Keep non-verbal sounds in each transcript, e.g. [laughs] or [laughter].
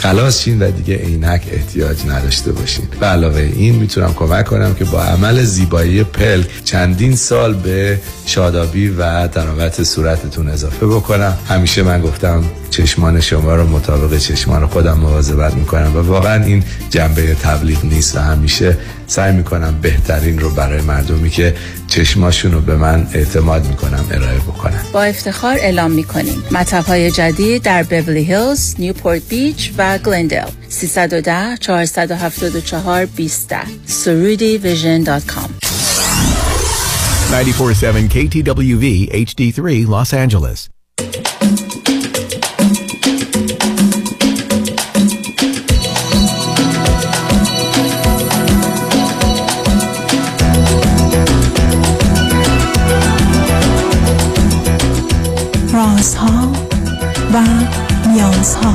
خلاص شین و دیگه عینک احتیاج نداشته باشین. به علاوه این می‌تونم کمک کنم که با عمل زیبایی پلک چندین سال به شادابی و طراوت صورتتون اضافه بکنم. همیشه من گفتم چشمان شما رو مطابق چشمان خودم مواظبت می‌کنم و واقعا این جنبه تبلیغ نیست و همیشه سعی می‌کنم بهترین رو برای مردمی که چشماشون رو به من اعتماد می‌کنم ارائه بکنم با افتخار اعلام می‌کنیم. مطب های جدید در بورلی هیلز، نیوپورت بیچ و گلندل 310 474 20 سرودی vision dot com. 947 KTWV HD3 Los Angeles رازها و نیازها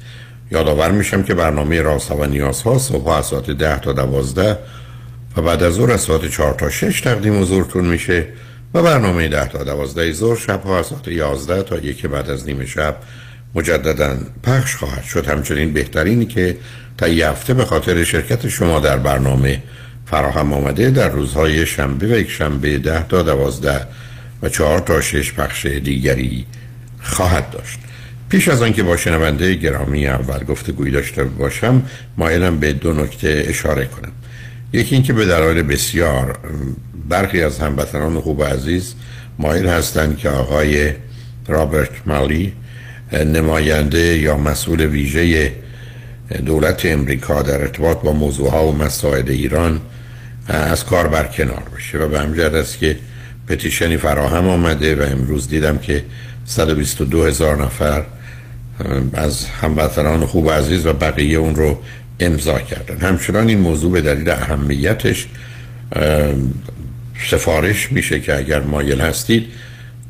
یادآور میشم که برنامه رازها و نیازها صبح از ساعت ده تا دوازده و بعد از ظهر از ساعت چهار تا شش تقدیم حضورتون میشه و برنامه ده تا دوازده ظهر شب ها از ساعت یازده تا یک بعد از نیم شب مجددا پخش خواهد شد. همچنین بهترینی که تا یه هفته به خاطر شرکت شما در برنامه فراهم آمده در روزهای شنبه و یک شنبه ده تا دوازده و چهار تا شش پخش دیگری خواهد داشت. پیش از آنکه با شنونده گرامی اول گفتگویی داشته باشم مایلم به دو نکته اشاره کنم. یکی اینکه به دلایل بسیار برخی از هموطنان خوب و عزیز مایل هستند که آقای رابرت مالی نماینده یا مسئول ویژه دولت امریکا در ارتباط با موضوع ها و مسائل ایران از کار برکنار بشه و به همجرد است که پتیشنی فراهم آمده و امروز دیدم که 122 هزار نفر از هموطنان خوب و عزیز و بقیه اون رو امضا کردن. همچنان این موضوع به دلیل اهمیتش سفارش میشه که اگر مایل هستید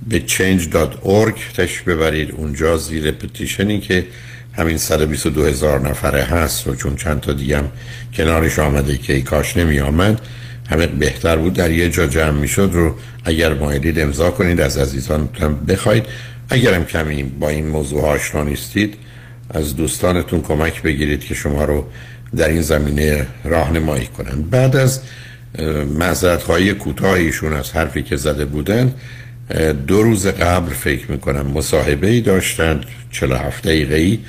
به change.org تش ببرید. اونجا زیر پتیشنی که همین 122 هزار نفره هست و چون چند تا دیگه هم کنارش آمده که ای کاش نمی آمد همه بهتر بود. در یه جا جمع می‌شد رو اگر مایلید امضا کنید. از عزیزان بخواید. اگرم کمی با این موضوع آشنا نیستید از دوستانتون کمک بگیرید که شما رو در این زمینه راهنمایی کنند بعد از معذرت کوتاهیشون از حرفی که زده بودن دو روز قبل فکر می‌کنم مصاحبه ای داشتند 47 دقیقه ای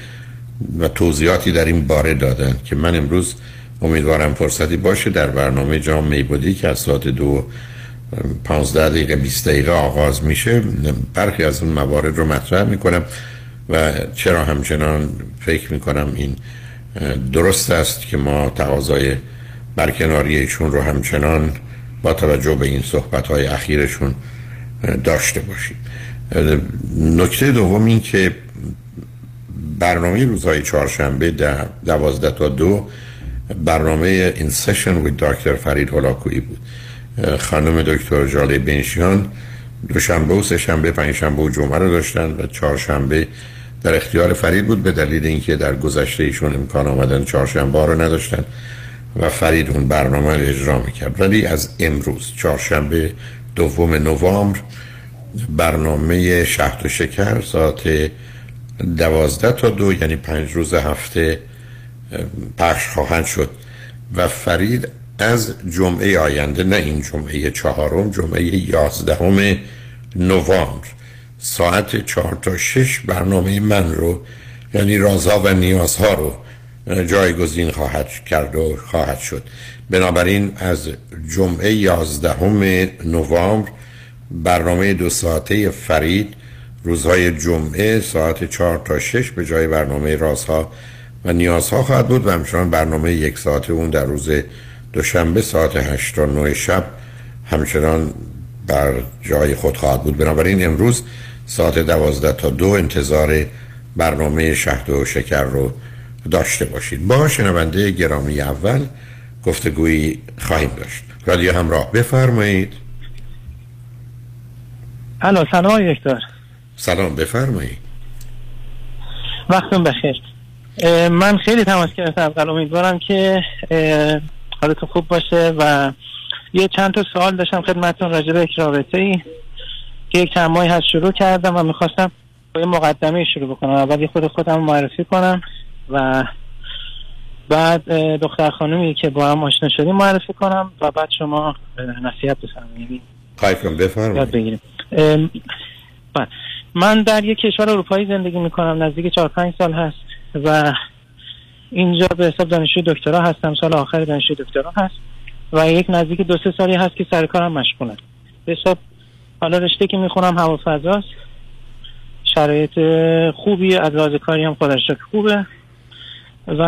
و توضیحاتی در این باره دادن که من امروز امیدوارم فرصتی باشه در برنامه جام میبودی که از ساعت دو 15 دقیقه 20 دقیقه آغاز میشه. برخی از اون موارد رو مطرح می‌کنم و چرا همچنان فکر می‌کنم این درست است که ما تقاضای برکناری ایشون رو همچنان با توجه به این صحبت های اخیرشون داشته باشیم. نکته دوم این که برنامه روزهای چهارشنبه دوازده تا دو برنامه این سشن وی دکتر فرید هلاکویی بود. خانم دکتر جاله دوشنبه و سه شنبه پنج شنبه و جمعه رو داشتن و چهارشنبه در اختیار فرید بود به دلیل اینکه در گذشته ایشون امکان آمدن چهارشنبه رو نداشتن و فرید اون برنامه رو اجرا می‌کرد. ولی از امروز چهارشنبه دوم نوامبر برنامه شهد و شکر ساعت دوازده تا دو یعنی پنج روز هفته پخش خواهند شد و فرید از جمعه آینده نه این جمعه چهارم جمعه یازدهم نوامبر. ساعت چهار تا شش برنامه من رو یعنی رازها و نیازها رو جایگزین خواهد کرد و خواهد شد. بنابراین از جمعه یازدهم نوامبر برنامه دو ساعته فرید روزهای جمعه ساعت چهار تا شش به جای برنامه رازها و نیازها خواهد بود و همچنان برنامه یک ساعته اون در روز دوشنبه ساعت هشت تا نه شب همچنان بر جای خود خواهد بود. بنابراین امروز ساعت دوازده تا دو انتظار برنامه شهد و شکر رو داشته باشید. با شنونده گرامی اول گفتگویی خواهیم داشت. رادیو همراه بفرمایید. الو سلام دکتر. سلام بفرمایید. وقتون بخیر. من خیلی تماس گرفتم. اول امیدوارم که حالتون خوب باشه و یه چند تا سوال داشتم خدمتتون راجع به یک رابطه ای که یک چند ماهی هست شروع کردم و می‌خواستم با یه مقدمه شروع بکنم. اول خود خودم معرفی کنم و بعد دختر خانمی که با هم آشنا شدیم معرفی کنم و بعد شما نصیحت بفرمایید. خواهی بفرمایید. بگیریم. من در یک کشور اروپایی زندگی می‌کنم نزدیک چهار پنج سال هست و اینجا به حساب دانشجوی دکترا هستم سال آخر دانشجوی دکترا هست و یک نزدیک دو سه سالی هست که سر کارم مشغولم به حساب حالا رشته که می‌خونم هوا فضاست شرایط خوبی از لحاظ کاری هم خودش خوبه. و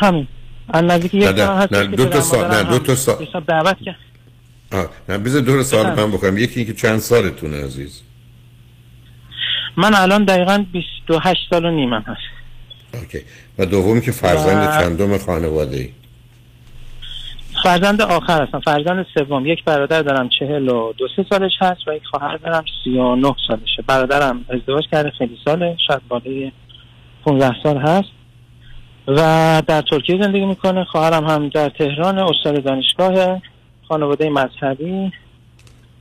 همین. از نزدیک یک سال هست دو تا سال نه دو تا سال. دعوت کرد. نه بذار دو سال من بکنم. یکی اینکه چند سالتونه عزیز؟ من الان دقیقا 28 سال و نیمم هست. اوکی. و دومی که فرزند و... چندم خانواده ای فرزند آخر هستم. فرزند سوم. یک برادر دارم چهل و دو سه سالش هست و یک خواهر دارم سی و نه سالشه. برادرم ازدواج کرده خیلی ساله. شاید بالای 15 سال هست. و در ترکیه زندگی می‌کنه. خواهرم هم در تهران استاد دانشگاه خانواده مذهبی.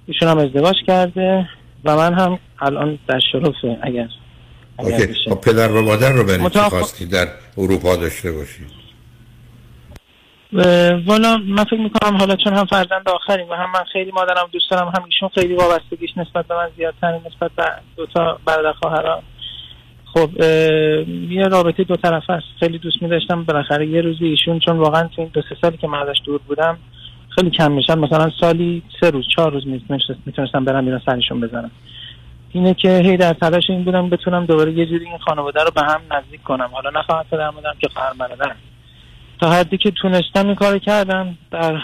ایشون هم ازدواج کرده. و من هم الان در شرفه اگر اوکی. خب پدر و مادر رو برای چی خواستی در اروپا داشته باشی والا من فکر می‌کنم حالا چون هم فرزند آخریم و هم من خیلی مادرم دوست دارم هم ایشون خیلی وابستگیش نسبت به من زیادتر نسبت به دو تا برادر خواهرام. خب یه رابطه دو طرف است خیلی دوست می داشتم بالاخره یه روزی ایشون چون واقعا تو این دو سه سالی که من ازش دور بودم خیلی کم میشن مثلا سالی سه روز چهار روز می‌تونستم برم اینا سرشون بزنم. اینه که هی در تلاش این بودم بتونم دوباره یه جوری این خانواده رو به هم نزدیک کنم. حالا نه فقط پدر مادرم که خواهر برادرم تا حدی که تونستم این کار کردم در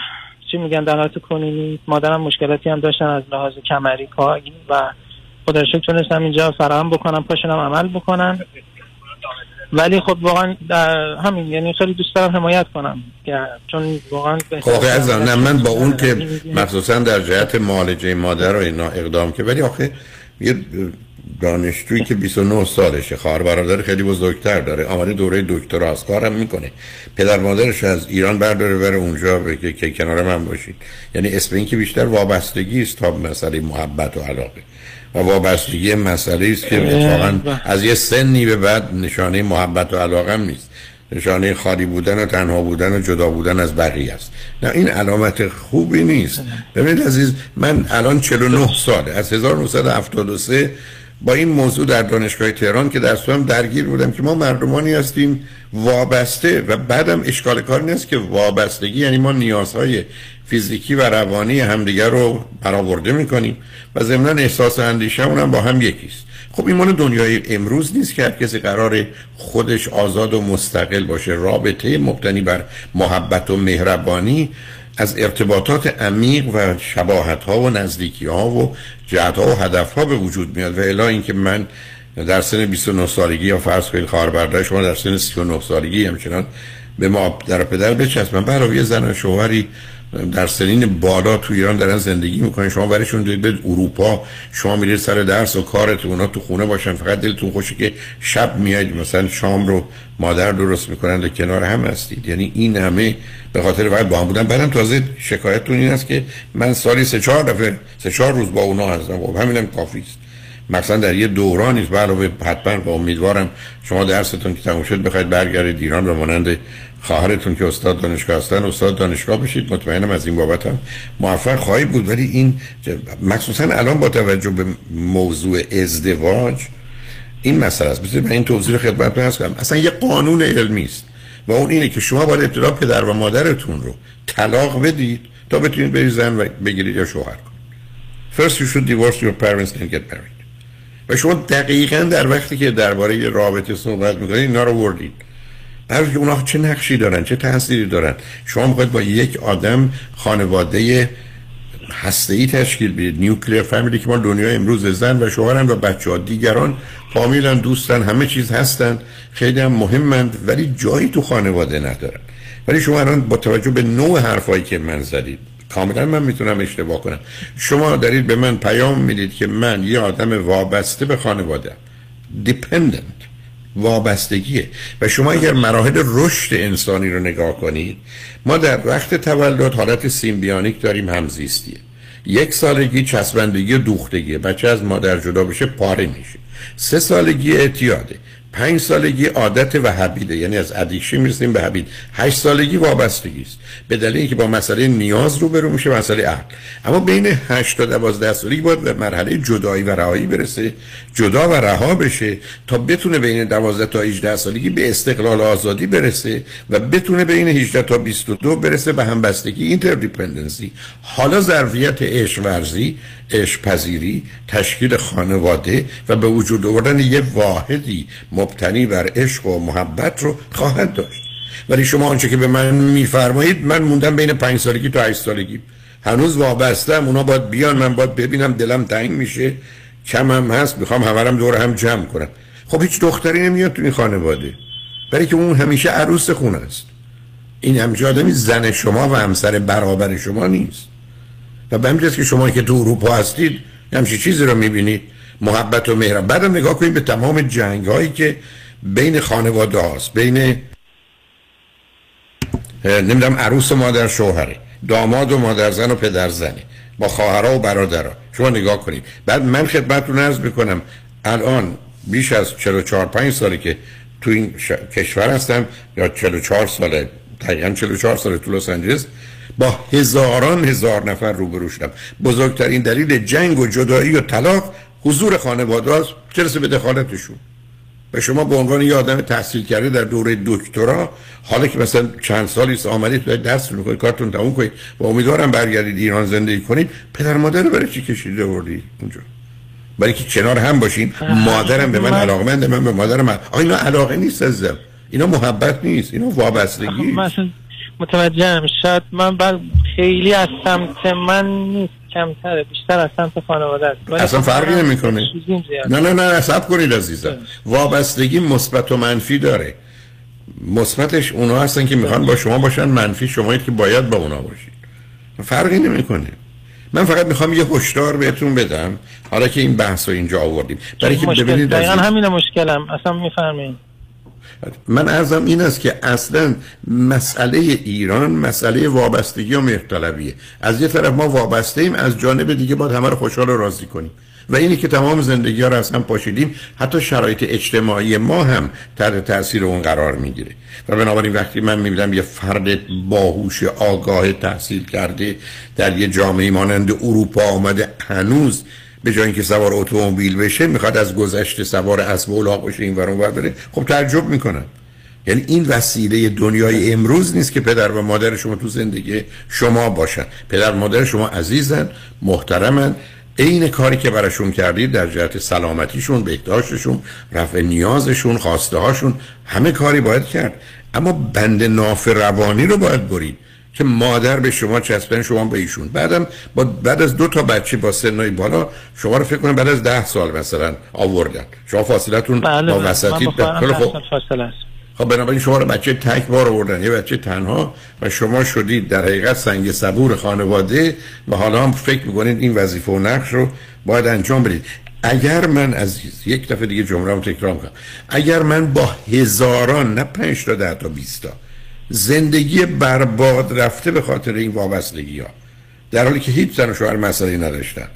چی میگن در حالت کنونی مادرم مشکلاتی هم داشتن از لحاظ کمری کاری و خدا تونستم اینجا فراهم بکنم پاشنم عمل بکنم. ولی خب واقعا همین یعنی خیلی دوست دارم حمایت کنم. چون واقعا خب نه من با اون که مخصوصا در جهت معالجه مادر و اینا اقدام که ولی آخه یه دانشجویی که 29 سالشه خواهر برادر خیلی بزرگتر داره آمده دوره دکترا از کارم می‌کنه. پدر مادرش از ایران برداره بره اونجا بگه که کنار من باشید. یعنی اسم این که بیشتر وابستگی است تا مسئله محبت و علاقه. و وابستگی مسئله است که اتفاقا از یه سنی به بعد نشانه محبت و علاقه هم نیست. نشانه خالی بودن و تنها بودن و جدا بودن از بقیه است. نه این علامت خوبی نیست. ببینید عزیز من الان 49 ساله. از 1973 با این موضوع در دانشگاه تهران که در هم درگیر بودم که ما مردمانی هستیم وابسته و بعدم اشکال کار نیست که وابستگی یعنی ما نیازهای فیزیکی و روانی همدیگر رو برآورده می‌کنیم و ضمن احساس اندیشه هم با هم یکیست. خب این مال دنیای امروز نیست که هر کسی قرار خودش آزاد و مستقل باشه. رابطه مبتنی بر محبت و مهربانی از ارتباطات عمیق و شباهت ها و نزدیکی ها و جهت ها و هدف ها به وجود میاد. و الا اینکه من در سن 29 سالگی یا فرض کنید خواهر شما در سن 39 سالگی همچنان به ما در پدر بچسبن. برای زن و شوهری در سنین بالا تو ایران دارن زندگی می‌کنن. شما برایشون دارید به اروپا شما میرید سر درس و کارتون اونا تو خونه باشن فقط دلتون خوشه که شب میاد مثلا شام رو مادر درست می‌کنن و کنار هم هستید. یعنی این همه به خاطر وقت با هم بودن. بعدم تازه شکایتتون این است که من سالی سه چهار دفعه سه چهار روز با اونا هستم. خب همینم کافی است. مثلا در یه دورانی است علاوه حتما با امیدوارم شما درستون که تموم شد بخواید برگردید ایران به مانند خواهرتون که استاد دانشگاه هستن استاد دانشگاه بشید مطمئنم از این بابت هم موفق خواهی بود. ولی این مخصوصا الان با توجه به موضوع ازدواج این مسئله است. بذارید من این توضیح خدمتتون هست کنم. اصلا یه قانون علمی است و اون اینه که شما باید ابتدا پدر و مادرتون رو طلاق بدید تا بتونید برید زن و بگیرید یا شوهر کنید. First you should divorce your parents and get married. و شما دقیقا در وقتی که درباره رابطه صحبت می‌کنید اینا رو وردید. هر اونا چه نقشی دارن؟ چه تأثیری دارن؟ شما می‌خواید با یک آدم خانواده هسته ای تشکیل بدید. نیوکلیر فامیلی که ما دنیا امروز زن و شوهرن و بچه ها دیگران فامیلن دوستن همه چیز هستن. خیلی هم مهمند ولی جایی تو خانواده ندارن. ولی شما الان با توجه به نوع حرفایی که من زدید کاملا من می‌تونم اشتباه کنم. شما دارید به من پیام می‌دید که من یه آدم وابسته به خانواده dependent. وابستگیه. و شما اگر مراحل رشد انسانی رو نگاه کنید ما در وقت تولد حالت symbiotic داریم همزیستیه. یک سالگی چسبندگی و دوختگیه. بچه از مادر جدا بشه پاره میشه. سه سالگی اعتیاده. پنج سالگی عادت و habit ه. یعنی از addiction می‌رسیم به habit. هشت سالگی وابستگی است به دلیل اینکه با مسئله نیاز روبرو میشه مسئله عقل. اما بین 8 تا 12 سالگی باید به مرحله جدایی و رهایی برسه. جدا و رها بشه تا بتونه بین 12 تا 18 سالگی به استقلال و آزادی برسه و بتونه بین 18 تا 22 برسه به همبستگی interdependency حالا ظرفیت عشق ورزی عشق پذیری تشکیل خانواده و به وجود آوردن یه واحدی مبتنی بر عشق و محبت رو خواهد داشت. ولی شما آنچه که به من میفرمایید من موندم بین پنج سالگی تا هشت سالگی. هنوز وابستم اونا باید بیان من باید ببینم دلم تنگ میشه. کمم هست می‌خوام همرم دور هم جمع کنم. خب هیچ دختری نمیاد تو این خانواده. برای که اون همیشه عروس خونه است. این همیشه آدمی زن شما و همسر برابر شما نیست. و به همجاست که شما که تو اروپا هستید همچی چیزی رو می‌بینید محبت و مهرم بعدم نگاه کنید به تمام جنگ هایی که بین خانواده هاست. بین نمی‌دونم عروس و مادر شوهره داماد و مادر زن و پدر زنه با خواهرها و برادرها. شما نگاه کنید. بعد من خدمتتون عرض می‌کنم. الان بیش از 44 5 سالی که تو این کشور هستم یا 44 ساله دقیقا 44 ساله تو لس آنجلس با هزاران هزار نفر روبرو شدم. بزرگترین دلیل جنگ و جدایی و طلاق حضور خانواده است چرا به دخالتشون و شما به عنوان یه آدم تحصیل کرده در دوره دکترا حالا که مثلا چند سالی است آمدید تو درس می‌کنید کارتون تموم کنید و امیدوارم برگردید ایران زندگی کنید پدر مادر رو برای چی کشیده وردی اونجا؟ برای که کنار هم باشین مادرم به من علاقمنده من به مادرم آ اینا علاقه نیست عزیزم. اینا محبت نیست اینا وابستگی. متوجهم. شاید من بعد خیلی از سمت من نیست. کمتره بیشتر از سمت خانواده است. اصلا فرقی نمی‌کنه. نه نه نه حساب کنید عزیزم. وابستگی مثبت و منفی داره. مثبتش اونا هستن که می‌خوان با شما باشن منفی شمایی که باید با اونا باشید. فرقی نمی‌کنه. من فقط می‌خوام یه هشدار بهتون بدم. حالا که این بحث رو اینجا آوردیم. برای که ببینید دقیقا همین مشکلم. اصلا می‌فهمین من ارزم این است که اصلا مسئله ایران مسئله وابستگی و مهرطلبیه. از یه طرف ما وابسته ایم از جانب دیگه باید همه رو خوشحال و راضی کنیم. و اینی که تمام زندگی ها رو از هم پاشیدیم حتی شرایط اجتماعی ما هم تحت تاثیر اون قرار می‌گیره. و بنابراین وقتی من می‌بینم یه فرد باهوش آگاه تحصیل کرده در یه جامعه مانند اروپا آمده هنوز به جای اینکه سوار اتومبیل بشه می‌خواد از گذشته سوار اسب و الاغ بشه این ور بره. خب تعجب می‌کنم یعنی این وسیله دنیای امروز نیست که پدر و مادر شما تو زندگی شما باشن. پدر و مادر شما عزیزن محترمن. عین کاری که براشون کردید در جهت سلامتیشون بهداشتشون رفع نیازشون خواسته هاشون همه کاری باید کرد. اما بند ناف روانی رو باید برید. که مادر به شما چسبن شما به ایشون. بعدم با بعد از دو تا بچه با سنای بالا شما رو فکر کنم بعد از ده سال مثلا آوردن. شما فاصلتون بله با بله. وسطی است. خب بنابراین شما رو بچه تک بار آوردن. یه بچه تنها و شما شدید در حقیقت سنگ صبور خانواده و حالا هم فکر می‌کنید این وظیفه و نقش رو باید انجام بدید. اگر من عزیز یک دفعه دیگه جمله رو تکرار کنم اگر من با هزاران نه پنج تا ده تا بیست تا زندگی برباد رفته به خاطر این وابستگی ها در حالی که هیچ زن و شوهر مسئله نداشتن.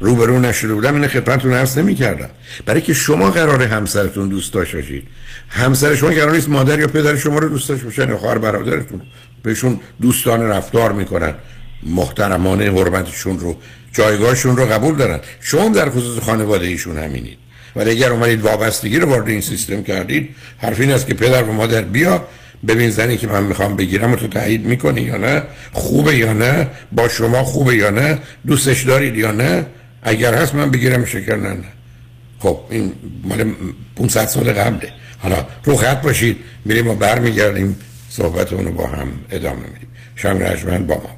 روبرو نشده بودم این خدمتتون عرض نمی کردم برای که شما قرار همسرتون دوست داشته باشید. همسر شما قرار نیست مادر یا پدر شما رو دوست داشته باشن یا برادرتون. بهشون دوستانه رفتار می‌کنن. محترمانه حرمتشون رو جایگاهشون رو قبول دارن. شما در خصوص خانواده ایشون همینید. ولی اگر اومدید وابستگی رو وارد این سیستم کردید حرف این است که پدر و مادر بیا ببین زنی که من می‌خوام بگیرم و تو تایید می‌کنی یا نه؟ خوبه یا نه؟ با شما خوبه یا نه؟ دوستش دارید یا نه؟ اگر هست من بگیرم شکر نه نه. خب این مال 500 سال قبله. حالا رو خط باشید. میریم و برمیگردیم. صحبت رو با هم ادامه میدیم. شنگ رجمن با ما.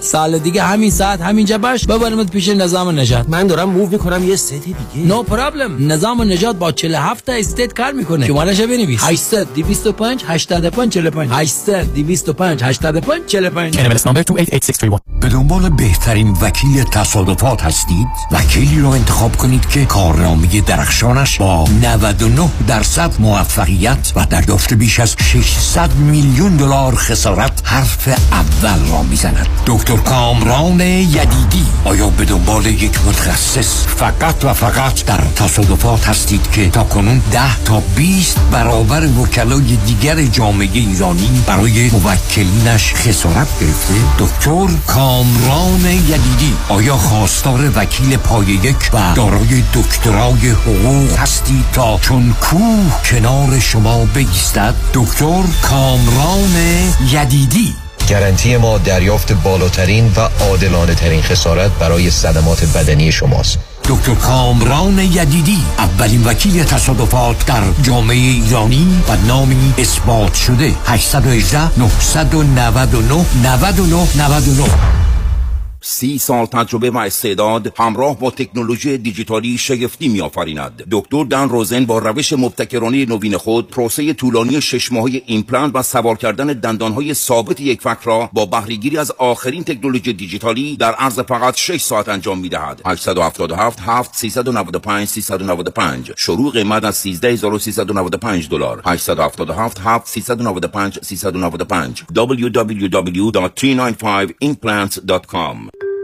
سال دیگه همین ساعت همینجا باش. ببرمت پیش نظام نجات من دارم move می‌کنم یه state دیگه. no problem نظام نجات با 47 تا state کار می‌کنه. شمارش بنویس. 800 225 85 45 800 225 85 45 NMLS number 288631. به دنبال بهترین وکیل تصادفات هستید؟ وکیلی را انتخاب کنید که کارنامه درخشانش با 99 درصد موفقیت و دریافت بیش از 600 میلیون دلار خسارت حرف اول را می‌زند. دکتر کامران یدیدی آیا به دنبال یک متخصص فقط و فقط در تصادفات هستید که تا کنون 10 تا 20 برابر وکلای دیگر جامعه ایرانی برای موکلینش خسارت گرفته؟ دکتر کامران یدیدی آیا خواستار وکیل پای یک و دارای دکترای حقوق هستی تا چون کوه کنار شما بگیستد دکتر کامران یدیدی گارانتی ما دریافت بالاترین و عادلانه ترین خسارت برای صدمات بدنی شماست. دکتر کامران یدیدی اولین وکیل تصادفات در جامعه ایرانی و نامی اثبات شده. 818 999 99 99 سی سال تجربه و استعداد همراه با تکنولوژی دیجیتالی شگفتی میآفریند. دکتر دان روزن با روش مبتکرانه نوین خود پروسه طولانی شش ماهه ایمپلنت و سوار کردن دندانهای ثابت یک فک را با بهرهگیری از آخرین تکنولوژی دیجیتالی در عرض فقط 6 ساعت انجام می‌دهد. 877 7 395 395 شروع قیمت از 13395 دلار. 877 7 395 395 www.395implants.com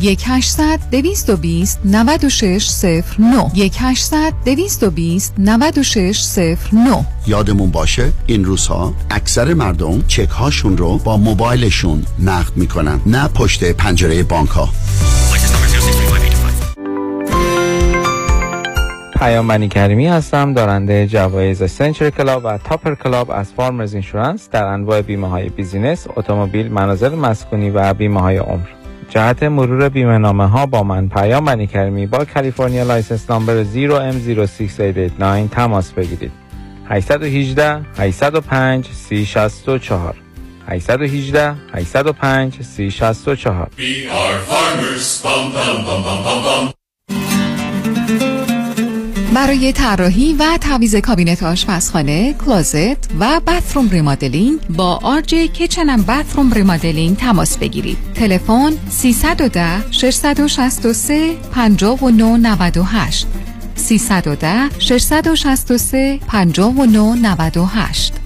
1 800 220 9609 1 800 220 9609 یادمون باشه این روزها اکثر مردم چک هاشون رو با موبایلشون نقد می‌کنن نه پشت پنجره بانک ها پیام بنی کریمی هستم دارنده جوایز Century Club و Topper Club از Farmers Insurance در انواع بیمه های business، اتومبیل، منازل مسکونی و بیمه های عمر. جهت مرور بیمه نامه ها با من پیام بنی کریمی با کالیفرنیا license number 0M06889 تماس بگیرید. 818 805 3064 818 805 3064 We are farmers. Bum, bum, bum, bum, bum, bum. برای طراحی و تعویض کابینت آشپزخانه، closet و bathroom remodeling با آرج kitchen و bathroom remodeling تماس بگیرید. تلفن 310 663 5998 310 663 5998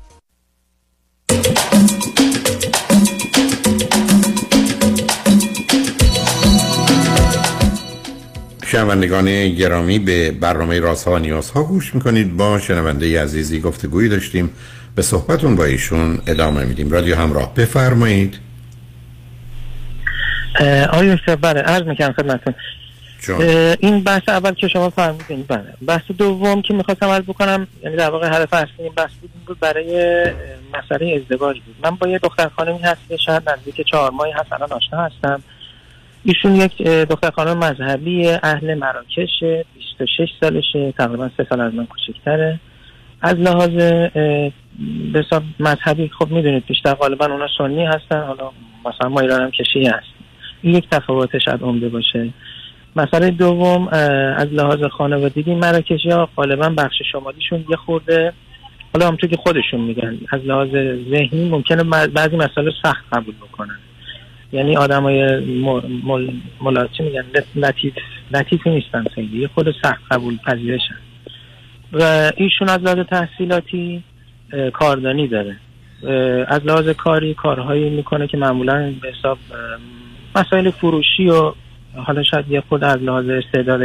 شنوندگان گرامی به برنامه رازها و نیازها گوش می‌کنید. با شنونده عزیزی گفتگویی داشتیم. به صحبتون با ایشون ادامه میدیم. رادیو همراه بفرمایید. آیا دکتر بله عرض می‌کنم خدمتتون. این بحث اول که شما فرمودین بله. بحث دوم که می‌خواستم عرض بکنم یعنی در واقع هدف اصلی این بحث بود برای مسئله ازدواج بود. من با یه دختر خانمی هست که شاید نزدیک چهار ماهی هست الان آشنا هستم. ایشون یک دختر خانم مذهبی اهل مراکش 26 سالشه تقریبا سه سال از من کوچکتره. از لحاظ حساب مذهبی خب می‌دونید بیشتر غالبا اونا سنی هستن حالا مثلا ما ایران هم که شیعه هستیم. این یک تفاوت شاید عمده باشه. مسئله دوم از لحاظ خانوادگی مراکشی ها غالبا بخش شمالیشون یه خورده حالا همونطور که خودشون میگن از لحاظ ذهنی ممکنه بعضی مسائل سخت قبول بکنن. یعنی آدم های مل... مل... چی میگن؟ لط- لطیف لطیفی نیستن خیلی. یه خود سخت قبول پذیرشن. و ایشون از لحاظ تحصیلاتی کاردانی داره. از لحاظ کاری کارهایی می‌کنه که معمولا به حساب مسائل فروشی و حالا شاید یه خود از لحاظ استعداد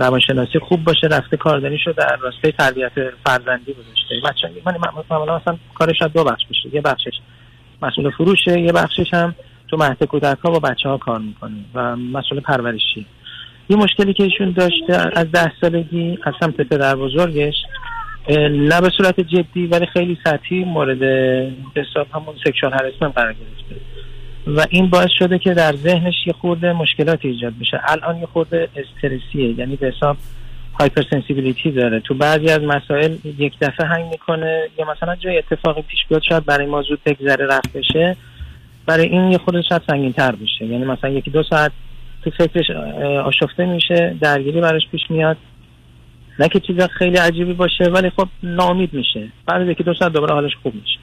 روانشناسی خوب باشه رفته کاردانی شده در راسته تربیت فرزندی گذاشته. من معمولا مثلا کارش شاید دو بخش بشه یه بخشش مسئول فروشه یه بخشش هم تو مهد کودک ها با بچه ها کار می‌کنه و مسئول پرورشی. یه مشکلی که ایشون داشته از ده سالگی از سمت پدر بزرگش نه به صورت جدی ولی خیلی سطحی مورد حساب همون سکشوال هرسمنت قرار گرفته. و این باعث شده که در ذهنش یه خورده مشکلات ایجاد بشه. الان یه خورده استرسیه یعنی به حساب هایپر سنسیبیلیتی داره. تو بعضی از مسائل یک دفعه هنگ می‌کنه یا مثلا جای اتفاقی پیش بیاد شاید برای ما زود بگذره رفت بشه. برای این یه خورده شاید سنگین تر بشه. یعنی مثلا یکی دو ساعت تو فکرش آشفته میشه درگیری براش پیش میاد. نه که چیز خیلی عجیبی باشه ولی خب ناامید میشه. بعد یکی دو ساعت دوباره حالش خوب میشه.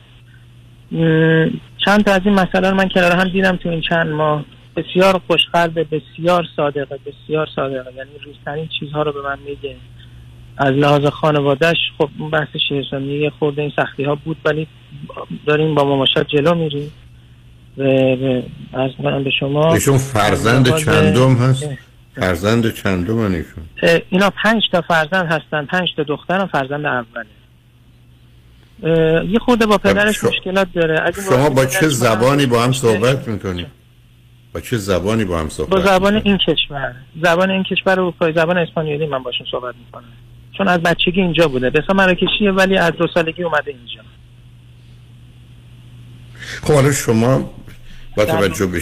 چند تا از این رو من کنار هم دیدم تو این چند ماه. بسیار خوشقلبه بسیار صادقه بسیار صادقه یعنی روزترین چیزها رو به من میگه. از لحاظ خانوادهش خب اون بحث شیرسانی یه خورده این سختی ها بود ولی داریم با مماشات جلو میریم. و از کنم به شما ایشون فرزند چندم هست؟ فرزند چندم ایشون؟ اینا پنج تا فرزند هستن. پنج تا دخترم فرزند اوله. یه خورده با پدرش شما- مشکلات داره. از شما با چه من- زبانی با هم صحبت می‌کنید با چه زبانی با هم صحبت با زبان این کشور. زبان این کشور اروپایی زبان اسپانیایی من باشون صحبت می‌کنم. چون از بچگی اینجا بوده. بسا مراکشیه ولی از دو سالگی اومده اینجا. خب حالا شما با توجه به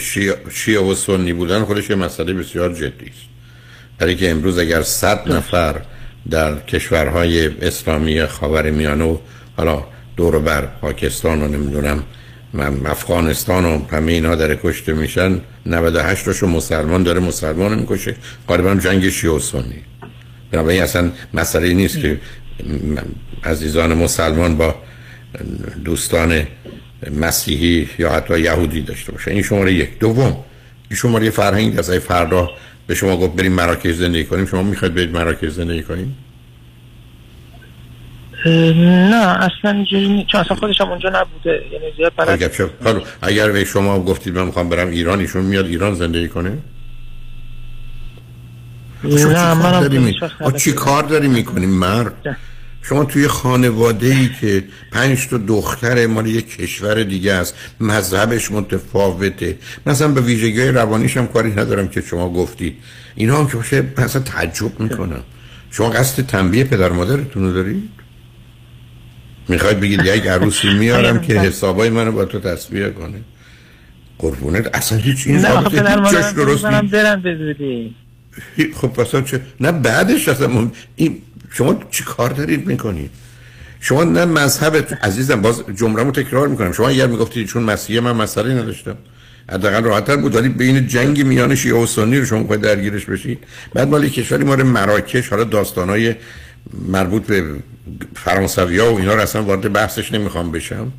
شیعه, و سنی بودن خودش یه مسئله بسیار جدی است. برای که امروز اگر صد نفر در کشورهای اسلامی خاورمیانه و حالا دور بر پاکستان و نمی‌دونم افغانستان و همه اینها داره کشته میشن. 98 تاشو مسلمان داره مسلمان رو می‌کشه. غالبا جنگ شیعه و سنی بنابراین اصلا مسئله نیست که عزیزان مسلمان با دوستان مسیحی یا حتی یهودی داشته باشه. این شماره یک. دوم. این شماره فرهنگ از فردا به شما گفت بریم مراکش زندگی کنیم شما می‌خواید برید مراکش زندگی کنیم؟ نه اصلا اینجوری نی- چون اصلا خودش هم اونجا نبوده. یعنی زیاد بلد اگر به شما گفتید من می‌خوام برم ایران ایشون میاد ایران زندگی کنه؟ شما نه داری آه، چی کار داری می‌کنی مرد. شما توی خانواده ای که پنج تا دختر مال یک کشور دیگه است مذهبش متفاوته. مثلا به ویژگی های روانیش هم کاری ندارم که شما گفتی اینا هم که باشه مثلا تعجب می‌کنم. شما قصد تنبیه پدر مادرتون رو دارید؟ می‌خواید بگید یک عروسی میارم که حسابای منو با تو تصویه کنه. قربونت. اصلا هیچ این مادرم درست به زودی خب اصلا چه نه بعدش اصلا مهم- این شما چی کار دارید می‌کنید شما نه مذهب عزیزم باز جمله‌مو تکرار می‌کنم. شما اگر می‌گفتید چون مسیحی من مسئله نداشتم حداقل راحت‌تر بود. ولی بین جنگ میان شیعه و سنی رو شما باید درگیرش بشید بعد مال کشوری ما مراکش حالا داستانای مربوط به فرانسویا و اینا رو اصلا وارد بحثش نمی‌خوام بشم.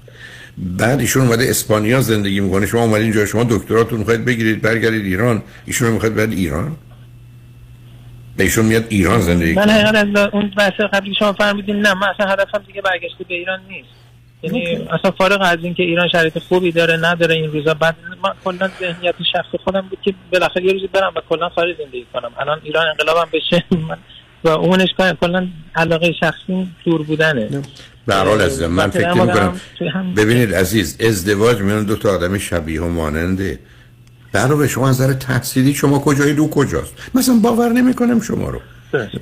بعد ایشون اومده اسپانیا زندگی می‌کنه. شما اومدین اینجا شما دکتراتون می‌خواید بگیرید برگردید ایران. ایشون رو می‌خواید برید ایران؟ ایشون میاد ایران زندگی من حقیقت از اون بحث قبلی شما فرمودین نه من اصلا هدفم دیگه برگشت به ایران نیست. یعنی اصلا فارغ از اینکه ایران شرایط خوبی داره نداره این روزا. بعد من کلا ذهنیت شخص خودم بود که بالاخره یه روزی برم و کلا خارج زندگی کنم. الان ایران انقلابم بشه [laughs] من و اونش کلا علاقه شخصی دور بودنه. به هر حال عزیزم من فکر می‌کنم ببینید عزیز ازدواج میان دو تا آدم شبیه و ماننده. برای شما از نظر تحصیلی شما کجایی دو کجاست؟ مثلا باور نمی‌کنم شما رو.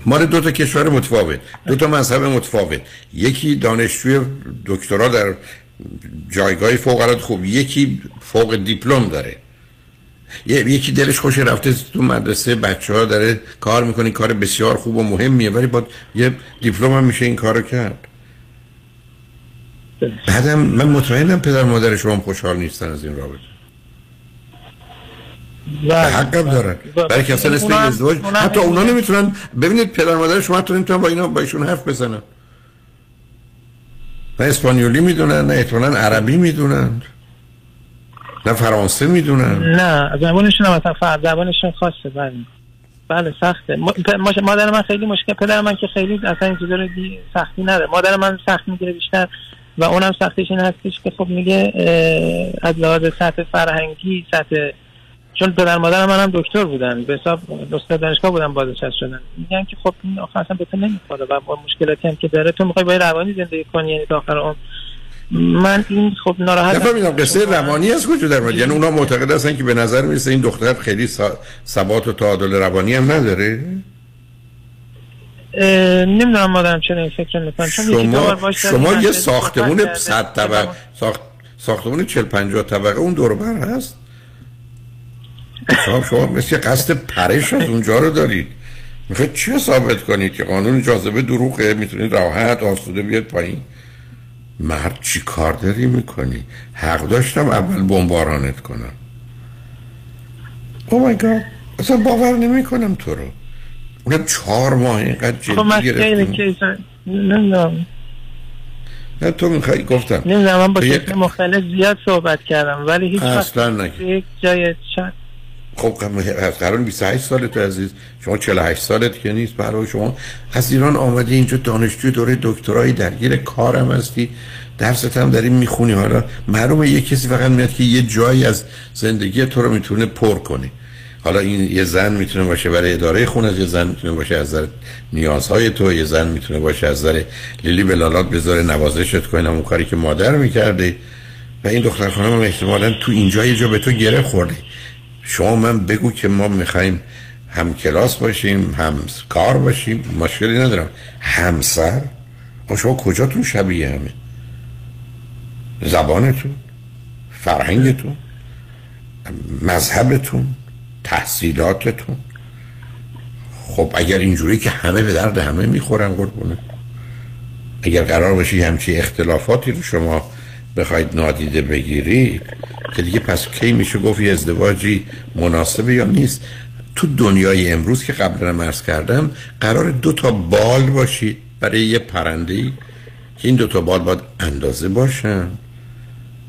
مال دو تا کشور متفاوت دو تا مذهب متفاوت. یکی دانشجوی دکترا در جایگاه فوق العاده خوب یکی فوق دیپلم داره. یکی دلش خوش رفته تو مدرسه بچه ها داره کار می‌کنه کار بسیار خوب و مهمیه ولی با یه دیپلم هم میشه این کارو کرد. بعدم من مطمئنم پدر مادر شما خوشحال نیستن از این رابطه. حقم دارن. برای که اصلا اسم ازدواج حتی اونا نمی‌تونن ببینید پدر مادر شما حتی نمی‌تونن با اینا با ایشون حرف بزنن. نه اسپانیولی می‌دونن نه احتمالاً عربی می‌دونن. نه فرانسه می‌دونن. نه زبانشون هم اصلا فرق زبانشون خاصه بله. بله سخته. مادر من خیلی مشکل پدر من که خیلی اصلا این چیزا رو سختی نداره. مادر من سخت می‌گیره بیشتر و اونم سختش این هستش که خب میگه از لحاظ سطح فرهنگی سطح چون پدر مادر من هم دکتر بودن. به حساب استاد دانشگاه بودن بازنشسته شدن. میگن که خب این آخر اصلا به تو نمی‌خوره و مشکلاتی هم که داره. تو می‌خوای با روانی زندگی کنی یعنی تا آخر عمر. من این خب ناراحت نفهمیدم قصه روانی از کجا در یعنی اونا معتقد هستن که به نظر می‌رسه این دختر خیلی ثبات و تعادل روانی هم نداره؟ نمی‌دونم مادرم چرا این فکر می‌کنم شما شما یه ساختمون صحبت 100 کرده. طبقه ساخت ساختمون 40 50 طبقه اون دور بر هست؟ شما شما مثل قصد پرش از اونجا رو دارید. می‌خواید چی ثابت کنید که قانون جاذبه دروغه می‌تونید راحت آسوده بیاد پایین؟ مرد چی کار داری می‌کنی؟ حق داشتم اول بمبارانت کنم. او مای گاد اصلا باور نمی‌کنم تو رو. اونم چهار ماه اینقدر خب جدی خیلی گرفتی کیس نمی‌دونم. نه تو می‌خوای گفتم. نمی‌دونم من با یک- مختلف زیاد صحبت کردم ولی هیچ اصلا نگه. یک جای چند خب قرار 28 سالت عزیز. شما 48 سالت که نیست برای شما. از ایران آمده اینجا دانشجوی دوره دکترای درگیر کارم هستی. درست هم داری می‌خونی. حالا معلومه یه کسی فقط میاد که یه جایی از زندگی تو رو می‌تونه پر کنه. حالا این یه زن می‌تونه باشه برای اداره خونه یه زن می‌تونه باشه از نظر نیازهای تو یه زن می‌تونه باشه از نظر لیلی بلالات بذاره نوازشت کنه. اون کاری که مادر می‌کرده. و این دختر خانم هم احتمالا تو اینجا یه جا به تو گره خورده. شما من بگو که ما می‌خوایم هم کلاس باشیم هم کار باشیم مشکلی ندارم. همسر؟ شما کجاتون شبیه همه؟ زبانتون؟ فرهنگتون؟ مذهبتون؟ تحصیلاتتون؟ خب اگر اینجوری که همه به درد همه می‌خورن قربونه اگر قرار باشی همچی اختلافاتی رو شما بخواید نادیده بگیرید؟ که دیگه پس کی میشه گفت یه ازدواجی مناسبه یا نیست؟ تو دنیای امروز که قبلا مرز کردم قرار دو تا بال باشید. برای یه پرنده که این دو تا بال باید اندازه باشن.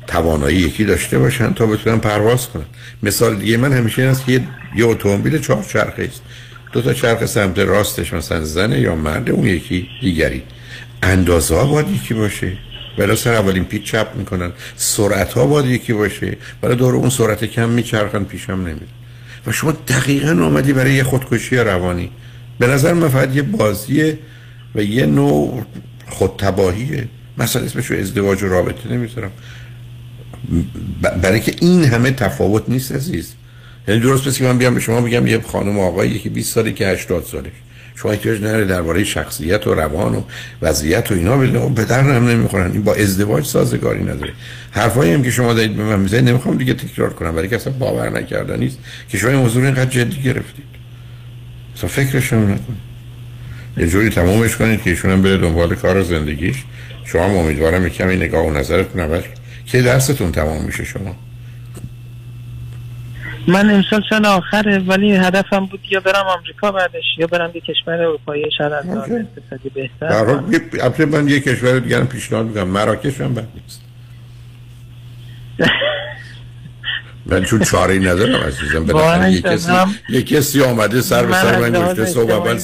توانایی یکی داشته باشن تا بتونن پرواز کنن. مثال دیگه من همیشه این است که یه اتومبیل چهار چرخه است. دو تا چرخ سمت راستش مثلا زنه یا مرد اون یکی دیگری. اندازه ها باید یکی باشه. بلا سر اولین پیچ چپ می‌کنن. سرعت ها باید یکی باشه. برای دور اون سرعت کم میچرخن پیشم نمیده و شما دقیقا آمدی برای یه خودکشی روانی. به نظر من فقط یه بازیه و یه نوع خودتباهیه. مثلا اسمشو ازدواج و رابطه نمی‌ذارم. برای که این همه تفاوت نیست عزیز. یعنی درست مثل که من بیام به شما بگم یه خانم آقایی که 20 ساله که 80 سالش شما احتیاج نداره درباره شخصیت و روان و وضعیت و اینا. اون پدر هم نمی‌خورن. این با ازدواج سازگاری نداره. حرفایی هم که شما دارید به من می‌زنید نمی‌خوام دیگه تکرار کنم. برای که اصلا باور نکردن نیست که شما این موضوع اینقدر جدی گرفتید. اصلا فکرش هم نکنید. یه جوری تمومش کنید که ایشون هم بره دنبال کار زندگیش. شما هم امیدوارم کمی نگاه و نظرتون عوض که درستون تمام میشه شما؟ من امسال سال آخره ولی هدفم بود یا برم آمریکا بعدش یا برم یه کشور اروپایی شاید از اقتصادی بهتر. در من یه کشور دیگر پیشنهاد می‌کنم مراکش هم بد نیست. [laughs] من چون چاره ای ندارم عزیزم بالاخره یه کسی یه کسی آمده سر به سر من گشته صبح اول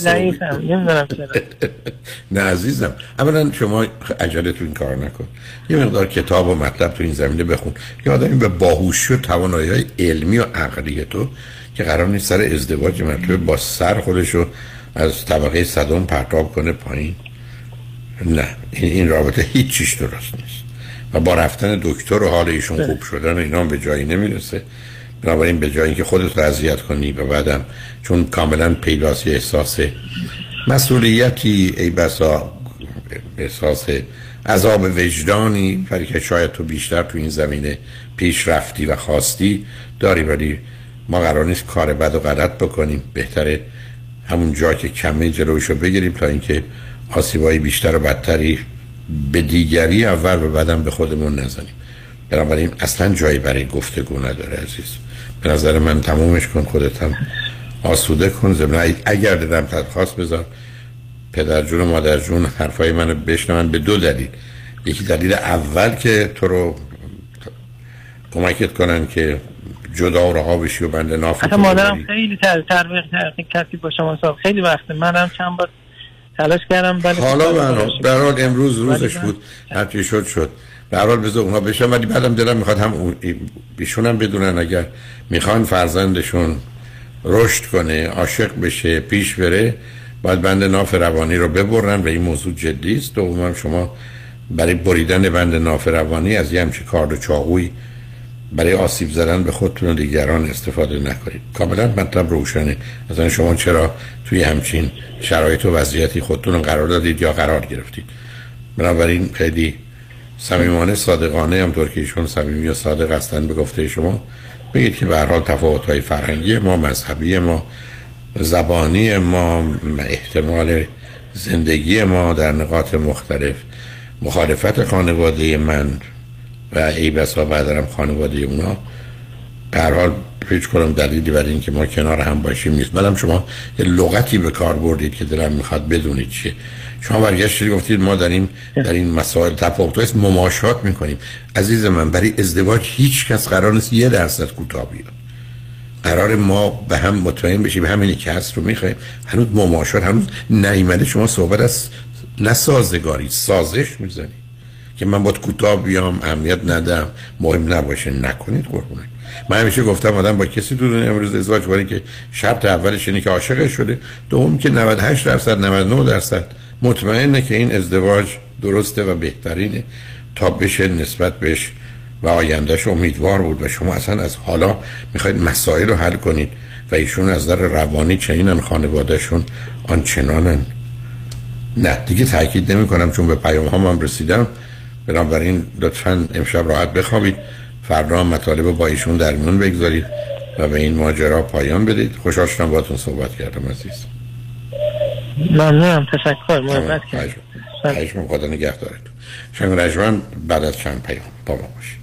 نه عزیزم اولا شما عجله تو این کار نکن یه مقدار کتاب و مطلب تو این زمینه بخون یه آدمی به باهوشی و توانایی های علمی و عقلی تو که قرار نیست سر ازدواج مطلب با سر خودشو از طبقه صدام پرتاب کنه پایین نه این رابطه هیچ چیش درست نیست و با رفتن دکتر و حال ایشون خوب شدن اینا به جایی نمی‌رسه. بنابراین به جایی که خودت رو اذیت کنی و بعدم چون کاملا پیداست احساس مسئولیتی ای بسا احساس عذاب وجدانی ولی که شاید تو بیشتر تو این زمینه پیش رفتی و خواستی داری ولی ما قرار نیست کار بد و غلط بکنیم. بهتره همون جا که کمه جلوشو بگیریم تا اینکه آسیبایی بیشتر و بدتری به دیگری اول و بعدم به خودمون نزنیم. بنابراین اصلا جایی برای گفتگو نداره عزیز. به نظر من تمومش کن خودت هم آسوده کن. زمین اگر دادم تدخواست بذار. پدر جون و مادر جون حرفای منو بشنون به دو دلیل. یکی دلیل اول که تو رو کمکت کنن که جدا و رها بشی و بند ناف حتی مادرم خیلی تربیق کسی با شما صاحب خیلی وقته منم چند بار تلاش کردم ولی حالا من حال امروز روزش بود هرچی شد شد. به حال بذار اونا بشن ولی بعدم دلم می‌خواد هم بیشون هم بدونن اگر می‌خوان فرزندشون رشد کنه عاشق بشه پیش بره باید بند ناف روانی رو ببرن و این موضوع جدی است. دوم شما برای بریدن بند ناف روانی از یه همچی کارد و چاقوی برای آسیب زدن به خودتون و دیگران استفاده نکنید. کاملا مطلب روشنه از شما چرا توی همچین شرایط و وضعیتی خودتون قرار دادید یا قرار گرفتید؟ بنابراین خیلی صمیمانه صادقانه طور که ایشون صمیمی و صادق هستن به گفته شما بگید که به هر حال تفاوت‌های فرهنگی ما مذهبی ما زبانی ما احتمال زندگی ما در نقاط مختلف مخالفت خانواده من و ای بسا بعدرم خانواده اونا. هر حال هیچ کنم دلیلی برای اینکه ما کنار هم باشیم نیست. بعدم شما یه لغتی به کار بردید که دلم می‌خواد بدونید چیه. شما برگشتید گفتید ما در این در این مسائل تفاوت است. مماشات می‌کنیم. عزیز من برای ازدواج هیچ کس قرار نیست یه درصد کوتاه بیاد. قرار ما به هم مطمئن بشیم. همینی که هست رو می‌خوایم. هنوز مماشات هنوز نیمده شما صحبت از نه سازگاری سازش می‌زنی که من باید کوتاه بیام اهمیت ندم. مهم نباشه نکنید قربونت. من همیشه گفتم آدم با کسی دنیا امروز ازدواج کنه که شرط اولش اینه که عاشق شده. دوم که 98 درصد 99 درصد. مطمئنه که این ازدواج درسته و بهترینه. تا بشه نسبت بهش و آیندهش امیدوار بود و شما اصلا از حالا می‌خواید مسائل رو حل کنید و ایشون از در روانی چنینن خانوادهشون آنچنانن. نه دیگه تاکید نمی کنم چون به پیام هم, هم رسیدم. بنابراین لطفا امشب راحت بخوابید. فردا مطالب با ایشون در میون بگذارید و به این ماجرا پایان بدید. خوشحال شدم باهاتون صحبت کردم عزیز. ممنونم. تشکر. محبت کردم. خدا نگهدارتون. شنگ رجمن بعد از چند پیام با ما باشید.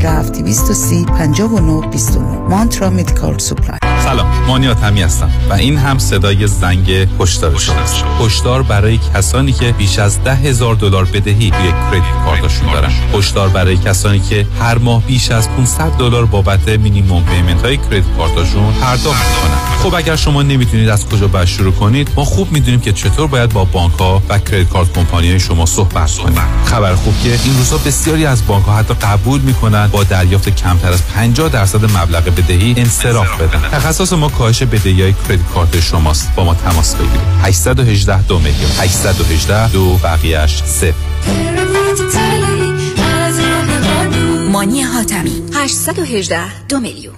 230 59 29 مانترا medical supply سلام مانیات همی هستم و این هم صدای زنگ هشدار شماست هشدار برای کسانی که بیش از ده هزار دلار بدهی روی credit card شون دارن. هشدار برای کسانی که هر ماه بیش از 500 دلار بابت minimum payment های credit card شون پرداخت می‌کنن. خب اگر شما نمی‌تونید از کجا باید شروع کنید ما خوب می‌دونیم که چطور باید با بانک ها و credit card company شما صحبت کنید خبر خوب که این روزها بسیاری از بانک ها حتی قبول می‌کنن با دریافت کمتر از 50 درصد مبلغ بدهی انصراف بدن. تخصص ما کاهش بدهی های credit card شماست. با ما تماس بگیرید. 818 دو میلیون. 818 دو بقیهش صفر. مانی حاتمی. 818 دو میلیون.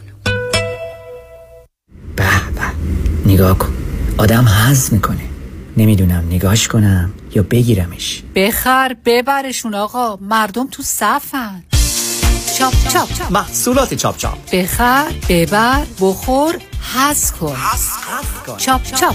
به به. نگاه کن. آدم حز می‌کنه. نمی‌دونم نگاش کنم یا بگیرمش. بخر ببرشون آقا. مردم تو صفن. چاپ چاپ. محصولات چاپ چاپ. بخر ببر بخور. حز کن. چاپ چاپ.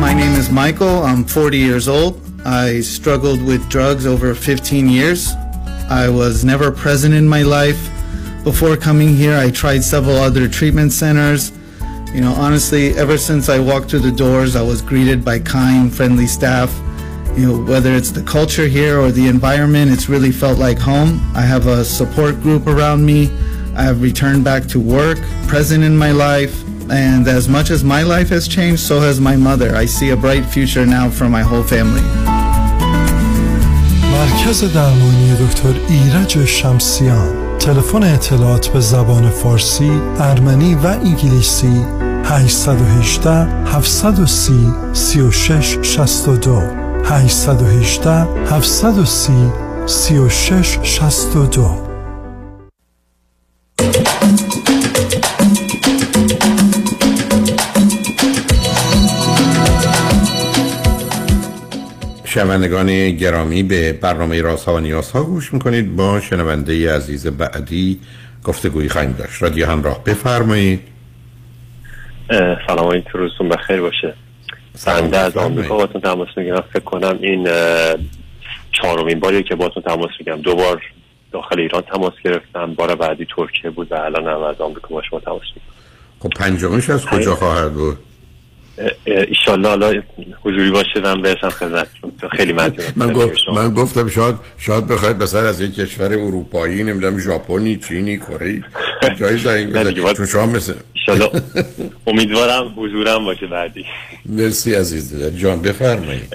My name is Michael. I'm 40 years old. I struggled with drugs over 15 years. I was never present in my life. Before coming here, I tried several other treatment centers. You know, honestly, ever since I walked through the doors, I was greeted by kind, friendly staff. You know, whether it's the culture here or the environment, it's really felt like home. I have a support group around me. I have returned back to work, present in my life. And as much as my life has changed, so has my mother. I see a bright future now for my whole family. مرکز درمانی دکتر ایرج شمسیان تلفن اطلاعات به زبان فارسی، ارمنی و انگلیسی 818 730 36 62 818 730 36 شنوندگان گرامی به برنامه راست ها و نیاز ها گوش می‌کنید. با شنونده عزیز بعدی گفتگویی خواهیم داشت. رادیو همراه بفرمایید. سلام آقای روزتون بخیر باشه. بنده از آمریکا باتون تماس می‌گیرم. فکر کنم این چهارمین باریه که باتون تماس می‌گیرم. دو بار داخل ایران تماس گرفتم. بار بعدی ترکیه بود و الان هم از آمریکا با شما تماس می‌گیرم. خب پنجمش از کجا خواهد بود؟ ایشالله حالا حضوری باشه من برسم خدمتتون. خیلی ممنونم من, گفت من گفتم شاید شاید بخواید مثلا از یک کشور اروپایی نمی‌دونم ژاپنی چینی کره جایی زنگ بزنید. شما مثل ایشالله [laughs] امیدوارم حضورم باشه بعدی. مرسی عزیز جان بفرمایید.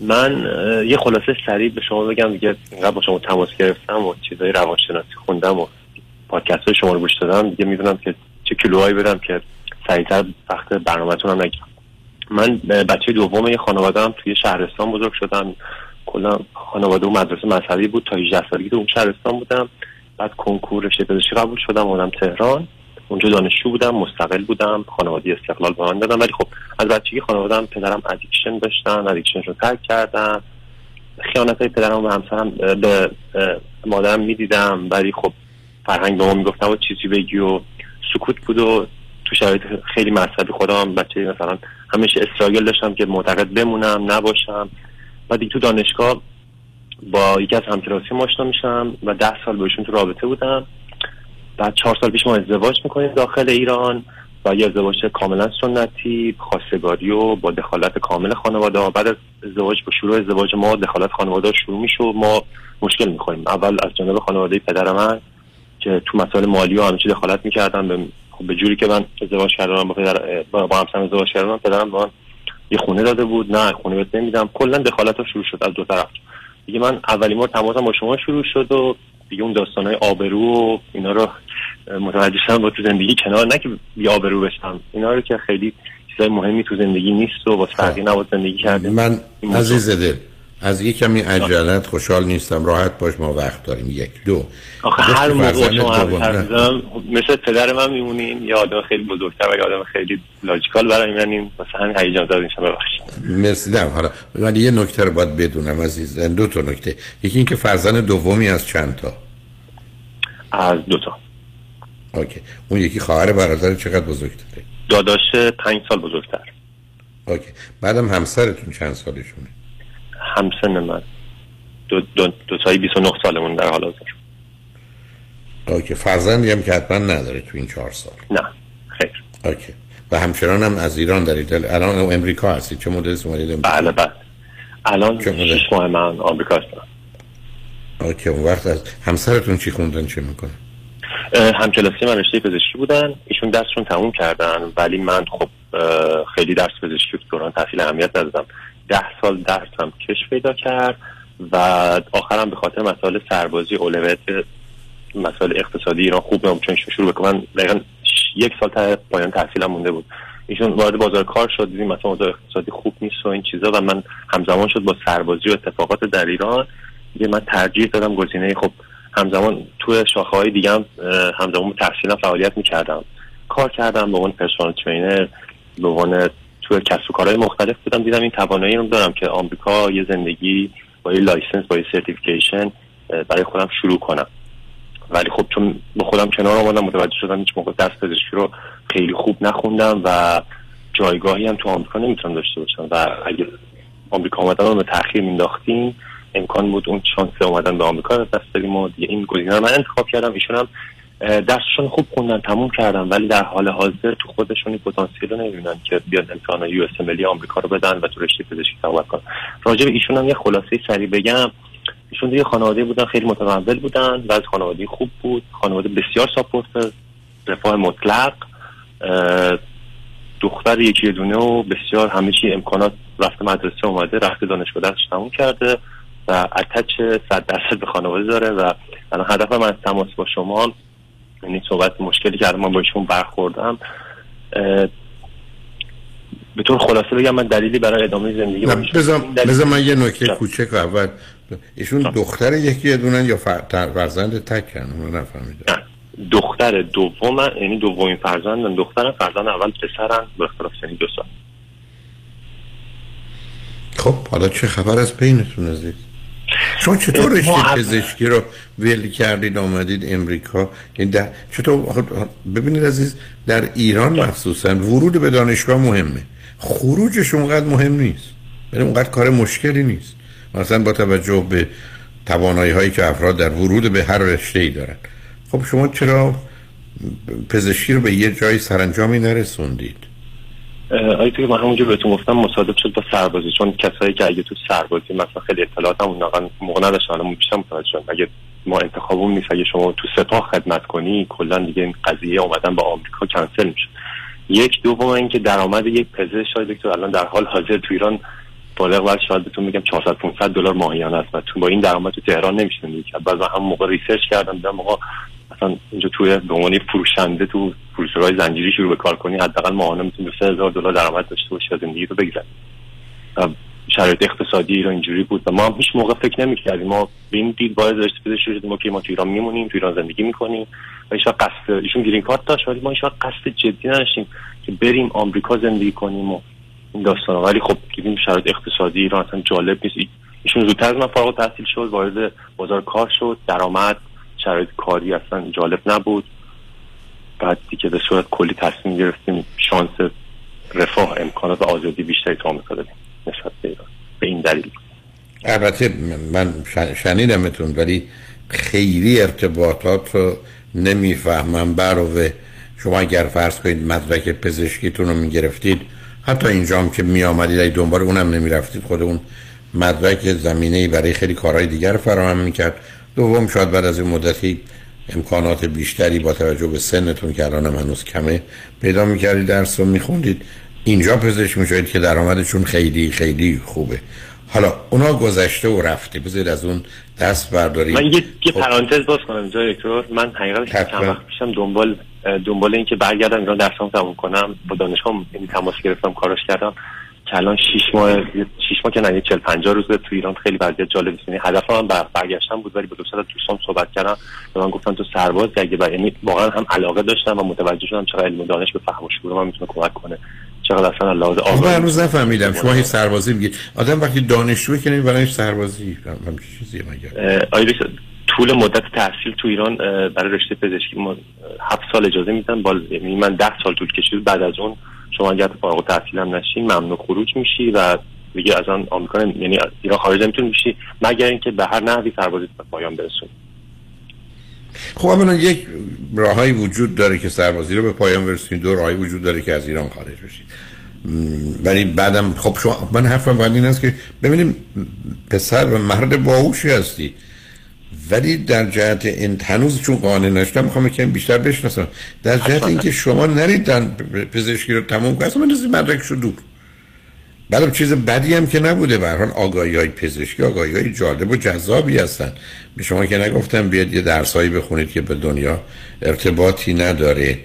من یه خلاصه سریع به شما بگم دیگه اینقدر با شما تماس گرفتم و چیزای روانشناسی خوندم و پادکست های شما رو گوش دادم. دیگه می‌دونم که چه کیلوهایی بدم که سریعتر وقت برنامه‌تون هم نگیرم من بچه دوم یه خانواده هم توی شهرستان بزرگ شدم. کلا خانواده و مدرسه مذهبی بود. تا 18 سالگی تو اون شهرستان بودم. بعد کنکور رشته پزشکی قبول شدم. اومدم تهران. اونجا دانشجو بودم. مستقل بودم. خانواده استقلال به من دادم ولی خب از بچگی خانواده‌ام پدرم addiction داشتن. addiction ش رو ترک کردن. خیانت های پدرم و همسرم به مادرم می‌دیدم. ولی خب فرهنگ به ما می‌گفت نباید چیزی بگی و سکوت بود و تو شرایط خیلی مذهبی خودم بچه مثلا همیشه struggle داشتم که معتقد بمونم نباشم. و دیگه تو دانشگاه با یکی از همکلاسی آشنا میشم و ده سال باشون تو رابطه بودم. بعد چهار سال پیش ما ازدواج می‌کنیم داخل ایران و یه ازدواج کاملا سنتی خواستگاری و با دخالت کامل خانواده. بعد از ازدواج با شروع ازدواج ما دخالت خانواده شروع میشه و ما مشکل می‌خوریم. اول از جانب خانواده پدر من که تو مسائل مالی و چی دخالت می‌کردن به خب به جوری که من ازدواج کردم با پدر با با همسرم ازدواج کردم پدرم به من یه خونه داده بود. نه خونه بهت نمیدم. کلا دخالت ها شروع شد از دو طرف. دیگه من اولین بار تماسم با شما شروع شد و دیگه اون داستانهای آبرو و اینا رو متوجه شدم با تو زندگی کنار. نه که بی آبرو بشم. اینا رو که خیلی چیزای مهمی تو زندگی نیست و با فرقی نباید زندگی کرده من. عزیز دل از یک کمی عجلت خوشحال نیستم. راحت باش ما وقت داریم. یک دو. آخه هر موقع شما زدم مثل پدر من میمونین یا آدم خیلی بزرگتر و یا آدم خیلی لاجیکال برای واسه همین هیجان زده میشم ببخشید. مرسی. دم حالا ولی یه نکته رو باید بدونم عزیز. دو تا نکته. یکی اینکه فرزند دومی از چند تا؟ از دوتا okay. اون یکی خواهر برادر چقدر بزرگتره؟ داداش پنج سال بزرگتر. okay. بعدم همسرتون چند سالشونه؟ همسن من. دو, دو, دو تایی 29 سالمون در حال حاضر. okay فرزندی هم که حتما نداره تو این چهار سال. نه خیر. اوکی. و همچنان هم از ایران دارید الان امریکا هستید چه مدل اومدید بله بله. الان؟ شش ماه من آمریکا هستم. اوکی اون وقت از همسرتون چی خوندن چه می‌کنه همکلاسی من رشته پزشکی بودن. ایشون درسشون تموم کردن ولی من خب خیلی درس پزشکی دوران تحصیل اهمیت ندادم. ده سال درسم کش پیدا کرد و آخرم به خاطر مسائل سربازی اولویت مسائل اقتصادی ایران خوب نبود چون شروع بکنم دقیقا یک سال تا پایان تحصیلم مونده بود. ایشون وارد بازار کار شد دیدیم مثلا اوضاع اقتصادی خوب نیست و این چیزا و من همزمان شد با سربازی و اتفاقات در ایران. دیگه من ترجیح دادم گزینه خب همزمان توی شاخه های دیگه هم همزمان تحصیلم فعالیت می‌کردم. کار کردم به عنوان پرسونال ترینر به عنوان توی کسب و کارهای مختلف بودم دیدم این توانایی رو دارم که آمریکا یه زندگی با یه license با یه certification برای خودم شروع کنم. ولی خب چون با خودم کنار آمدم متوجه شدم هیچ موقع درس پزشکی رو خیلی خوب نخوندم و جایگاهی هم تو آمریکا نمی‌تونم داشته باشم. و اگه آمریکا آمدن رو به تاخیر مینداختیم امکان بود اون شانس اومدن به آمریکا رو دست بدیم و دیگه این گزینه رو من انتخاب کردم. ایشون هم درسشون خوب خوندن تموم کردم ولی در حال حاضر تو خودشون این پتانسیل رو نمی‌بینن که بیاد امتحان US آمریکا رو بدن و تو رشته پزشکی تقاعد کنن. راجع به ایشون هم یه خلاصه سریع بگم. ایشون دیگه خانواده بودن خیلی متقبل بودن و از خانواده خوب بود خانواده بسیار ساپورت رفاه مطلق دختر یکی دونه و بسیار همه چی امکانات رفته مدرسه اومده رفته دانشگاه درسش تموم کرده و اتچ صد درصد به خانواده داره و الان هدف من از تماس با شما یعنی صحبت مشکلی که الان من با ایشون برخوردم به طور خلاصه بگم من دلیلی برای ادامه زندگی بذار من یه نکته کوچک اول. ایشون دختر یکی دونن یا فرزند تکن؟ اونو نفهمیدم. دختر دوم یعنی دومین فرزندم دخترم فرزند اول پسرم به اختلاف سنی دو سال. خب حالا چه خبر از بینتون عزیز؟ شما چطور رشته پزشکی رو ول کردید آمدید امریکا؟ یعنی در چطور ببینید عزیز در ایران مخصوصا ورود به دانشگاه مهمه. خروجش اونقدر مهم نیست. یعنی اونقدر کار مشکلی نیست. مثلا با توجه به توانایی هایی که افراد در ورود به هر رشته ای دارن. خب شما چرا پزشکی رو به یه جایی سرانجامی نرسوندید؟ آیا توی من همونجور بهتون گفتم مصادف شد با سربازی چون کسایی که اگه تو سربازی مثلا خیلی اطلاعات هم اون موقع نداشتن الان بیشتر متوجه اگه ما انتخابمون نیست اگه شما تو سپاه خدمت کنی کلا دیگه این قضیه اومدن با آمریکا کنسل میشه یک دوم اینکه درآمد یک پزشک شاید دکتر الان در حال حاضر تو ایران بالغ بر شاید بهتون میگم 400 500 دلار ماهیانه است و تو با این درآمد تو تهران نمیشه بعد من همون موقع research کردم دیدم آقا مثلا اینجا توی به عنوان فروشنده تو فروشگاه زنجیری شروع به کار کنی حداقل ماهانه می‌تونی 3000 دلار درآمد داشته باشی و زندگی رو شرایط اقتصادی ایران اینجوری بود ما هم هیچ موقع فکر نمی‌کردیم. ما به این دید باید پزشکی شدیم ما که ما تو ایران میمونیم تو ایران زندگی می‌کنیم و ایشون قصد ایشون گرین کارت داشت ولی ما ایشون قصد جدی نداشتیم که بریم آمریکا زندگی کنیم و این داستان ولی خب دیدیم شرایط اقتصادی ایران اصلا جالب نیست. ایشون زودتر از من فارغ التحصیل شد وارد بازار کار شد درآمد شرایط کاری اصلا جالب نبود. بعد دیگه به صورت کلی تصمیم گرفتیم شانس رفاه امکانات و آزادی بیشتری تو آمریکا دادیم نسبت به ایران. به این دلیل. البته من شنیدمتون ولی خیلی ارتباطات رو نمی‌فهمم. برای شما اگر فرض کنید مدرک پزشکیتون رو می‌گرفتید حتی اینجا هم که می آمدید اگه دنبال اونم نمی رفتید خود اون مدرک زمینه برای خیلی کارهای دیگر فراهم می‌کرد. دوم شاید بعد از این مدتی امکانات بیشتری با توجه به سنتون که الان هنوز کمه پیدا می‌کردید درس رو میخوندید. اینجا پزشک می‌شوید که درآمدشون خیلی خیلی خوبه. حالا اونا گذشته و رفته بذارید از اون دست بردارید من یه, یه خب. پرانتز باز کنم اینجا دکتر. من حقیقتش. چند وقت پیشم دنبال دنبال این که برگردم ایران درسام تموم کنم. با دانشگاه یعنی تماس گرفتم کارش کردم. که الان 6 ماه 6 ماه که نه یه 40 50 روز تو ایران خیلی وضعیت جالب است یعنی هدف من بر برگشتن بود ولی با دو تا دوستان صحبت کردم. به من گفتن تو سرباز بر یعنی واقعا هم علاقه داشتم و متوجه شدم چقدر علم دانش به فهم و شعور من می‌تونه کمک کنه. چقدر اصلا لحاظ آقا آگاهی هنوز نفهمیدم. شما هیچ سربازی میگید آدم وقتی دانشجوه که نمیبرنش سربازی. هم چیزیه مگر اه، آیا دکتر، طول مدت تحصیل تو ایران برای رشته پزشکی ما اه، هفت سال اجازه میدن. بال یعنی من ده سال طول کشید. بعد از اون شما اگر فارغ التحصیل هم نشین ممنوع خروج میشی و دیگه از آن آمریکا یعنی ایران خارج نمی‌تونی میشی مگر اینکه به هر نحوی سربازی به پایان برسونی خب اولا یک راههایی وجود داره که سربازی رو به پایان برسونید. دو راهی وجود داره که از ایران خارج بشید. ولی بعدم خب شما من حرفم باید این است که ببینیم پسر و مرد باهوشی هستی. ولی در جهت این هنوز چون قانع نشدم می‌خوام کمی بیشتر بشناسم. در جهت اینکه شما نرید پزشکی رو تموم کنید اصلا بندازید مدرکشو دور. بعدم چیز بدی هم که نبوده. به هر آگاهی های پزشکی آگاهی های جالب و جذابی هستن. به شما که نگفتم بیاد یه درسایی بخونید که به دنیا ارتباطی نداره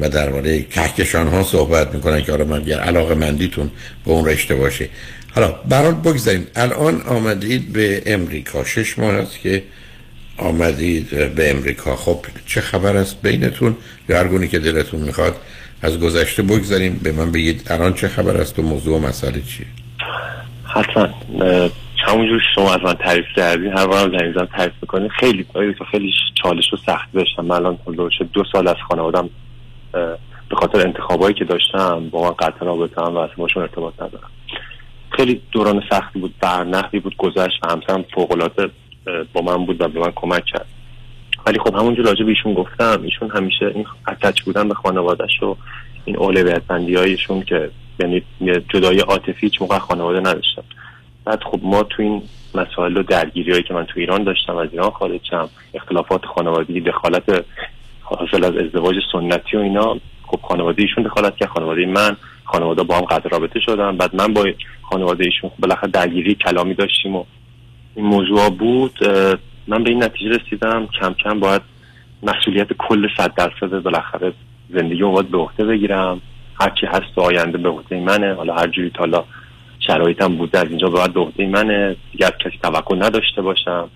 و درباره کهکشان ها صحبت می‌کنن که آره اگر علاقه مندیتون به اون رشته باشه. حالا برات بگذاریم. الان آمدید به امریکا. شش ماه است که آمدید به امریکا. خب چه خبر است بینتون؟ یا هر که دلتون می‌خواد از گذشته بگذاریم. به من بگید الان چه خبر است و موضوع و مسئله چیه؟ حتما همونجور شما از من تعریف کردین هر بارم زنگ تعریف می‌کنین خیلی خیلی چالش و سخت داشتم. من الان دو سال از خانوادم به خاطر انتخابایی که داشتم با من قطع رابطه هم و اصلا باشون ارتباط ندارم. خیلی دوران سختی بود برنخی بود گذشت و همسرم فوقلاده با من بود و به من کمک کرد. ولی خب همونجور راجع به ایشون گفتم ایشون همیشه این اتچ بودن به خانوادهش و این اولویت بندی هایشون که یعنی جدای عاطفی هیچ موقع خانواده نداشتم بعد خب ما تو این مسائل و درگیری هایی که من تو ایران داشتم از ایران خارج شدم اختلافات خانوادگی دخالت حاصل از ازدواج سنتی و اینا خب خانواده ایشون دخالت کرد خانواده من خانواده با هم قطع رابطه شدن. بعد من با خانواده ایشون خب بالاخره درگیری کلامی داشتیم و این موضوع بود. من به این نتیجه رسیدم کم کم باید مسئولیت کل صد درصد بالاخره زندگی باید به عهده بگیرم. هرچی هست آینده به عهده منه. حالا هر جوری حالا شرایطم بوده از اینجا باید به عهده منه. دیگه کسی توقع نداشته باشم.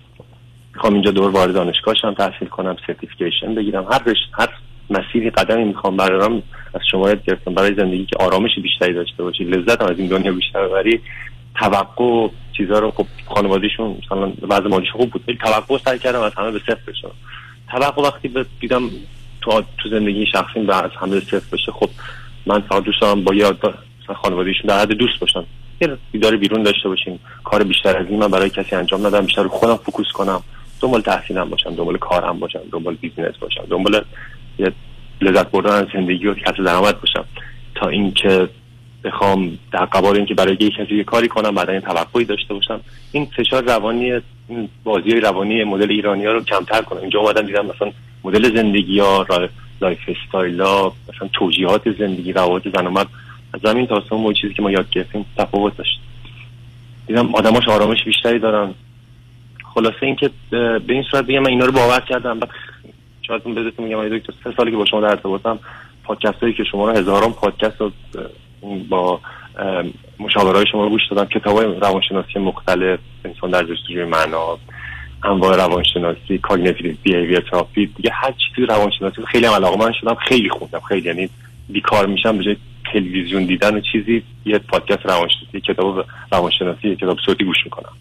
می‌خوام اینجا دور وارد دانشگاهشم تحصیل کنم سرتیفیکیشن بگیرم. هر رشت هر مسیری قدمی می‌خوام برام از شما یاد گرفتم. برای زندگی که آرامش بیشتری داشته باشی لذت از این دنیا بیشتر ببری. توقع چیزا رو خب خانوادهشون مثلا بعض مالیش خوب بود ولی توقع سعی کردم از همه به صفر بشم. توقع وقتی دیدم تو تو زندگی شخصی به از همه صفر بشه خب من فقط دوست دارم با یاد خانوادهشون در حد دوست باشم. یه دیدار بیرون داشته باشیم کار بیشتر از این من برای کسی انجام ندم بیشتر رو خودم focus کنم. دنبال تحصیلم باشم دنبال کارم باشم دنبال business باشم دنبال یه لذت بردن از زندگی و کسب درآمد باشم. تا اینکه بخوام در قبال اینکه برای یک کسی کاری کنم بعد این توقعی داشته باشم. این فشار روانی این بازی روانی مدل ایرانی ها رو کمتر کنم اینجا اومدم دیدم مثلا مدل زندگی ها lifestyle ها مثلا توجیهات زندگی روابط زن و از زمین تا اون چیزی که ما یاد گرفتیم تفاوت داشت. دیدم آدماش آرامش بیشتری دارن. خلاصه اینکه به این صورت بگم من اینا رو باور کردم. بعد شاید بهتون میگم دکتر سه سالی که با شما در ارتباطم پادکست هایی که شما رو هزاران پادکست رو با مشاوره شما گوش دادم کتاب های روانشناسی مختلف انسان در جستجوی معنا انواع روانشناسی cognitive behavior therapy دیگه هر چیزی روانشناسی خیلی هم علاقه من شدم خیلی خوندم. خیلی یعنی بیکار میشم به تلویزیون دیدن و چیزی یه پادکست روانشناسی کتاب روانشناسی کتاب صوتی گوش می‌کنم.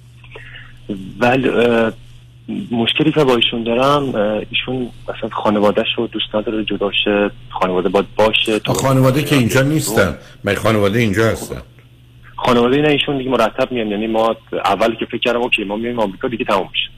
ولی مشکلی که با ایشون دارم ایشون مثلا خانوادهش رو دوست نداره جدا شه خانواده باید باشه تا خانواده که اینجا نیستن. من خانواده اینجا هستن؟ خانواده نه ایشون دیگه مرتب میان. یعنی ما اولی که فکر کردم اوکی ما میایم آمریکا دیگه تموم میشه.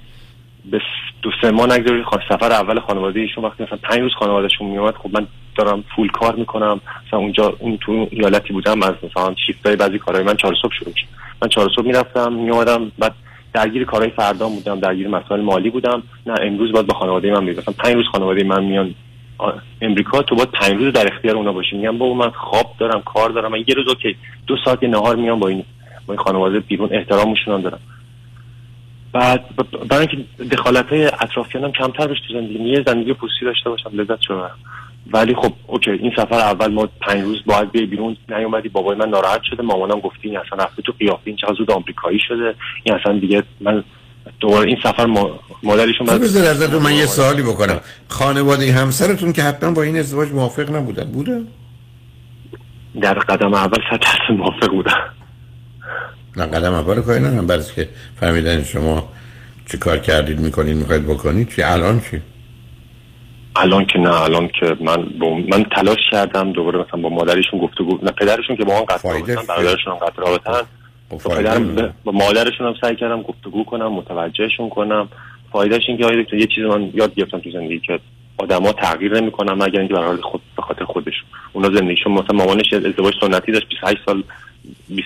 به دو سه ماه نگذارید سفر اول خانواده ایشون وقتی مثلا پنج روز خانوادهشون میومد خب من دارم فول کار می‌کنم. مثلا اونجا اون تو ایالتی بودم از مثلا شیفتای بعضی کارهای من چهار صبح شروع میشه من چهار صبح می‌رفتم میومدم بعد درگیر کارهای فردا بودم درگیر مسائل مالی بودم. نه امروز باید با خانواده من مثلا پنج روز خانواده من میان. امریکا تو باید پنج روز در اختیار اونا باشی. میگم بابا من خواب دارم کار دارم. من یه روز OK. دو ساعت نهار میام با این با این خانواده بیرون. احترامشون دارم. بعد برای اینکه دخالت های اطرافیانم کمتر بشه تو زندگی یه زندگی پوستی داشته باشم. لذت شو ولی خب OK این سفر اول ما پنج روز باید بیای بیرون نیومدی بابای من ناراحت شده مامانم گفتی این اصلا رفته تو قیافه این چقدر زود آمریکایی شده این اصلا دیگه من دوباره این سفر ما مادرشون من بذار من یه سوالی بکنم. خانواده همسرتون که حتما با این ازدواج موافق نبودن بوده؟ در قدم اول صد موافق بودن. نه قدم اول کاری نه که فهمیدن شما چی کار کردید می‌کنید می‌خواید بکنید چی؟ الان چی؟ الان که نه الان که من من تلاش کردم دوباره مثلا با مادرشون گفتگو نه پدرشون که با من قطع رابطن برادرشون هم قطع رابطن خب با پدرم با مادرشون هم سعی کردم گفتگو کنم متوجهشون کنم. فایدهش این که یه چیز من یاد گرفتم تو زندگی که آدما تغییر نمی‌کنن مگر اینکه به خود به خاطر خودشون. اونا زندگیشون مثلا مامانش ازدواج سنتی داشت 28 سال 20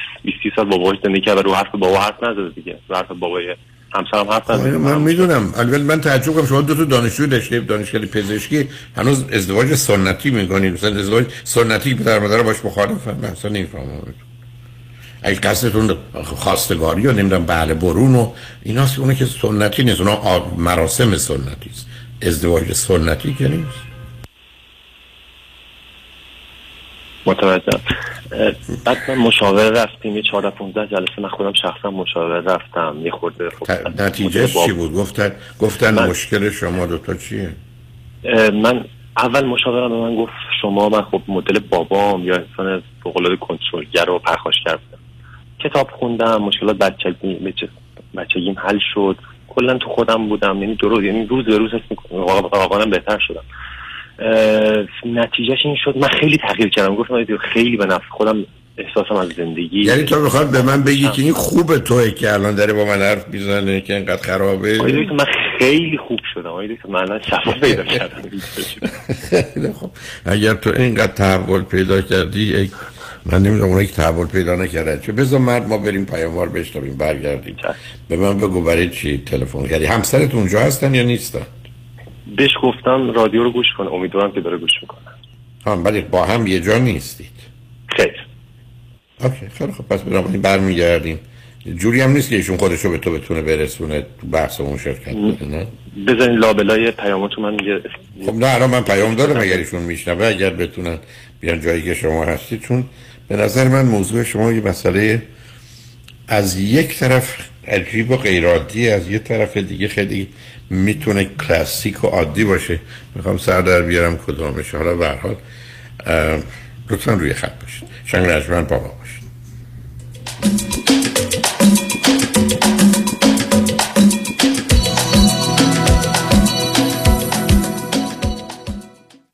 سال باباش زندگی کرد رو حرف بابا حرف نزده دیگه. رو حرف بابای همسرم حرف نزده من می‌دونم. البته من تعجب کنم. شما دو تا دانشجو داشته دانشگاه پزشکی. هنوز ازدواج سنتی می‌کنید مثلا ازدواج سنتی پدر مادر باش مخالفن من اصلا نمی‌فهمم. اگه قصدتون خواستگاری و نمی‌دونم بله برون و ایناست اونه که سنتی نیست. اونا مراسم سنتی است. ازدواج سنتی که نیست. متوجهم اه، بعد من مشاوره رفتیم یه 14 15 جلسه من خودم شخصا مشاوره رفتم یه خورده خب نتیجه چی بود گفتن گفتن من- مشکل شما دوتا چیه من اول مشاورم به من گفت شما من خب مدل بابام یا انسان فوق‌العاده کنترلگر و پرخاشگر بودم کتاب خوندم مشکلات بچگی بچه- بچگیم حل شد کلا تو خودم بودم یعنی درست یعنی روز به روز حس می‌کنم واقعا بهتر شدم نتیجهش این شد. من خیلی تغییر کردم. گفتم خیلی به نفع خودم احساسم از زندگی. یعنی تو می‌خواد به من بگی که این خوب توه که الان داره با من حرف می‌زنه که اینقدر خرابه؟ من خیلی خوب شدم. آقای دکتر من الان شفا پیدا کردم. [laughs] اگر تو اینقدر تحول پیدا کردی من نمی‌دونم اونایی که تحول پیدا نکردن چه بذار مرد ما بریم پیاموار بشنویم برگردیم. به من بگو برای چی تلفن کردی؟ همسرت اونجا هستن یا نیستن؟ بهش گفتم رادیو رو گوش کن امیدوارم که داره گوش می‌کنه. ها ولی با هم یه جا نیستید. خیر. اوکی خیلی خب پس بنابراین برمیگردیم. جوری هم نیست که ایشون خودش رو به تو بتونه برسونه تو بحث اون شرکت بده نه؟ بزنین لابلای پیاماتو من یه خب نه الان من پیام دارم اگر ایشون میشنوه اگر بتونن بیان جایی که شما هستید چون به نظر من موضوع شما یه مسئله از یک طرف عجیب و غیرعادی از یه طرف دیگه خیلی می‌تونه کلاسیک و عادی باشه. می‌خوام سر در بیارم کدامش. حالا به هر حال لطفا روی خط باشید. شنگ رجمن با ما باشید.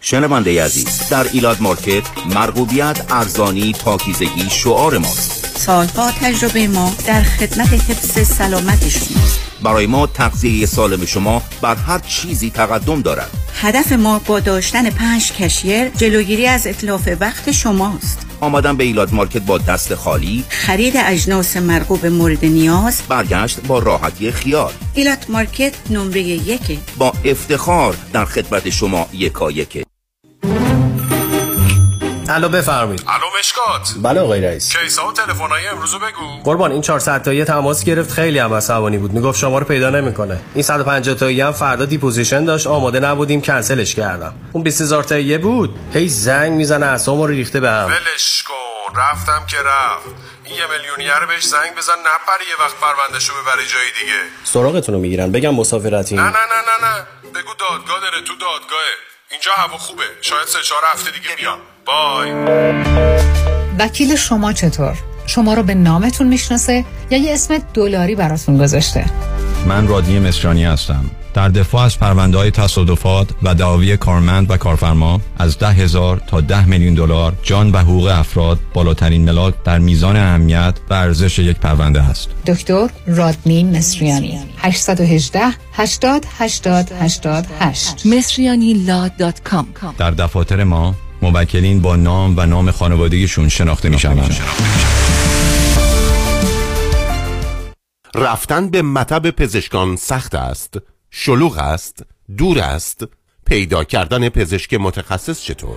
شنونده عزیز در Elat Market مرغوبیت ارزانی پاکیزگی شعار ماست. سالها تجربه ما در خدمت حفظ سلامت شماست برای ما تغذیه سالم شما بر هر چیزی تقدم دارد. هدف ما با داشتن پنج cashier جلوگیری از اتلاف وقت شماست. آمدن به Elat Market با دست خالی. خرید اجناس مرغوب مورد نیاز. برگشت با راحتی خیال. Elat Market نمره یک با افتخار در خدمت شما یکا یکه الو بفرمایید. الو مشکات. بله آقای رئیس. case ا و تلفن‌های امروزو بگو. قربان این 400 تایی تماس گرفت. خیلی هم عصبانی بود. می‌گفت شما رو پیدا نمی‌کنه. این 150 تایی هم فردا deposition داشت. آماده نبودیم. کنسلش کردم. اون 20000 تایی بود. هی زنگ می‌زنه اعصابمو رو ریخته به هم. ولش کن. رفتم که رفت. این یه میلیونیه رو بهش زنگ بزن. نپره یه وقت پروندهشو ببره جای دیگه. سراغتون رو می‌گیرن. بگم مسافرتی. نه نه نه نه نه. بگو دادگاه داره. تو دادگاهه. اینجا هوا خوبه. شاید سه چهار هفته دیگه بیام. بای. وکیل شما چطور؟ شما رو به نامتون می‌شناسه یا یه اسم دلاری براتون گذاشته؟ من رادنی مصریانی هستم. در دفاع از پرونده های تصادفات و دعاوی کارمند و کارفرما از ده هزار تا ده میلیون دلار جان و حقوق افراد بالاترین ملاک در میزان اهمیت و ارزش یک پرونده است. دکتر رادنی مصریانی 818 80 80 88 مصریانی در دفاتر ما موکلین با نام و نام خانوادگیشون شناخته می شوند. رفتن به مطب پزشکان سخت است. شلوغ است دور است پیدا کردن پزشک متخصص چطور؟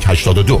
82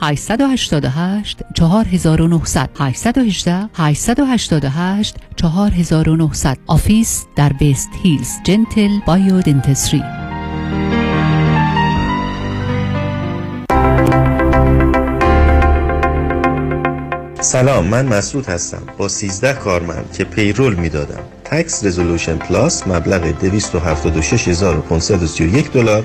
888 4900 818 888 4900 office در West Hills. Gentle Biodentistry سلام من مسعود هستم. با 13 کارمند که payroll می‌دادم. Tax Resolution Plus مبلغ 276531 دلار.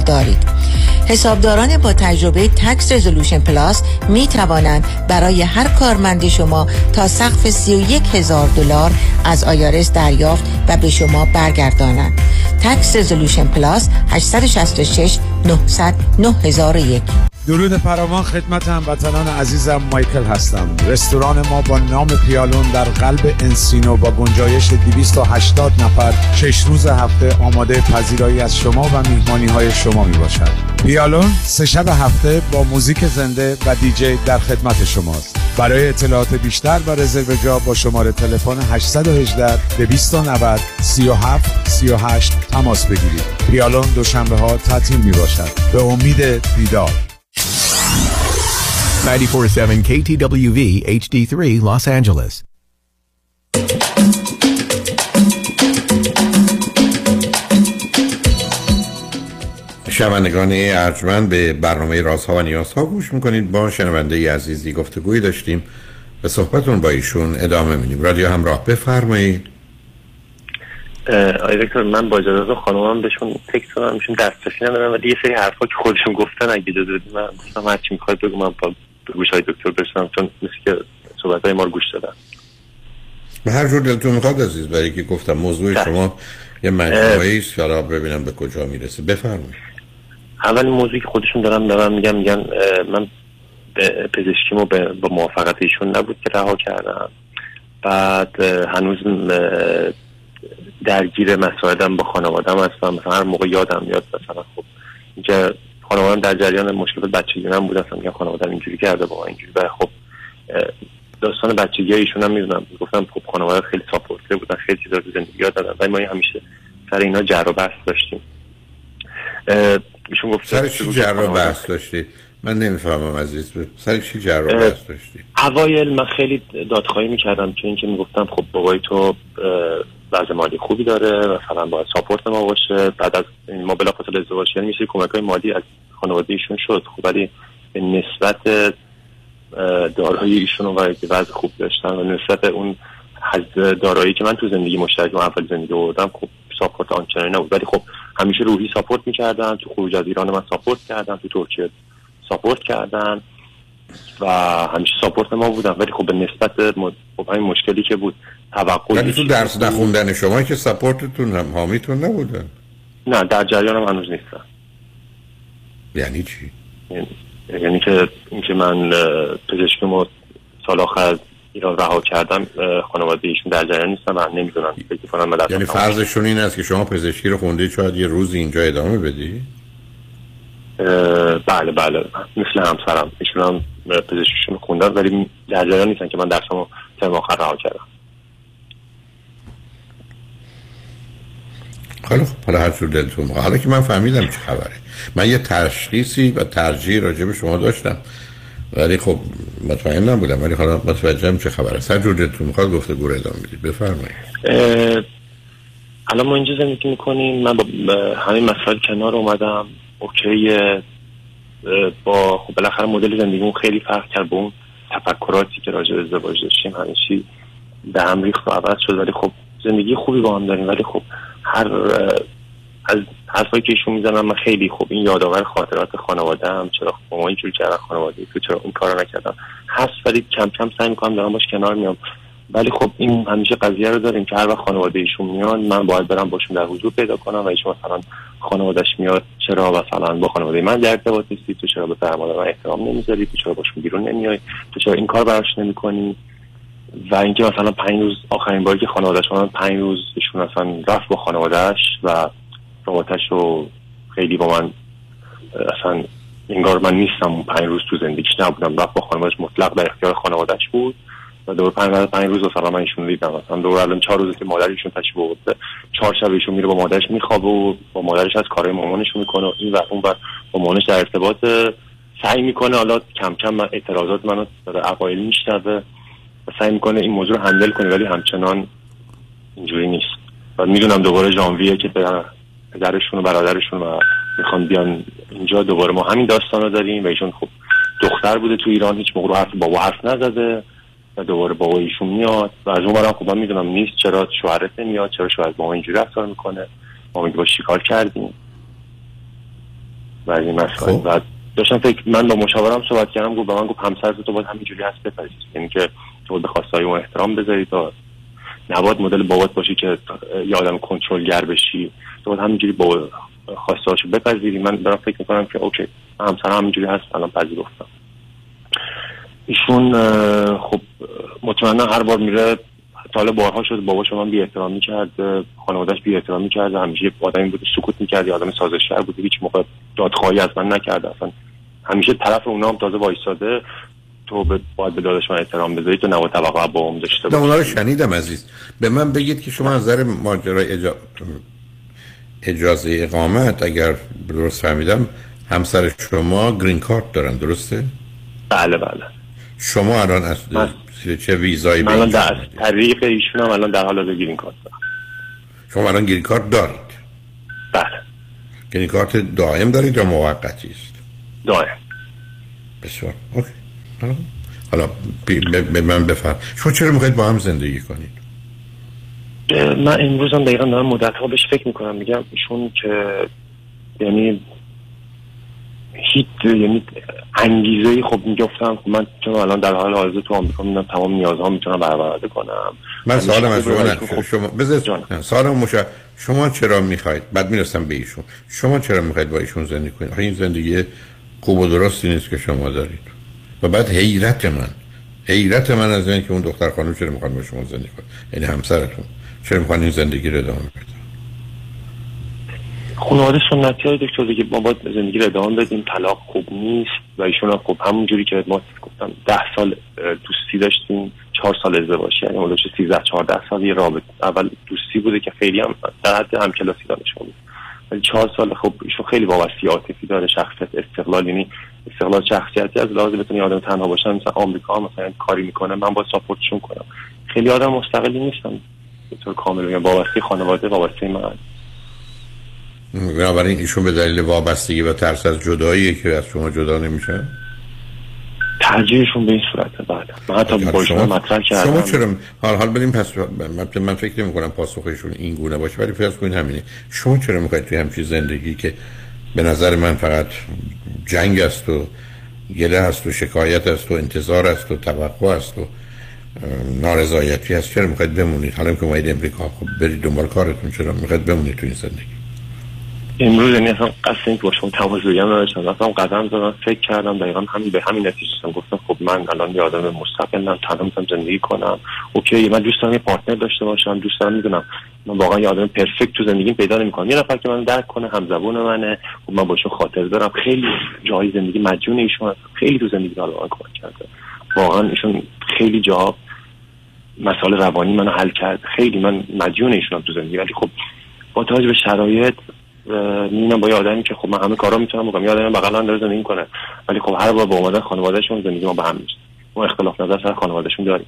دارید. حسابداران با تجربه Tax Resolution Plus می توانند برای هر کارمند شما تا سقف 31 هزار دلار از IRS دریافت و به شما برگردانند. Tax Resolution Plus 866 900 9001 درود فراوان خدمت هموطنان عزیزم مایکل هستم. رستوران ما با نام پیالون در قلب انسینو با گنجایش 280 نفر شش روز هفته آماده پذیرایی از شما و میهمانی های شما. می باشد پیالون سه شب هفته با موزیک زنده و دیجی در خدمت شماست. برای اطلاعات بیشتر و رزرو جا با شماره تلفن 818 290 37 38 تماس بگیرید. پیالون دوشنبه ها تعطیل می باشد به امید دیدار 947 KTWV HD3 Los Angeles. شنوندگان ارجمند به برنامه رازها و نیازها گوش می‌کنید. با شنونده عزیزی گفتگوی داشتیم به صحبتون با ایشون ادامه میدیم. رادیو همراه بفرمایید. آقای دکتر من با اجازه خانومم بهشون تکس کنم میشون دسترسی ندارم ولی یه سری حرفا که خودشون گفتن اگه اجازه بدید من گفتم هر چی می‌خواد بگو من با گوش های دکتر برسونم چون مثل که صحبت های ما رو گوش دادن. به هر جور دلتون می‌خواد عزیز برای که گفتم موضوع شما یه مجموعه است. حالا ببینم به کجا می‌رسه. بفرمایید. اول موضوعی که خودشون دارن دارن میگن میگن من پزشکیمو با موافقت ایشون نبود که رها کردم. بعد هنوز درگیر مسائلم با خانوادم هستم. مثلا هر موقع یادم میاد مثلا خب اینجا خانوادم در جریان مشکل بچگی من بود. اصلا میگم خانوادم اینجوری کرده با اینجوری. و خب داستان بچگی ایشون هم می‌دونم. گفتم خب خانواده خیلی ساپورته بودن خیلی چیزا رو زندگی یاد دادن. ولی ما همیشه سر اینا جر و بحث داشتیم. ایشون گفت سر چی جر و بحث داشتی؟ من نمی‌فهمم عزیز سر چی جر و بحث داشتی؟ اوایل من خیلی دادخواهی می‌کردم چون اینکه می‌گفتم خب بابای تو وضع مالی خوبی داره مثلا باید ساپورت ما باشه. بعد از ما بلافاصله ازدواج کردیم میشه کمک های مالی از خانواده ایشون شد. خب ولی به نسبت دارایی ایشون و وضع خوب داشتن و نسبت اون دارایی که من تو زندگی مشترک و اول زندگی بودم خب support آنچنانی نبود. ولی خب همیشه روحی support می‌کردن. تو خروج از ایران من support کردن تو ترکیه support کردن و همیشه support ما بودن. ولی خب به نسبت خب همین مشکلی که بود توقع ولی تو درس نخوندن شما که support تون هم حامیتون نبودن. نه در جریان هم هنوز نیستن. یعنی چی؟ یعنی, یعنی که اینکه من پزشکیمو سال آخر ایران رها کردم خانواده ایشون در جریان نیستن من نمی‌دونم فکر کنم یعنی فرضشون این است که شما پزشکی رو خوندید شاید یه روز اینجا ادامه بدی؟ بله بله. مثل همسرم. ایشون هم پزشکیشون خوندن ولی در جریان نیستن که من درسمو ترم آخر رها کردم. خیلی خب حالا هر جور دلتون حالا که من فهمیدم چه خبره. من یه تشخیصی و ترجیح راجع به شما داشتم. ولی خب مطمئن نبودم ولی حالا متوجهم چه خبره. هر جور دلتون می‌خواد گفته گوره ادامه بدید بفرمایید. الان ما اینجا زندگی می‌کنیم. من با همین مسائل کنار اومدم. اوکی با خب بالاخره مدل زندگیمون خیلی فرق کرد با اون تفکراتی که راجع به ازدواج داشتیم. همیشه به هم ریخت و عوض شد. ولی خب زندگی خوبی با هم داریم. ولی خب هر از حرفایی که ایشون می‌زنم من خیلی خوب این یادآور خاطرات خانواده هم چرا با ما اینجور کردن خانواده تو چرا اون کارو نکردم؟ هست ولی کم کم سعی می‌کنم دارم باش کنار میام. ولی خب این همیشه قضیه رو داریم که هر وقت خانواده ایشون میان من باید برم باشون در حضور پیدا کنم و ایشون مثلا خانوادهش میاد چرا مثلا با خانواده من در ارتباط نیستی؟ تو چرا به فرمان من احترام نمی‌ذاری؟ تو چرا باشون بیرون نمیای؟ تو چرا این کار براش نمی‌کنی؟ و اینکه مثلا پنج روز آخرین باری که خانوادهش من پنج روز ایشون اصلا رفت با خانوادهش و رابطش رو خیلی با من اصلا انگار من نیستم اون پنج روز تو زندگیش نبودم. رفت با خانوادهش مطلق در اختیار خانوادهش بود. و دور پنج پنج روز مثلا من ایشون دیدم. مثلا دور الان چهار روزه که مادرشون تشریف آورده چهار شب ایشون میره با مادرش میخوابه و با مادرش از کارهای مامانش می‌کنه. و این و اون و با مامانش در ارتباط سعی می‌کنه حالا کم کم من اعتراضات منو داره عقایل میشنوه و سعی می‌کنه این موضوع رو هندل کنه ولی همچنان اینجوری نیست. و می‌دونم دوباره ژانویه که پدرشون و برادرشون و می‌خوان بیان اینجا. دوباره ما همین داستان رو داریم و ایشون خب دختر بوده تو ایران هیچ موقع حرف بابا حرف نزده و دوباره بابا ایشون میاد و از اون برم خب من می‌دونم نیست چرا شوهرت نمیاد چرا شوهر با ما اینجوری رفتار می‌کنه. ما میگه با شکار کردیم؟ و این مسائل خب. داشتم فکر من با مشاورم صحبت کردم گفت به من گفت همسر تو باید همینجوری هست بپذیری یعنی که تو به خواستای اون احترام بذاری تا نباید مدل بابات باشی که یه آدم کنترلگر بشی. باید همینجوری با خواستهاشو بپذیری. من دارم فکر می‌کنم که اوکی همسر همینجوری هست الان پذیرفتم. ایشون خب مطمئنا هر بار میره حالا بارها شد بابا شما بی احترامی کرد خانوادهش بی احترامی کرد همیشه آدمی بوده سکوت می‌کرد آدم سازشگر بوده هیچ موقع دادخواهی از من نکرده اصلا. همیشه طرف اونا هم تازه وایساده تو به باید به داداش من احترام بذاری تو نباید توقع با هم داشته باشی اونا رو شنیدم عزیز. به من بگید که شما از نظر ماجرای اجا... اجازه اقامت اگر درست فهمیدم همسر شما گرین کارت دارن درسته؟ بله بله. شما الان از چه ویزایی من الان از طریق ایشون هم الان در حال گیرین کارت دارم. شما الان گرین کارت دارید؟ بله. گرین کارت دائم دارید یا موقتی است؟ دائم. بسیار. اوکی. حالا- به من بفرم شما چرا می‌خواید با هم زندگی کنید؟ من امروز هم دقیقا دارم مدت ها بهش فکر می‌کنم. میگم ایشون که یعنی هیچ یعنی انگیزه خب می‌گفتم خب من چون الان در حال حاضر تو آمریکا می‌دونم تمام نیازها می‌تونم برآورده کنم. من سوالم از شما شما بذار مشا شما چرا می‌خواید؟ بعد می‌رسم به ایشون. شما چرا می‌خواید با ایشون زندگی کنید؟ آخه این زندگی خوب و درستی نیست که شما دارید. و بعد حیرت من حیرت من از این که اون دختر خانم چرا می‌خواد با شما زندگی کنه؟ یعنی همسرتون. چرا می‌خوان این زندگی رو ادامه بدن خانواده سنتی های دکتر دیگه ما باید زندگی رو ادامه بدیم. طلاق خوب نیست و ایشون هم خب همونجوری که ما گفتم ده سال دوستی داشتیم چهار سال ازدواج یعنی حدود 13 14 سال یه رابطه. اول دوستی بوده که خیلی هم در حد همکلاسی دانشگاه بود. ولی چهار سال خب ایشون خیلی وابستی عاطفی داره شخصیت استقلال. یعنی استقلال شخصیتی از لحاظ بتونی آدم تنها باشن مثلا آمریکا مثلا کاری می‌کنه من با ساپورتشون کنم. خیلی آدم مستقلی نیستم به طور کامل بگم. وابسته خانواده وابسته من بنابراین ایشون به دلیل وابستگی و ترس از جدایی که از شما جدا نمیشن ترجیحشون به این صورته بعد من حتی با شما مطرح کردم. شما چرا حال حال بریم پس من, فکر نمی کنم پاسخشون این گونه باشه ولی فرض کنید همینه. شما چرا می‌خواید توی همچین زندگی که به نظر من فقط جنگ است و گله است و شکایت است و انتظار است و توقع است و نارضایتی است چرا می‌خواید بمونید؟ حالا که اومدید امریکا خب برید دنبال کارتون. چرا می‌خواید بمونید تو این زندگی؟ امروز یعنی اصلا قصد این که با شما تماس بگیرم نداشتم اصلا قدم زدم فکر کردم دقیقا همین به همین نتیجه رسیدم. گفتم خب من الان یه آدم مستقلم تنها می‌تونم زندگی کنم. اوکی من دوست دارم یه پارتنر داشته باشم دوست دارم می‌دونم من واقعا یه آدم پرفکت تو زندگیم پیدا نمی‌کنم. یه نفر که من درک کنه همزبون منه. خب من باشون خاطر دارم. خیلی جای زندگی مدیون ایشون. خیلی تو زندگی حالا من کمک کرده واقعا ایشون خیلی جا مسائل روانی منو حل کرد. خیلی من مدیون ایشونم تو زندگی ولی خب با توجه به شرایط می‌بینم با یه آدمی که خب من همه کارا می‌تونم بکنم. یه آدمی بغل من داره زندگی کنه ولی خب هر بار با اومدن خانوادهشون زندگی ما به هم میشه ما اختلاف نظر سر خانوادهشون داریم.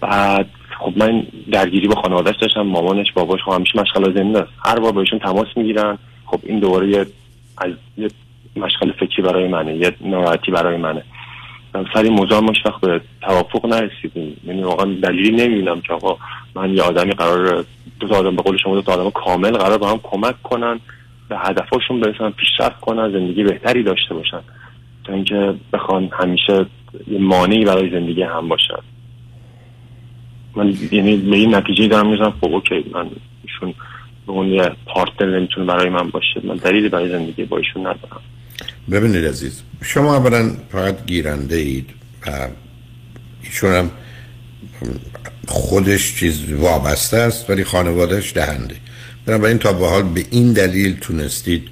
بعد خب من درگیری با خانوادهش داشتم مامانش باباش خب همیشه مشغله ذهنی است هر بار بهشون تماس می‌گیرن. خب این دوباره از یه مشغله فکری برای منه یه ناراحتی برای منه. سر این موضوع ما وقت به توافق نرسیدیم یعنی واقعا دلیلی نمی‌بینم که آقا من یه آدمی قرار دو تا آدم به قول شما دو تا آدم کامل قرار با هم کمک کنن به هدفاشون برسن پیشرفت کنن زندگی بهتری داشته باشن. تا اینکه بخوان همیشه یه مانعی برای زندگی هم باشن. من یعنی به این نتیجه دارم می‌رسم خب اوکی من ایشون به اون یه پارتنر نمی‌تونه برای من باشه. من دلیلی برای زندگی با ایشون ندارم. ببینید عزیز شما اولا فقط گیرنده اید و ایشون هم خودش چیز وابسته است ولی خانوادهش دهنده. بنابراین تا به حال به این دلیل تونستید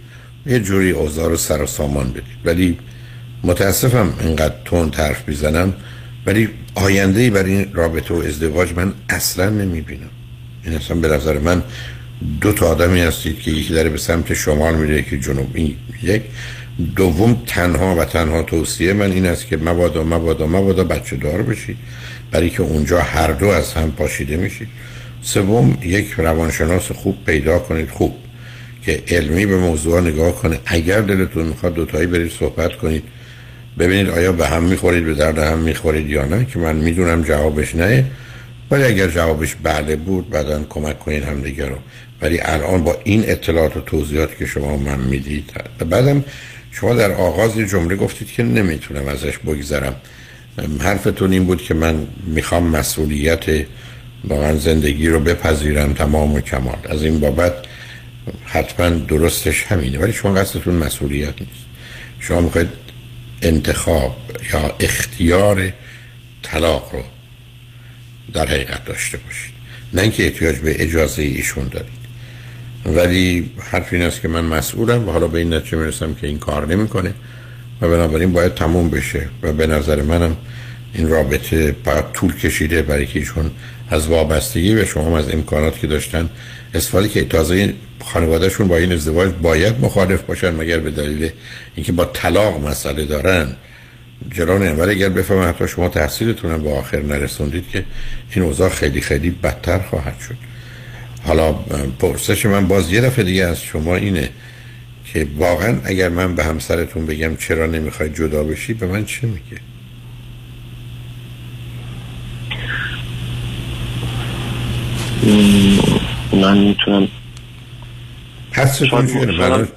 یه جوری اوضاع رو سر و سامان بدید. ولی متاسفم اینقدر تون حرف می‌زنم ولی آینده ای برای این رابطه و ازدواج من اصلا نمی‌بینم. این اصلا به نظر من دو تا آدمی هستید که یکی داره به سمت شمال میره یکی جنوب. این یک. دوم تنها و تنها توصیه من این است که مبادا مبادا مبادا بچه دار بشید برای که اونجا هر دو از هم پاشیده میشید سوم یک روانشناس خوب پیدا کنید خوب. که علمی به موضوع نگاه کنه. اگر دلتون می‌خواد دوتایی برید صحبت کنید. ببینید آیا به هم می‌خورید به درد هم می‌خورید یا نه که من می‌دونم جوابش نه. ولی اگر جوابش بله بود بعدا کمک کنید همدیگه رو. ولی الان با این اطلاعات و توضیحات که شما من می‌دید بعدم شما در آغاز یه جمله گفتید که نمی‌تونم ازش بگذرم. حرفتون این بود که من می‌خوام مسئولیت واقعا زندگی رو بپذیرم تمام و کمال. از این بابت حتما درستش همینه ولی شما قصدتون مسئولیت نیست. شما می‌خواید انتخاب یا اختیار طلاق رو در حقیقت داشته باشید. نه اینکه احتیاج به اجازه ایشون دارید. ولی حرف این است که من مسئولم و حالا به این نتیجه می‌رسم که این کار نمی‌کنه و بنابراین باید تموم بشه و به نظر منم این رابطه باید طول کشیده برای که ایشون از وابستگی به شما از امکانات که داشتن استفاده که تازه خانوادهشون با این ازدواج باید مخالف باشن مگر به دلیل اینکه با طلاق مسئله دارن. جلو ولی اگر بفهمن حتی شما تحصیلتون به آخر نرسوندید که این اوضاع خیلی خیلی بدتر خواهد شد. حالا پرسش من باز یه دفعه دیگه از شما اینه که واقعا اگر من به همسرتون بگم چرا نمی‌خواید جدا بشی به من چه میگه؟ من می‌تونم شاید,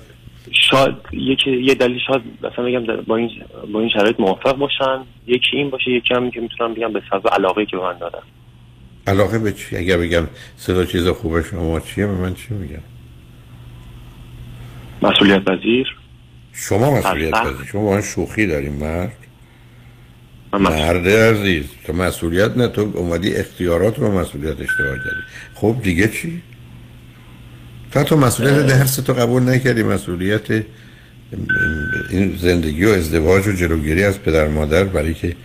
شاید یکی یه دلیل شاید مثلا بگم با این با این شرایط موافق باشن یکی این باشه یکی هم که می‌تونم بگم به سبب علاقه که به من دارن علاقه به چی؟ اگر بگم صدا چیز خوبه شما چیه به من چی میگم؟ مسئولیت پذیر؟ شما مسئولیت پذیر. شما با شوخی داریم مرد. مرد عزیز تو مسئولیت نه تو اومدی اختیارات رو مسئولیت اشتباه کردی. خب دیگه چی؟ تا تو مسئولیت درس تو قبول نکردی مسئولیت این زندگی و ازدواج و جلوگیری از پدر مادر برای که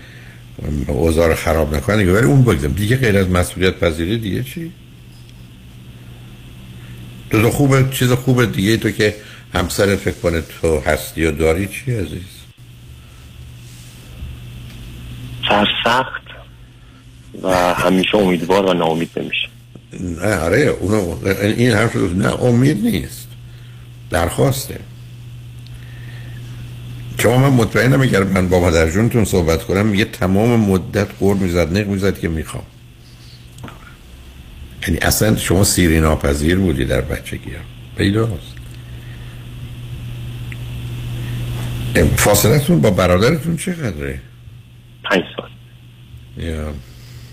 اوضاع خراب نکنه ولی اون بگذم دیگه غیر از مسئولیت پذیری دیگه چی؟ تو خوبه چیز خوبه دیگه؟ تو که همسرت فکر کنه تو هستی و داری چی عزیز؟ سرسخت و همیشه امیدوار و ناامید نمیشه. نه آره اونو این حرف نه امید نیست. درخواسته. شما من مطمئنم اگر من با مادر جونتون صحبت کنم میگه تمام مدت قول می‌زد نق می‌زد که می‌خوام. یعنی اصلا شما سیری ناپذیر بودی در بچگی هم پیداست فاصلتون با برادرتون چقدره؟ پنج سال. یا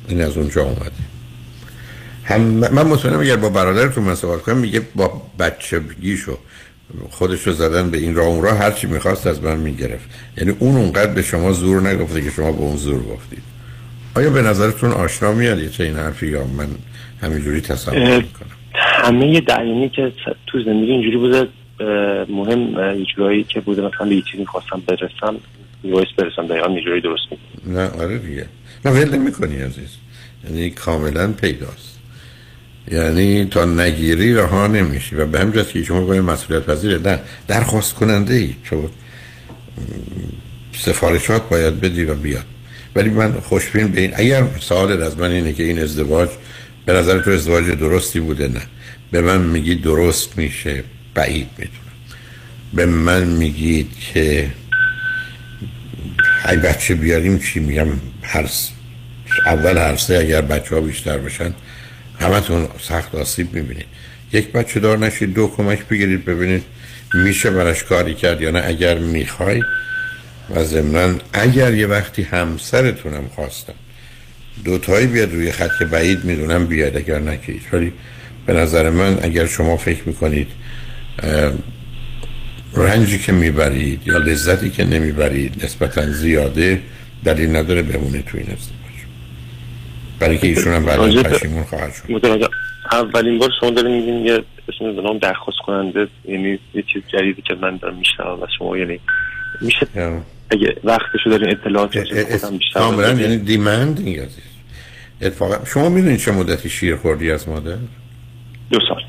این از اونجا اومده هم من مطمئنم اگر با برادرتون من صحبت کنم میگه با بچگیشو. خودش رو زدن به این راه اون راه چی می‌خواست از من می‌گرفت. یعنی اون اونقدر به شما زور نگفته که شما به اون زور گفتید. آیا به نظرتون آشنا میاد یه این حرفی یا من همینجوری تصور می‌کنم؟ همه یه دعیانی که تو زندگی اینجوری بوده مهم یه که بوده مثلا به یه چیزی خواستم برسم یویس برسم دقیقا یه درست می‌کنم نه آره دیگه. نه ول نمی عزیز. یعنی کاملا پیداست. یعنی تا نگیری رها نمیشی. و به همجاست که شما باید مسئولیت پذیره نه درخواست کننده ای چون سفارشات باید بدی و بیاد. ولی من خوشبین به این اگر سوال از من اینه که این ازدواج به نظر تو ازدواج درستی بوده؟ نه. به من میگی درست میشه. بعید می‌دونم به من میگید که ای بچه بیاریم چی میگم؟ هر اول هر اگر بچه ها بیشتر بشن همتون سخت آسیب می‌بینید یک بچه دار نشید دو کمک بگیرید ببینید میشه براش کاری کرد یا نه. اگر می‌خواید و ضمنا اگر یه وقتی همسرتونم خواستن دوتایی بیاد روی خط که بعید می‌دونم بیاد اگر نکید ولی به نظر من اگر شما فکر می‌کنید رنجی که می‌برید یا لذتی که نمی‌برید نسبتا زیاده دلیل نداره بمونه تو این برای که ایشون هم بعد پشیمون خواهد شد. اولین بار شما داریم میگین یه اسم نام درخواست کننده یعنی یه چیز جدیدی که من دارم میشنم و شما یعنی میشه اگه وقتشو دارین اطلاعات کاملا. یعنی عزیز اتفاقا شما می‌دونید چه مدتی شیر خوردی از مادر؟ دو سال.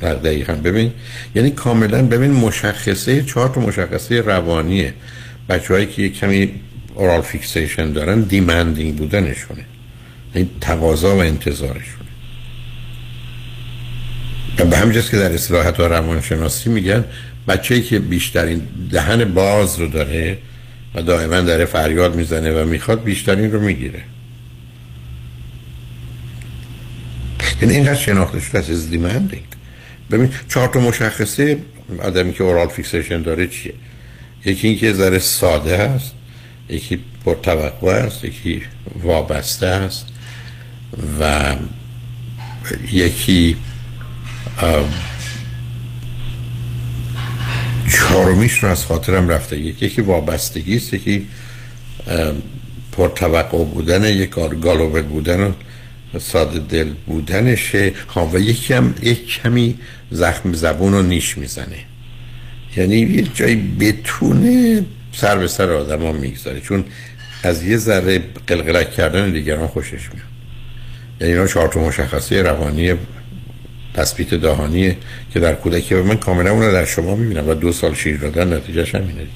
در دقیقا. ببین یعنی کاملا ببین مشخصه چهار تا مشخصه روانیه. بچه هایی که یک کمی oral fixation دارن demanding بودنشونه. این تقاضا و انتظارشونه و به همین جاست که در اصطلاحات و روانشناسی میگن بچه‌ای که بیشترین دهن باز رو داره و دائما داره فریاد می‌زنه و می‌خواد بیشترین رو می‌گیره. یعنی اینقدر شناخته شده از demanding ببین چهار تا مشخصه آدمی که oral fixation داره چیه؟ یکی اینکه ذره ساده است یکی پرتوقع است یکی وابسته است. و یکی چهارمیش رو از خاطرم رفته. یکی وابستگی است یکی پرتوقع بودن یک گالوبل بودن و ساده دل بودنشه. ها و یکی هم یک کمی زخم زبون رو نیش می‌زنه. یعنی یه جایی بتونه سر به سر آدم ها می‌گذاره. چون از یه ذره قلقلک کردن دیگران خوشش میاد. یعنی اینا چهار مشخصه روانی تثبیت دهانیه که در کودکی و من کاملا اون رو در شما می‌بینم و دو سال شیر دادن نتیجهش همینه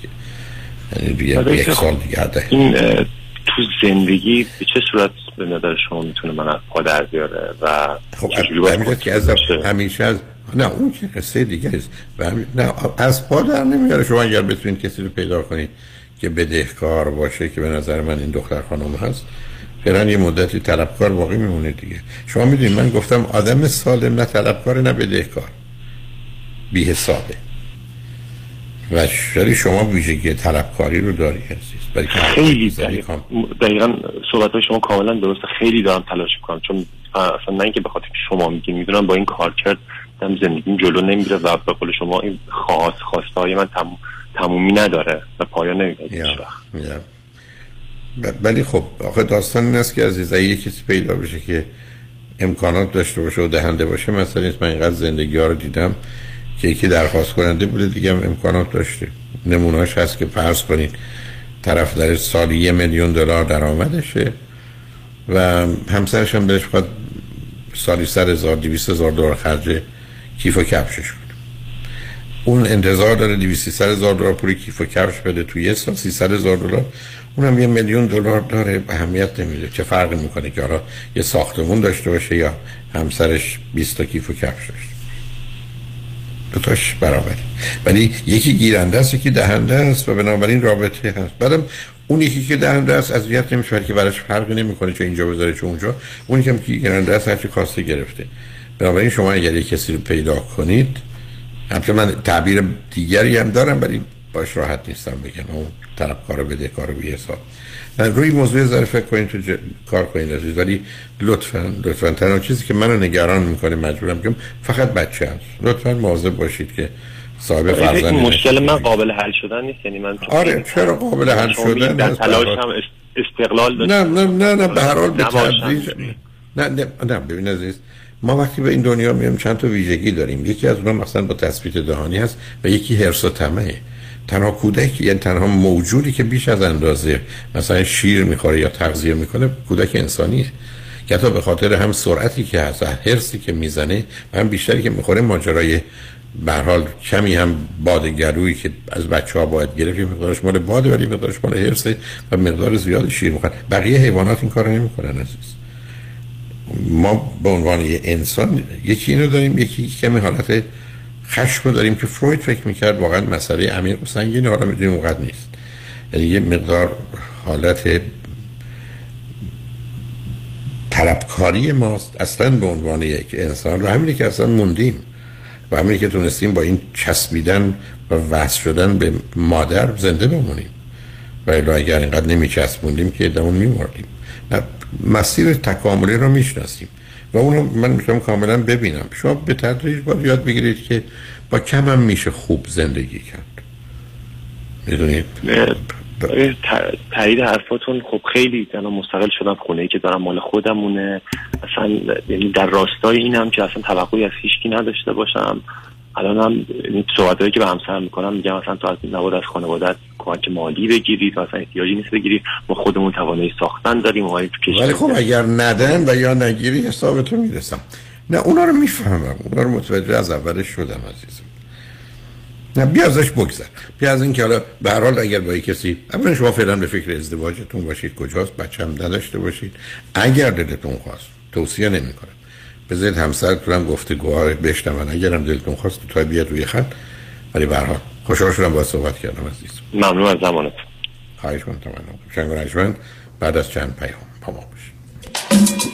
دیگه یعنی یک خب. سال دیگه. این تو زندگی به چه صورت به نظر شما می‌تونه من از پا در بیاره و خب همینجاست که از همیشه از نه اون که قصه دیگه است و همین- نه از پا در نمیاره شما اگر بتونید کسی رو پیدا کنید که بدهکار باشه که به نظر من این دختر خانم هست فعلا یه مدتی طلبکار باقی میمونه دیگه. شما می‌دونید من گفتم آدم سالم نه طلبکار نه بدهکار. بی حسابه و شری شما ویژگی طلبکاری رو داری عزیز. خیلی زنی دقیق- کام- دقیقا صحبت های شما کاملا درسته. خیلی دارم تلاش می‌کنم. چون اصلا نه اینکه به خاطر که شما میگین می‌دونم با این کار کرد دم زندگیم جلو نمیره و به قول شما این خواست خواسته های من تم... تمومی نداره و پایان نمیره هیچ وقت. ولی خب آخه داستان این است که اگه یه کسی پیدا بشه که امکانات داشته باشه و دهنده باشه مثلا نیست من اینقدر زندگی ها رو دیدم که یکی درخواست کننده بوده دیگه هم امکانات داشته. نمونهاش هست که فرض کنید طرف در سالی یه میلیون دلار درآمدشه و همسرش هم بهش خواهد سالی سر هزار دیویست هزار دلار خرج کیف و کفشش کنه. اون انتظار داره 200 هزار دلار پول کیف و کفش بده تو یه سال 300 هزار دلار اونم یه میلیون دلار داره اهمیت نمیده. چه فرقی می‌کنه که حالا یه ساختمون داشته باشه یا همسرش 20 تا کیف و کفش داشته دوتاش برابر ولی یکی گیرنده است یکی دهنده است و بنابراین رابطه هست. بعدم اون یکی که دهنده است اذیت نمیشه که براش فرقی نمی‌کنه چه اینجا بذاره چه اونجا. اونی که گیرنده است هرچی کاسته گرفته. بنابراین شما اگر یک کسی رو پیدا کنید البته من تعبیر دیگری هم دارم ولی باش راحت نیستم بگم. اون طلبکار بده کار بی حساب. روی موضوع ذره فکر کنید تو ج... کار کنید عزیز. ولی لطفا لطفا تنها چیزی که منو نگران می‌کنه مجبورم بگم فقط بچه هست. لطفا مواظب باشید که صاحب این فرزند مشکل من قابل حل شدن نیست. یعنی من آره چرا قابل حل شدن؟ در تلاش هم است- استقلال نه نه نه نه به هر حال به. تدریج نه نه نه ببین عزیز ما وقتی به این دنیا میایم چند تا ویژگی داریم. یکی از اونها مثلا با تثبیت دهانی هست و یکی حرص و طمعه. تنها کودک یعنی تنها موجودی که بیش از اندازه مثلا شیر می‌خوره یا تغذیه می‌کنه کودک انسانیه. که حتی به خاطر هم سرعتی که هست حرصی که می‌زنه و هم بیشتری که می‌خوره ماجرای حال کمی هم باد گلویی که از بچه ها باید گرفت یه مقدارش مال باده ولی مقدارش مال حرصه و مقدار زیاد شیر می‌خورن بقیه حیوانات این کارو نمی‌کنن عزیز. ما به عنوان یه انسان یکی اینو داریم یکی کمی حالت خشم داریم که فروید فکر می‌کرد واقعا مسئله عمیق و حالا می‌دونیم اونقدر نیست. یعنی یه مقدار حالت طلبکاری ماست. اصلا به عنوان یک انسان. و همینی که اصلا موندیم. و همینی که تونستیم با این چسبیدن و وصل شدن به مادر زنده بمونیم. و اگر اینقدر نمیچسبوندیم که دمون میمردیم. مسیر تکاملی رو می‌شناسیم. و اونو من می‌تونم کاملا ببینم. شما به تدریج باید یاد بگیرید که با کم هم میشه خوب زندگی کرد. می‌دونید؟ تایید حرفاتون خب خیلی الان مستقل شدم خونه ای که دارم مال خودمونه. اصلا یعنی در راستای اینم که اصلا توقعی از هیچکی نداشته باشم. الان هم صحبتایی که به همسر می‌کنم میگم مثلا تو از نباید از خانوادت کمک مالی بگیری تو اصلا احتیاجی نیست بگیری ما خودمون توانایی ساختن داریم تو کشور ولی خب اگر ندن و یا نگیری حساب تو می‌رسم. نه اونا رو می‌فهمم. اونا رو متوجه از اولش شدم عزیزم. نه بیا ازش بگذر. بیا از اینکه حالا به هر حال اگر با کسی اولا شما فعلا به فکر ازدواجتون باشید کجاست بچه هم نداشته باشید. اگر دلتون خواست توصیه نمی‌کنم. بذارید همسرتون هم گفته گواه بشنون. اگرم دلتون خواست تو بیاد روی خط. ولی حال خوشحال شدم با صحبت کردم عزیز. ممنون از زمانت. خواهش می‌کنم شنگ بعد از چند پیام با ما باشید.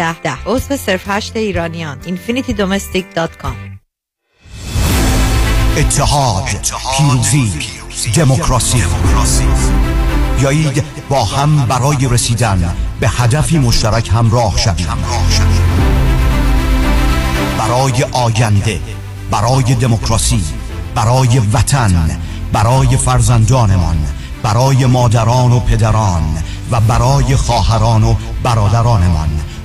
ده. ده عضو صرف هشت ایرانیان. Infinitydomestic.com اتحاد پیروزی دموکراسی. بیایید با هم برای رسیدن به هدفی مشترک همراه شویم. برای آینده برای دموکراسی برای وطن برای فرزندانمان برای مادران و پدران و برای خواهران و برادرانمان.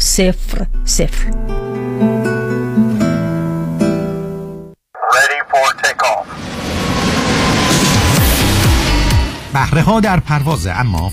صفر صفر. بهره ها در پرواز اما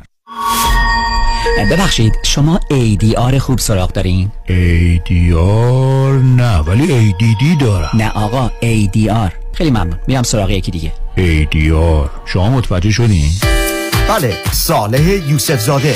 ببخشید شما ADR خوب سراغ دارین؟ ADR نه ولی ADD دارم. نه آقا ADR خیلی ممنون میرم سراغ یکی دیگه. ADR شما متوجه شدین؟ بله صالح یوسف زاده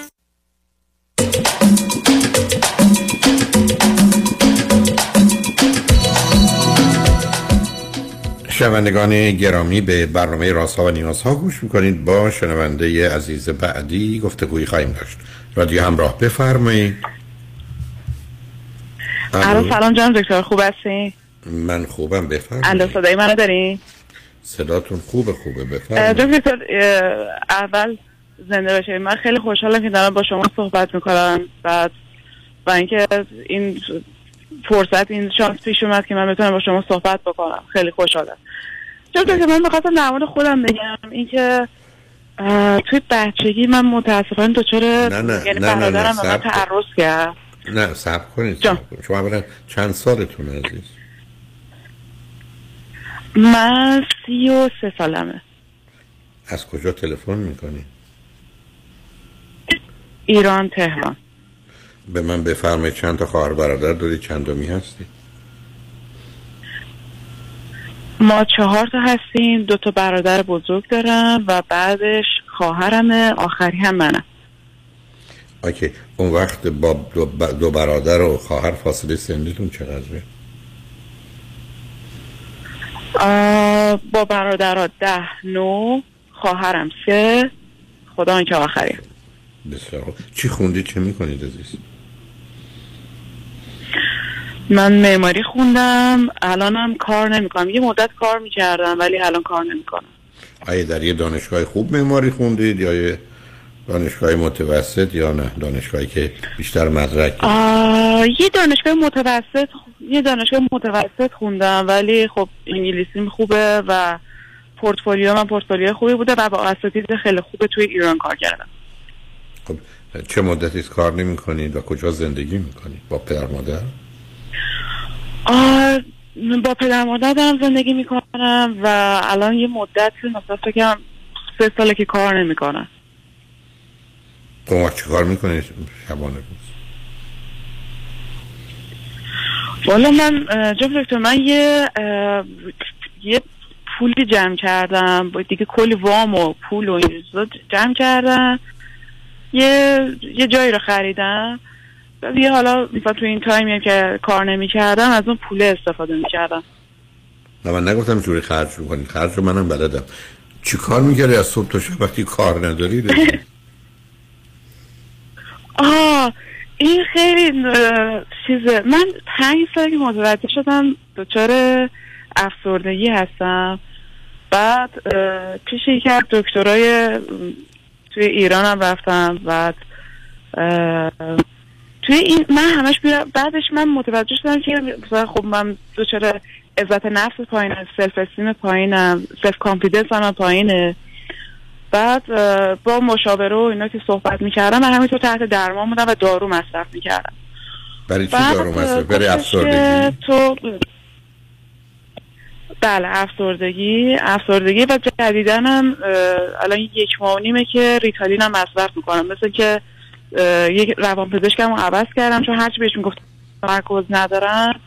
شنوندگان گرامی به برنامه رازها و نیازها گوش می‌کنید. با شنونده عزیز بعدی گفتگویی خواهیم داشت. رادیو همراه بفرمایید. الو. سلام جان دکتر خوب هستی؟ من خوبم بفرمایید. الو صدای منو داری؟ صداتون خوبه خوبه بفرمایید. دکتر اول زنده باشید من خیلی خوشحالم که دارم با شما صحبت می‌کنم. بعد و اینکه این فرصت این شانس پیش اومد که من بتونم با شما صحبت بکنم. خیلی خوشحالم. چون که من می‌خواستم در مورد خودم بگم اینکه توی بچگی من متاسفانه دچار یعنی نه، برادرم من. تعرض کرد. نه سب کنید صبر کنید. شما اولا چند سالتون عزیز؟ من سی و سه سالمه. از کجا تلفن می‌کنید ایران تهران. به من بفرمایید چند تا خواهر برادر دارید چندمی هستی ما چهار تا هستیم دو تا برادر بزرگ دارم و بعدش خواهرم آخری هم منم. اوکی. اون وقت با دو, برادر و خواهر فاصله سنیتون چقدره با برادرها ده نو خواهرم سه. خدا که آخری بسیار. چی خوندید چه می‌کنید عزیز؟ من معماری خوندم الانم کار نمی‌کنم. یه مدت کار می‌کردم ولی الان کار نمی‌کنم. آیا در یه دانشگاه خوب معماری خوندید یا یه دانشگاه متوسط یا نه؟ دانشگاهی که بیشتر مدرک. آه، یه دانشگاه متوسط یه دانشگاه متوسط خوندم ولی خب انگلیسیم خوبه و پورتفولیو من پورتفولیو خوبی بوده و با اساتید خیلی خوبه توی ایران کار کردم. چه مدتی کار نمی کنید و کجا زندگی می‌کنید؟ با پدر مادر؟ با پدر مادر دارم زندگی می‌کنم و الان یه مدت مثلا فکر کنم سه ساله که کار نمی‌کنم. چه کار می‌کنید شبانه والا من جناب دکتر من یه یه پولی جمع کردم. دیگه کلی وام و پول و این جمع کردم. یه یه جایی رو خریدم. و یه حالا مثلا تو این تایمی که کار نمی کردم از اون پوله استفاده می کردم نه من نگفتم جوری خرج می‌کنید خرج رو منم بلدم. چی کار می‌کردی؟ از صبح تا شب وقتی کار ندارید [laughs] آه این خیلی چیزه. من پنج سال که متوجه شدم دچار افسردگی هستم. بعد پیش یکی از دکترای توی ایران هم رفتم. بعد توی این من همش بیرم بعدش من متوجه شدم که مثلا خب من دچار عزت نفس پایینه self-esteem پایینم self-confidence هم پایینه. بعد با مشاوره و اینا که صحبت می‌کردم من همینطور تحت درمان بودم و دارو مصرف می‌کردم. برای چی دارو مصرف؟ برای افسردگی؟ تو بله افسردگی افسردگی و جدیدن هم اه، الان یک ماه و نیمه که ریتالین هم مصرف می‌کنم. مثل که یک روان پزشکم رو عوض کردم چون هرچی بهش می‌گفت تمرکز ندارم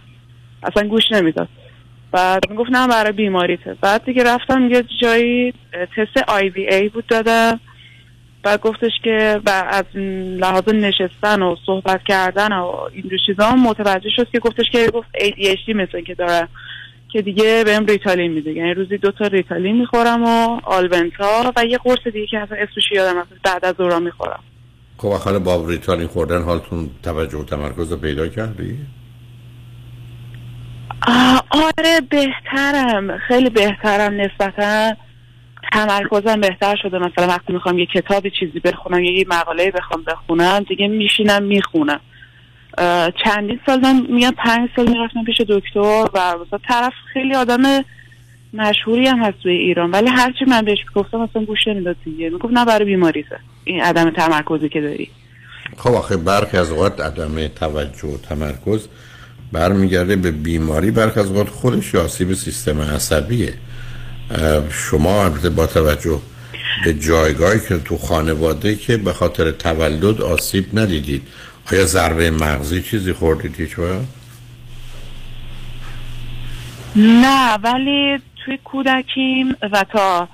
اصلا گوش نمی‌داد. بعد می‌گفت نه برای بیماریته. بعد دیگه رفتم یه جایی تست آی وی ای بود دادم. بعد گفتش که و از لحاظ نشستن و صحبت کردن و این چیزا متوجه شد که گفتش که گفت ADHD مثل که دارم که دیگه بهم ریتالین میده. یعنی روزی دو تا ریتالین می‌خورم و آلبنتا و یه قرص دیگه که اصلا اسمش یادم بعد از ظهر می‌خورم. خب آخر با ریتالین خوردن حالتون توجه و تمرکز رو پیدا کردی؟ آره بهترم خیلی بهترم نسبتا تمرکزم بهتر شده. مثلا وقتی می‌خوام یه کتابی چیزی بخونم یه مقاله بخوام بخونم دیگه میشینم می‌خونم. چندین سال من میگم پنج سال می‌رفتم پیش دکتر و مثلا طرف خیلی آدم مشهوری هم هست توی ایران. ولی هرچی من بهش گفتم مثلا گوش نمی‌داد دیگه. می‌گفت نه برای بیماریته این عدم تمرکزی که داری. خب آخه برخی از اوقات عدم توجه و تمرکز برمیگرده به بیماری. برخی از اوقات خودش آسیب سیستم عصبیه. شما البته با توجه به جایگاهی که تو خانواده که به خاطر تولد آسیب ندیدید آیا ضربه مغزی چیزی خوردید هیچ؟ نه ولی توی کودکیم و تا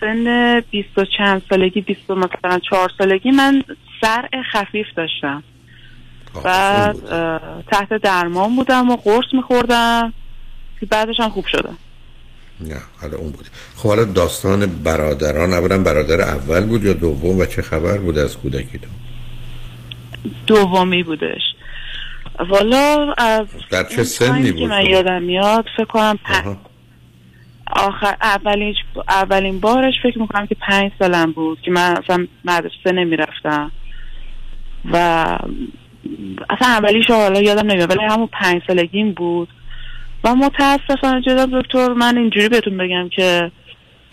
سن بیست و چند سالگی بیست و مثلا چهار سالگی من سرع خفیف داشتم. بعد اه، تحت درمان بودم و قرص میخوردم که بعدش هم خوب شدم نه حالا اون بود. خب حالا داستان برادران اولا برادر اول بود یا دوم و چه خبر بود از کودکیتون؟ دومی بودش. والا از در چه سنی بود؟ من یادم میاد فکر کنم آخر اولین اولین بارش فکر می‌کنم که پنج سالم بود که من اصلا مدرسه نمی‌رفتم. و اصلا اولیش حالا یادم نمیاد ولی همون پنج سالگیم بود. و متاسفانه جناب دکتر من اینجوری بهتون بگم که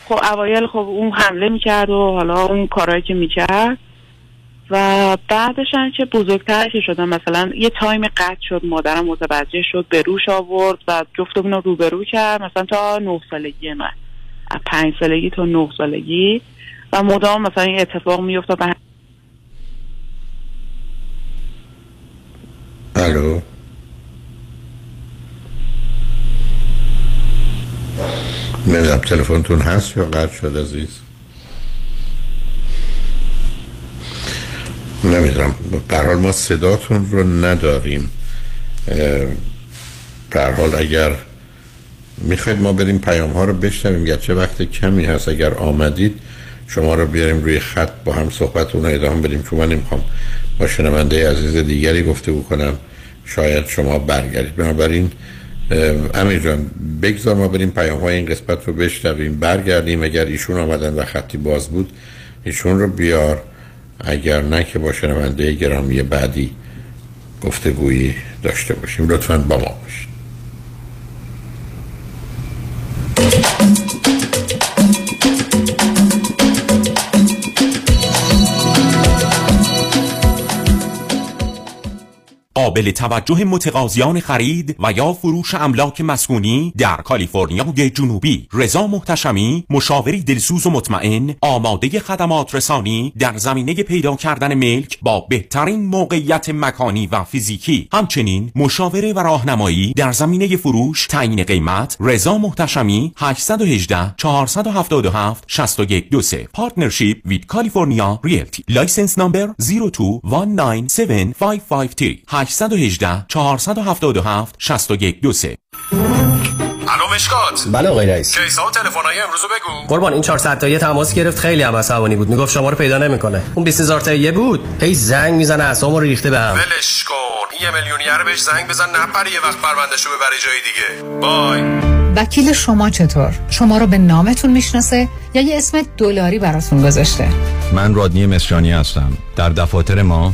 خب اوایل خب اون حمله می‌کرد و حالا اون کارهایی که می‌کرد. و بعدش هم که بزرگتر که شدم مثلا یه تایم قطع شد مادرم متوجه شد به روش آورد و جفتمون رو روبرو کرد مثلا تا نه سالگی من. از پنج سالگی تا نه سالگی. و مدام مثلا این اتفاق میفته و الو؟ تلفنتون هست یا قطع شد عزیز؟ نمی‌دونم. حال ما صداتون رو نداریم. حال اگر می‌خواید ما بریم پیام ها رو بشنویم گرچه وقت کمی هست. اگر آمدید شما رو بیاریم روی خط با هم صحبتون رو ادامه بدیم چون من نمی‌خوام با شنونده عزیز دیگری گفته کنم. شاید شما برگردید. بنابراین امیر جان بگذار ما بریم پیام های این قسمت رو بشنویم. برگردیم اگر ایشون آمدن و خطی باز بود ایشون رو بیار. اگر نه که با شنونده گرامی بعدی گفتگویی داشته باشیم. لطفا با ما باشید. قابل توجه متقاضیان خرید و یا فروش املاک مسکونی در کالیفرنیای جنوبی. رضا محتشمی مشاوری دلسوز و مطمئن آماده خدمات رسانی در زمینه پیدا کردن ملک با بهترین موقعیت مکانی و فیزیکی. همچنین مشاوره و راهنمایی در زمینه فروش تعیین قیمت. رضا محتشمی 818 477 6123 Partnership with California Realty. License number 02197553 818 477 6123 الو مشکات. بله آقای رئیس. case ا و تلفن‌های امروزو بگو. قربان این 400 تایی تماس گرفت خیلی هم عصبانی بود. می‌گفت شما رو پیدا نمی‌کنه. اون 20000 تایی بود. هی زنگ می‌زنه اعصابمو رو ریخته بهم ولش کن. یه میلیونیر بهش زنگ بزن نپره یه وقت پروندهشو ببره جای دیگه. bye وکیل شما چطور؟ شما رو به نامتون می‌شناسه یا یه اسم دلاری براتون گذاشته؟ من رادنی مصریانی هستم. در دفاتر ما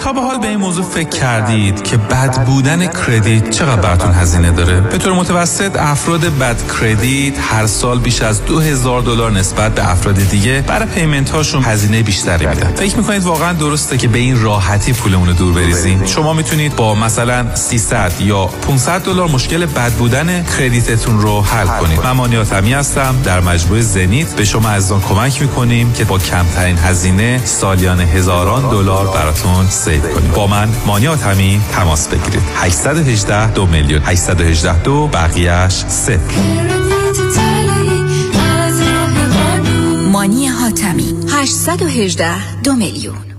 تا به حال به این موضوع فکر کردید که بد بودن کردیت چقدر براتون هزینه داره؟ به طور متوسط افراد بد کردیت هر سال بیش از 2000 دلار نسبت به افراد دیگه برای پیمنت هاشون هزینه بیشتری میدن فکر می‌کنید واقعا درسته که به این راحتی پولمون رو دور بریزین شما می‌تونید با مثلا 300 یا 500 دلار مشکل بد بودن کردیتتون رو حل کنید. من مانیات هستم. در مجموعه زنیت به شما عزیزان کمک می‌کنیم که با کمترین هزینه سالیانه هزاران دلار براتون save کنید. با من مانیات همین تماس بگیرید. 818 دو میلیون. 818 دو بقیهش صفر مانی حاتمی. 818 دو میلیون.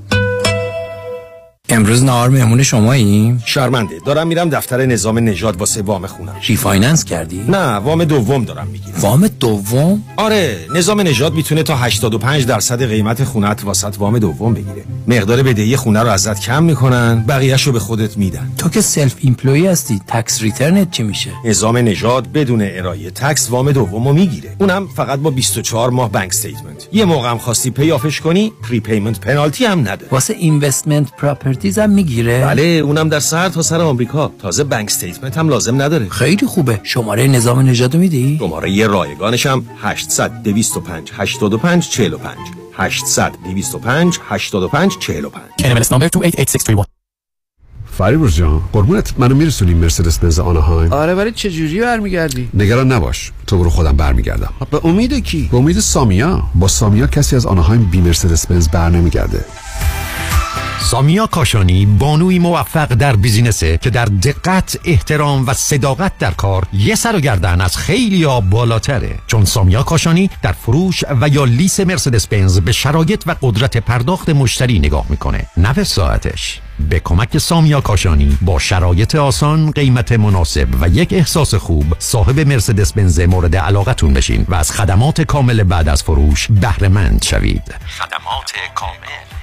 امروز نهار مهمون شماییم شرمنده. دارم میرم دفتر نظام نژاد واسه وام خونم. ریفایننس کردی؟ نه وام دوم دارم می‌گیرم. وام دوم؟ آره نظام نژاد می‌تونه تا 85 درصد قیمت خونت واست وام دوم بگیره. مقدار بدهی خونه رو ازت کم می‌کنن بقیهش رو به خودت میدن. تو که self-employed هستی tax return ت چی میشه؟ نظام نژاد بدون ارائه tax وام دومو می‌گیره. اونم فقط با 24 ماه bank statement یه موقع هم خواستی pay off ش کنی prepayment penalty هم نداره واسه investment properties هم می‌گیره؟ بله اونم در سر تا سر آمریکا. تازه bank statement هم لازم نداره. خیلی خوبه. شماره نظام نژادو میدی؟ شماره یه رایگانش هم 800 225 85 45 800 225 85 45 NMLS number 288631 فریبرز جان قربونت. منو میرسونی مرسدس بنز آنهایم آره ولی چه جوری برمیگردی؟ نگران نباش. تو برو خودم برمیگردم. به امید کی؟ به امید سامیا. با سامیا کسی از آنهایم بی مرسدس بنز بر نمیگرده. سامیا کاشانی بانوی موفق در بیزینسه که در دقت احترام و صداقت در کار یه سر و گردن از خیلی ها بالاتره. چون سامیا کاشانی در فروش و یا لیس مرسدس بنز به شرایط و قدرت پرداخت مشتری نگاه می‌کنه. نه ساعتش. به کمک سامیا کاشانی با شرایط آسان قیمت مناسب و یک احساس خوب صاحب مرسدس بنز مورد علاقتون بشین و از خدمات کامل بعد از فروش بهره مند شوید. خدمات کامل.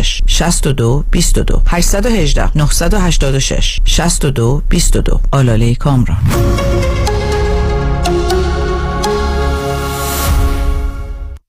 62 22 818 986 62 22 آلاله کامران.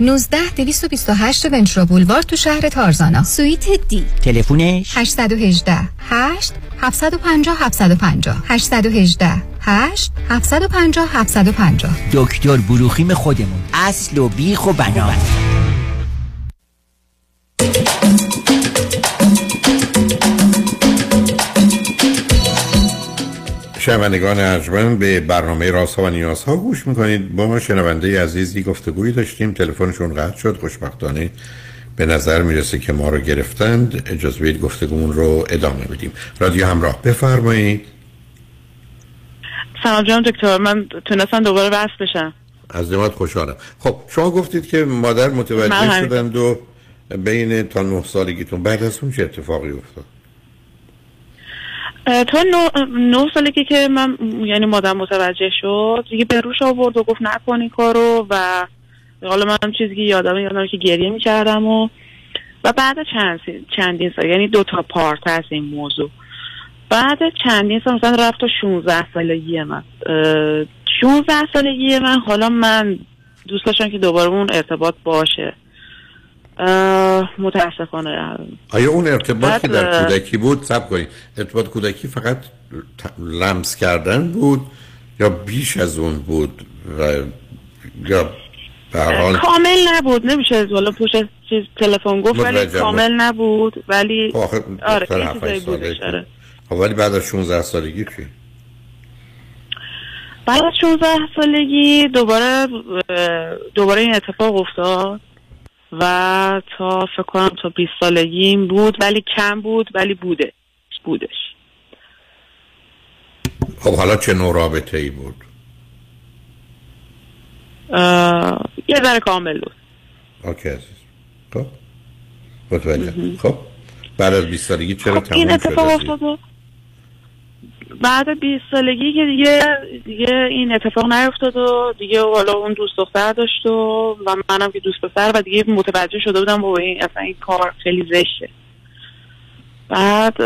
19 228 ونچرا بولوار تو شهر تارزانا. سویت دی. تلفونش 818 8 750 750 818 8 750 750 دکتر بروخیم خودمون. اصل و بیخ و بنا. شنوندگان ارجمند به برنامه راست و نیاز ها گوش می‌کنید. با شنونده عزیزی گفتگویی داشتیم. تلفنشون قطع شد. خوشبختانه به نظر می‌رسه که ما رو گرفتند. اجازه بدید گفتگومون رو ادامه بدیم. رادیو همراه بفرمایید. سلام جان دکتر. من تونستم دوباره وصل بشم. از نماد خوشحالم. خب شما گفتید که مادر متوجه. شدند و بین تا نه سالگیتون بعد از اون چه اتفاقی افتاد؟ تا نه, نه سالگی که من یعنی مادر متوجه شد دیگه به روش آورد و گفت نکن این کارو و حالا من چیزی که یادم یادم که گریه می‌کردم و و بعد چند چندین سال یعنی دو تا پارت هست این موضوع. بعد چندین سال مثلا رفت تا 16 سالگی من. اه، 16 سالگی من حالا من دوست داشتم که دوباره اون ارتباط باشه. متاسفانه آیا اون ارتباط که در کودکی بود سب کنید ارتباط کودکی فقط لمس کردن بود یا بیش از اون بود و یا به هر حال کامل نبود نمیشه حالا پشت چیز تلفن گفت ولی. کامل نبود ولی آره آره. خب ولی بعد از 16 سالگی چی؟ بعد از 16 سالگی دوباره دوباره این اتفاق افتاد و تا فکر کنم تا 20 سالگیم بود ولی کم بود ولی بوده. بودش. خب حالا چه نوع رابطه ای بود؟ یه ذره کامل بود. اوکی عزیز. خب متوجه. خب بعد از 20 سالگی چرا خب این تموم شد اتفاق؟ افتاد بعد 20 سالگی که دیگه دیگه این اتفاق نیفتاد و دیگه حالا اون دوست دختر داشت و و منم که دوست پسر و دیگه متوجه شده بودم بابا این اصلا این کار خیلی زشته. بعد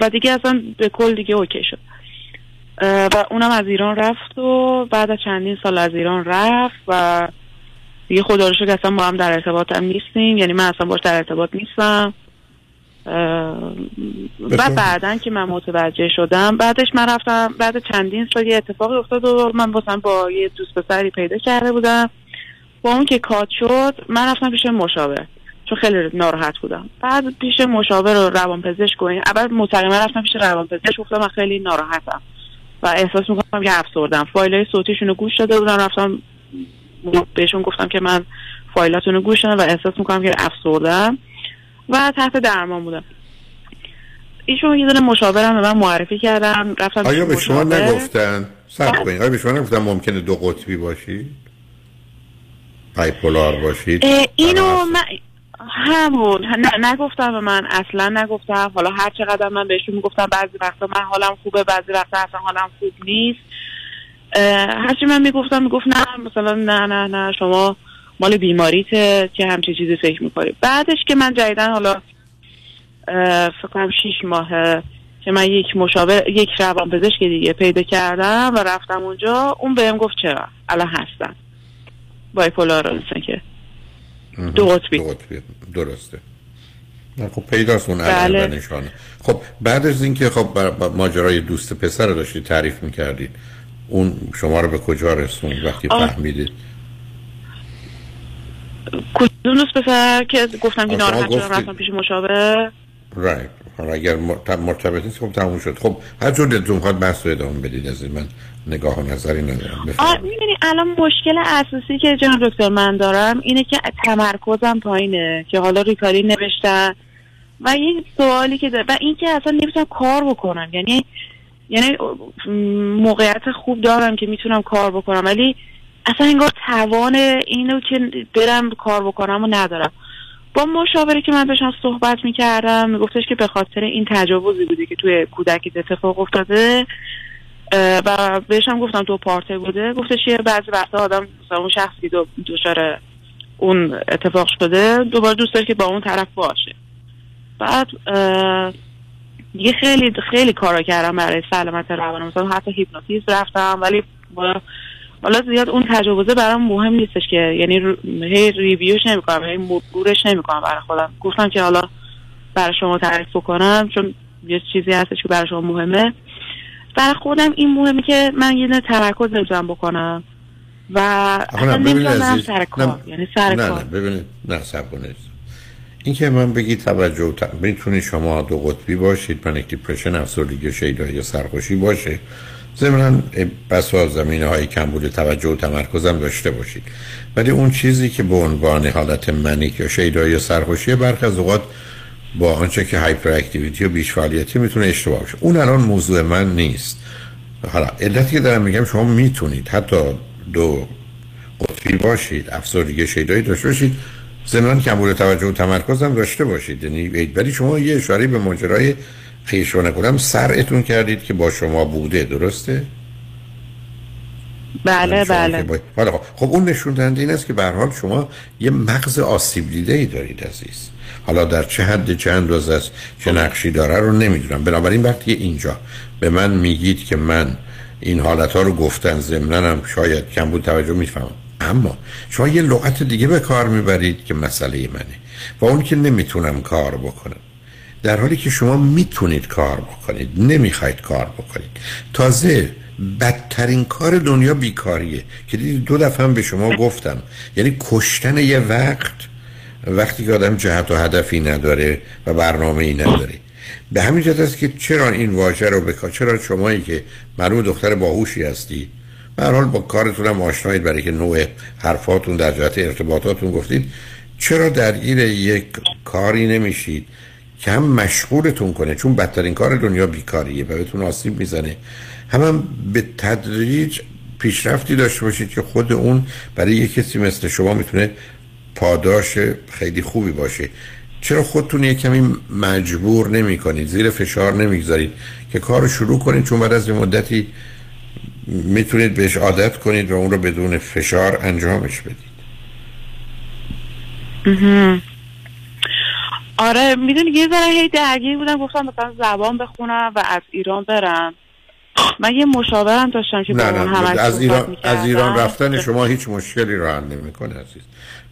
و دیگه اصلا به کل دیگه اوکی شد. و اونم از ایران رفت و بعد از چندین سال از ایران رفت و دیگه خدا رو شکر اصلا با هم در ارتباط هم نیستیم. یعنی من اصلا باش در ارتباط نیستم. و بعدا که من متوجه شدم بعدش من رفتم بعد چندین سال یه اتفاقی افتاد و من مثلا با یه دوست پسری پیدا کرده بودم. با اون که کات شد من رفتم پیش مشاور چون خیلی ناراحت بودم. بعد پیش مشاور و روانپزشک و این اول مستقیما رفتم پیش روانپزشک گفتم من خیلی ناراحتم و احساس می‌کنم که افسردم. فایل های صوتیشون رو گوش داده بودم رفتم بهشون گفتم که من فایلاتون رو گوش دادم و احساس می‌کنم که افسردم. و تحت درمان بودم. ایشون یه دونه مشاورم به من معرفی کردم رفتم آیا به شما. نگفتن؟ سب کنید آیا به شما نگفتن ممکنه دو قطبی باشید بایپولار باشید اینو من همون. نه نگفتم به من اصلا نگفتم حالا هر چقدر من بهشون می‌گفتم بعضی وقتا من حالم خوبه بعضی وقتا اصلا حالم خوب نیست. هرچی من می‌گفتم می‌گفت نه مثلا نه نه نه شما مال بیماریته که همچین چیزی فکر می‌کنی. بعدش که من جدیدن حالا فکر کنم شیش ماهه که من یک مشاور یک روانپزشک دیگه پیدا کردم و رفتم اونجا اون بهم گفت چرا؟ الان هستم. بایپولار هستن که. دو قطبی. دو قطبی. درسته. خب پیداست اون بله. نشانه. خب بعد از اینکه خب ماجرای دوست پسر رو داشتید تعریف می‌کردید اون شما رو به کجا رسوند وقتی آه. فهمیدید کدوم دوست پسر که گفتم که ناراحت شدم رفتم پیش مشاور رایت حالا اگر مرتب- مرتبط نیست خب تموم شد. خب هر جور دلتون می‌خواد بحث رو ادامه بدید از من نگاه و نظری ندارم. می‌دونی الان مشکل اساسی که جناب دکتر من دارم اینه که تمرکزم پایینه که حالا ریکاری نوشتن. و این سوالی که دارم و این که اصلا نمی‌تونم کار بکنم. یعنی یعنی موقعیت خوب دارم که می‌تونم کار بکنم. ولی اصلا انگار توان اینو که برم کار بکنم و ندارم. با مشاوری که من داشتم صحبت می‌کردم میگفتش که به خاطر این تجاوزی بوده که توی کودکیت اتفاق افتاده و بهش هم گفتم تو پارتی بوده. گفتش یه بعضی وقتا آدم مثلا اون شخصی دو دچار اون اتفاق شده دوباره دوست داره که با اون طرف باشه. بعد دیگه خیلی خیلی کارا کردم برای سلامت روانم. مثلا حتی هیپنوتیزم رفتم ولی با- حالا زیاد اون تجاوزه برام مهم نیستش که. یعنی هی ریویوش نمی‌کنم هی مرورش نمی‌کنم برای خودم. گفتم که حالا برای شما تعریف بکنم چون یه چیزی هستش که برای شما مهمه. برای خودم این مهمه که من یه تمرکز نمی‌تونم بکنم. و اصلا نمی‌تونم سر کار. یعنی سر نه نه ببینید. نه سب کنید. این که من بگی توجه و. می‌تونی شما دو قطبی باشید پنیک دیپرشن افسردگی و شیدایی یا سرخوشی باشه. ضمن بسا زمینه های کمبود توجه و تمرکزم داشته باشید. ولی اون چیزی که به عنوان حالت منیک یا شیدایی یا سرخوشی برخی از اوقات با آنچه که هایپر اکتیویتی و بیش فعالیتی می‌تونه اشتباه باشه. اون الان موضوع من نیست. حالا علتی که دارم میگم شما می‌تونید حتی دو قطبی باشید افسردگی شیدایی داشته باشید. ضمن کمبود توجه و تمرکز هم داشته باشید. یعنی ولی شما یه اشاره به ماجرای خیشو نکنم سرتون کردید که با شما بوده درسته؟ بله بله. با- حالا خب خب اون نشون دهنده این است که به حال شما یه مغز آسیب دیده ای دارید عزیز. حالا در چه حد چه اندازه است چه نقشی داره رو نمی‌دونم. بنابراین وقتی اینجا به من میگید که من این حالت ها رو گفتن ضمناً هم شاید کم بود توجه می‌فهمم اما شما یه لغت دیگه به کار می‌برید که مسئله منه و اون که نمی‌تونم کار بکنم. در حالی که شما می‌تونید کار بکنید نمی‌خواید کار بکنید. تازه بدترین کار دنیا بیکاریه. که دو دفعه هم به شما گفتم. یعنی کشتن یه وقت وقتی که آدم جهت و هدفی نداره و برنامه ای نداره. به همین جهت است که چرا این واژه رو بکار چرا شمایی که معلوم دختر باهوشی هستی به حال با کارتون هم آشنایید برای که نوع حرفاتون در جهت ارتباطاتون گفتید چرا درگیر یک کاری نمیشید؟ که هم مشغولتون کنه چون بدترین کار دنیا بیکاریه و بهتون آسیب می‌زنه. هم, هم به تدریج پیشرفتی داشته باشید که خود اون برای یک کسی مثل شما می‌تونه پاداش خیلی خوبی باشه. چرا خودتون یک کمی مجبور نمی کنید زیر فشار نمی‌گذارید که کار رو شروع کنید؟ چون بعد از یه مدتی می‌تونید بهش عادت کنید و اون رو بدون فشار انجامش بدید. آره می‌دونی یه ذره هی درگیر بودم گفتم مثلا زبان بخونم و از ایران برم. من یه مشاورم داشتم که نه نه از ایران. از ایران رفتن شما هیچ مشکلی رو حل نمی‌کنه عزیز.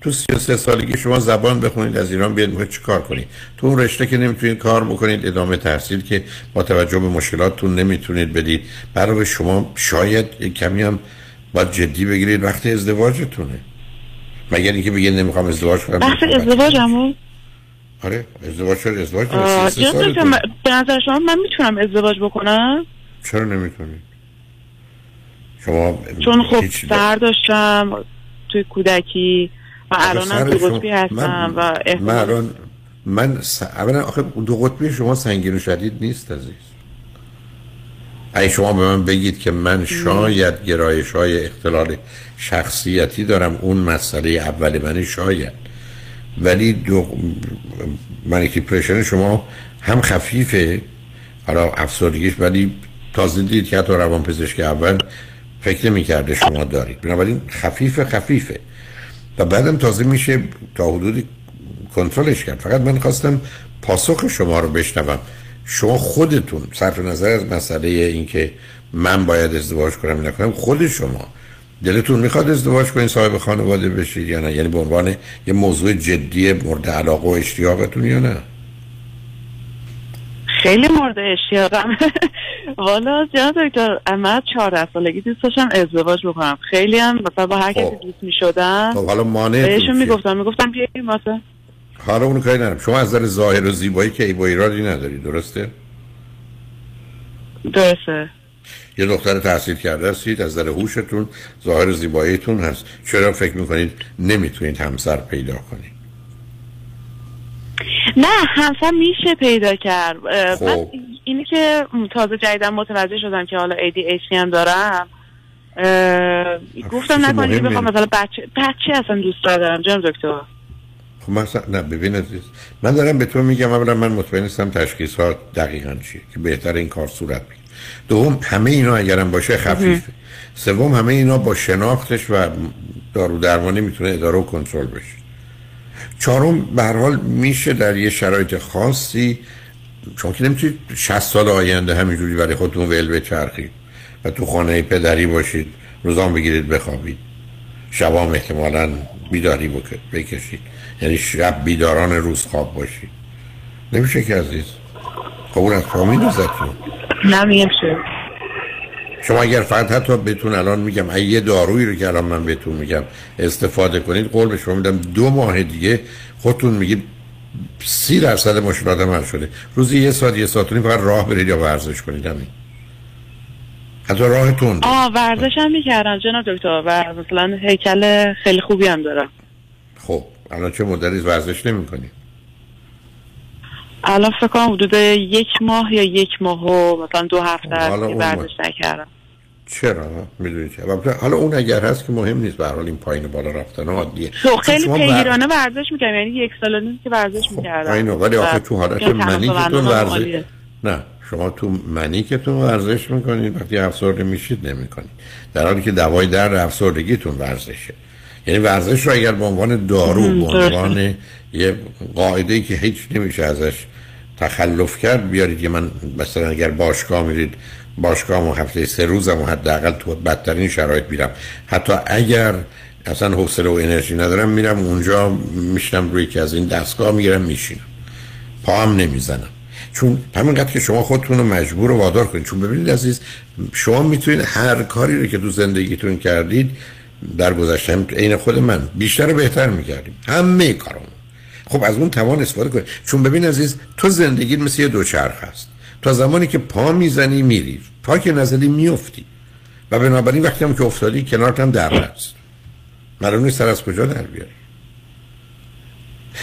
تو 33 سالگی شما زبان بخونید از ایران بیاد می‌خواید چیکار کنید؟ تو اون رشته که نمی‌تونید کار بکنید ادامه تحصیل که با توجه به مشکلاتتون نمی‌تونید بدید برای شما شاید کمی هم باید جدی بگیرید وقت ازدواجتونه. مگر اینکه بگید نمی‌خوام ازدواج کنم بحث ازدواجمو آره ازدواج شد ازدواج کنید. آه، 33 جناب دکتر، سالتونه. من- به نظر شما من می‌تونم ازدواج بکنم؟ چرا نمی‌تونید شما چون خب سر داشتم توی کودکی و تو شما- قطبی هستم من- و من الان من س... اولا آخه دو قطبی شما سنگین و شدید نیست عزیز. اگه شما به من بگید که من شاید گرایش های اختلال شخصیتی دارم اون مسئله اول من شاید. ولی دو منیکی پرشن شما هم خفیفه. حالا افسردگیش ولی تازه دید که حتی روان پزشک اول فکر نمی کرده شما دارید. بنابراین خفیف خفیفه. و بعدم تازه میشه تا حدودی کنترلش کرد. فقط من خواستم پاسخ شما رو بشنوم. شما خودتون صرف نظر از مسئله اینکه من باید ازدواج کنم نکنم خود شما دلتون می‌خواد ازدواج کنید صاحب خانواده بشید یا نه؟ یعنی به عنوان یه موضوع جدی مورد علاقه و اشتیاقتون یا نه؟ خیلی مورد اشتیاقم. [laughs] والا جناب دکتر من چهارده سالگی دوست داشتم ازدواج بکنم. خیلی هم مثلا با هر کسی دوست می شدم خب حالا مانع بهشون می‌گفتم می‌گفتم بیاییم مثلا حالا اونو کاری ندارم. شما از نظر ظاهر و زیبایی که ای با ایرادی نداری درسته؟ درسته. یه دختر تحصیل کرده هستید از نظر هوشتون ظاهر زیباییتون هست. چرا فکر می‌کنید نمی‌تونید همسر پیدا کنید؟ نه همسر میشه پیدا کرد. خب. من اینی که تازه جدیدن متوجه شدم که حالا ADHD هم دارم گفتم نکنید. بخوام مثلا بچه بچه اصلا دوست دارم جناب دکتر. خب مثلا نه ببین عزیز من دارم به تو میگم اولا من مطمئن نیستم تشخیص ها دقیقا چیه که بهتر این کار صورت بگیره. دوم همه اینا اگرم باشه خفیفه سوم همه اینا با شناختش و دارو درمانی می‌تونه اداره و کنترل بشه. چهارم به هر حال میشه در یه شرایط خاصی چون که نمی‌تونید 60 سال آینده همینجوری برای خودتون ول بچرخید و تو خانه پدری باشید روزان بگیرید بخوابید. شبام احتمالا بیداری بک- بکشید. یعنی شب بیداران روز خواب باشید. نمیشه که عزیز؟ اون از فامیل نمیشه شما اگر فقط حتی بهتون الان میگم اگه یه دارویی رو که الان من بهتون میگم استفاده کنید قول به شما میدم دو ماه دیگه خودتون میگید سی درصد مشکلاتم حل شده. روزی یه ساعت یه ساعت فقط راه برید یا ورزش کنید همین. حتی راهتون. آه ورزش هم می‌کردم جناب دکتر و مثلا هیکل خیلی خوبی هم دارم. خب الان چه مدتی ورزش نمی‌کنید الان فکر کنم حدود یک ماه یا یک ماه و مثلا دو هفته که ورزش نکردم. چرا؟ می‌دونید چرا؟ البته حالا اون اگر هست که مهم نیست به حال این پایین و بالا رفتن عادیه. تو خیلی پیگیرانه ورزش می‌کردم یعنی یک سال نیم که ورزش می‌کردم. اینو ولی آخه تو حالت یا منیکتون تناسب ورزش. نه شما تو منیکتون ورزش می‌کنید وقتی افسرده میشید نمی‌کنید. در حالی که دوای در افسردگیتون ورزشه. یعنی ورزش رو اگر به عنوان دارو به. عنوان یه قاعده ای که هیچ نمیشه ازش تخلف کرد بیارید که من مثلا اگر باشگاه میرید باشگاه و هفته سه روزم و حداقل تو بدترین شرایط میرم. حتی اگر اصلا حوصله و انرژی ندارم میرم اونجا میشنم روی که از این دستگاه می‌گیرم میشینم. پا هم نمی‌زنم. چون همینقدر که شما خودتون رو مجبور و وادار کنید. چون ببینید عزیز شما می‌تونید هر کاری رو که تو زندگیتون کردید در گذشته عین خود من بیشتر بهتر می‌کردیم. همه کارمون خب از اون توان استفاده کنید چون ببین عزیز تو زندگی مثل یه دوچرخ هست تا زمانی که پا می‌زنی میری. پا که نزدی میفتی و بنابراین وقتی هم که افتادی کنارت هم در هست معلوم نیست سر از کجا در بیاری.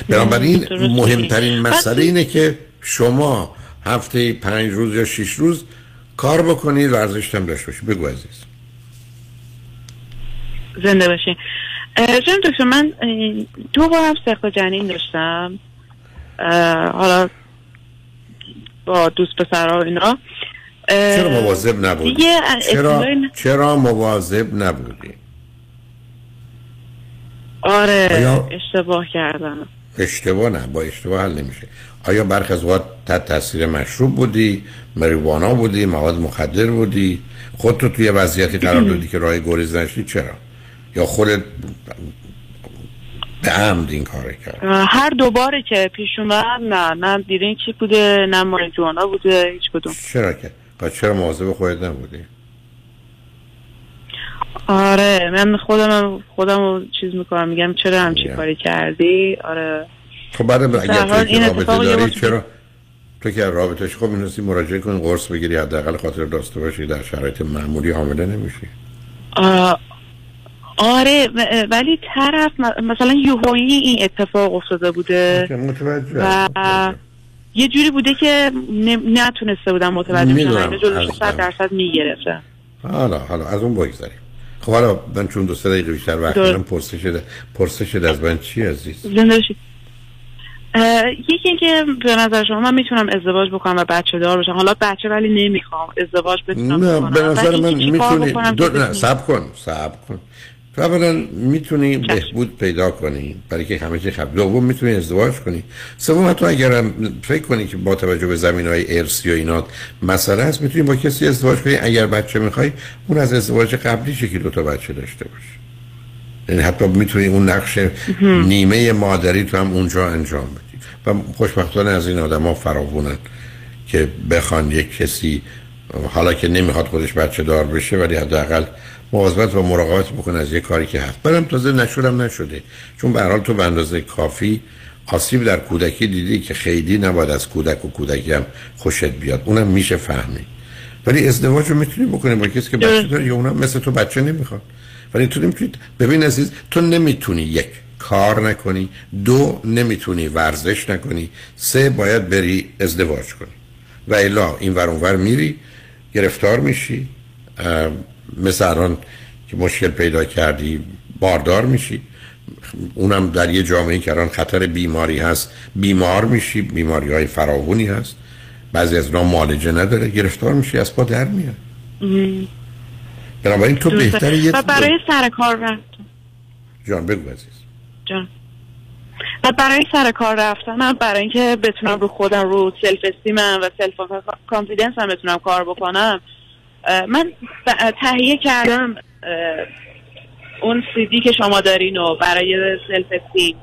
بنابراین مهمترین. مسئله اینه که شما هفته پنج روز یا شش روز کار بکنید ورزش هم داشته باشید بگو عزیز. زنده باشین اه، جناب دکتر من دو بار هم سخت جنین داشتم. حالا با دوست پسرها و اینا. چرا مواظب نبودی؟ چرا, چرا مواظب نبودی؟ آره آیا- اشتباه کردم. اشتباه نه با اشتباه حل نمیشه. آیا برخی از اوقات تحت تاثیر مشروب بودی مریوانا بودی مواد مخدر بودی؟ خودتو توی وضعیتی قرار [clears throat] دادی که راه گریز نشی چرا؟ یا خودت به عمد این کار کرد؟ هر دوباره که پیش اومد نه نه دیرین چی بوده نه ماریجوانا بوده هیچ کدوم. چرا که؟ پس چرا مواظب خودت نبودی؟ آره من خودم خودم رو چیز می‌کنم میگم چرا همچی کاری کردی؟ آره. خب بعد اگر تو این رابطه داری چرا؟ تو که رابطش خب می‌رسی مراجعه کن قرص بگیری حداقل خاطر داشته باشی در شرایط معمولی حامله نمیشی. آه، آره ولی طرف مثلا یوهایی این اتفاق افتاده بوده و یه جوری بوده که نتونسته بودم متوجه بشم می‌دونم. اینو جلوش از- صد درصد می‌گرفته حالا حالا از اون بگذاریم. خب حالا من چون دو سه دقیقه بیشتر وقت. دارم پرسش پرسش از من چی عزیز؟ زنده یکی اینکه به نظر شما من می‌تونم ازدواج بکنم و بچه دار بشم حالا بچه ولی نمی‌خوام ازدواج بتونم نه بکنم. به نظر من می‌تونی دو... نه سب کن سب کن. تو اولا می‌تونی بهبود پیدا کنی برای که همه چی خب دوم می‌تونی ازدواج کنی. سوم تو اگر فکر کنی که با توجه به زمین های ارسی و اینات مسئله هست می‌تونی با کسی ازدواج کنی. اگر بچه می‌خوای اون از ازدواج قبلیشه که دو تا بچه داشته باشه یعنی حتی می‌تونی اون نقش نیمه مادری تو هم اونجا انجام بدی. و خوشبختانه از این آدم ها فراوونن که بخوان یک کسی حالا که نمی‌خواد خودش بچه دار بشه ولی حداقل مواظبت و مراقبت بکنه از یه کاری که هست. برم تازه نشورم نشده. چون به حال تو به اندازه کافی آسیب در کودکی دیدی که خیلی نباید از کودک و کودکی هم خوشت بیاد. اونم میشه فهمید ولی ازدواج رو می‌تونی بکنی با کسی که بچه داره یا اونم مثل تو بچه نمی‌خواد. ولی تو نمی‌تونی ببین عزیز تو نمی‌تونی یک کار نکنی. دو نمی‌تونی ورزش نکنی. سه باید بری ازدواج کنی. و الا این ور اونور میری گرفتار میشی. مثل الان که مشکل پیدا کردی باردار میشی. اونم در یه جامعه که الان خطر بیماری هست بیمار میشی بیماری های فراوونی هست. بعضی از اینا معالجه نداره گرفتار میشی از پا در میاد. بنابراین تو. بهتره یه و برای سر کار رفت جان بگو عزیز. جان. و برای سر کار رفتنم برای اینکه بتونم رو خودم رو self-esteem م و self-confidence هم بتونم کار بکنم من تهیه کردم اون سیدی که شما دارین و برای سلف استیم.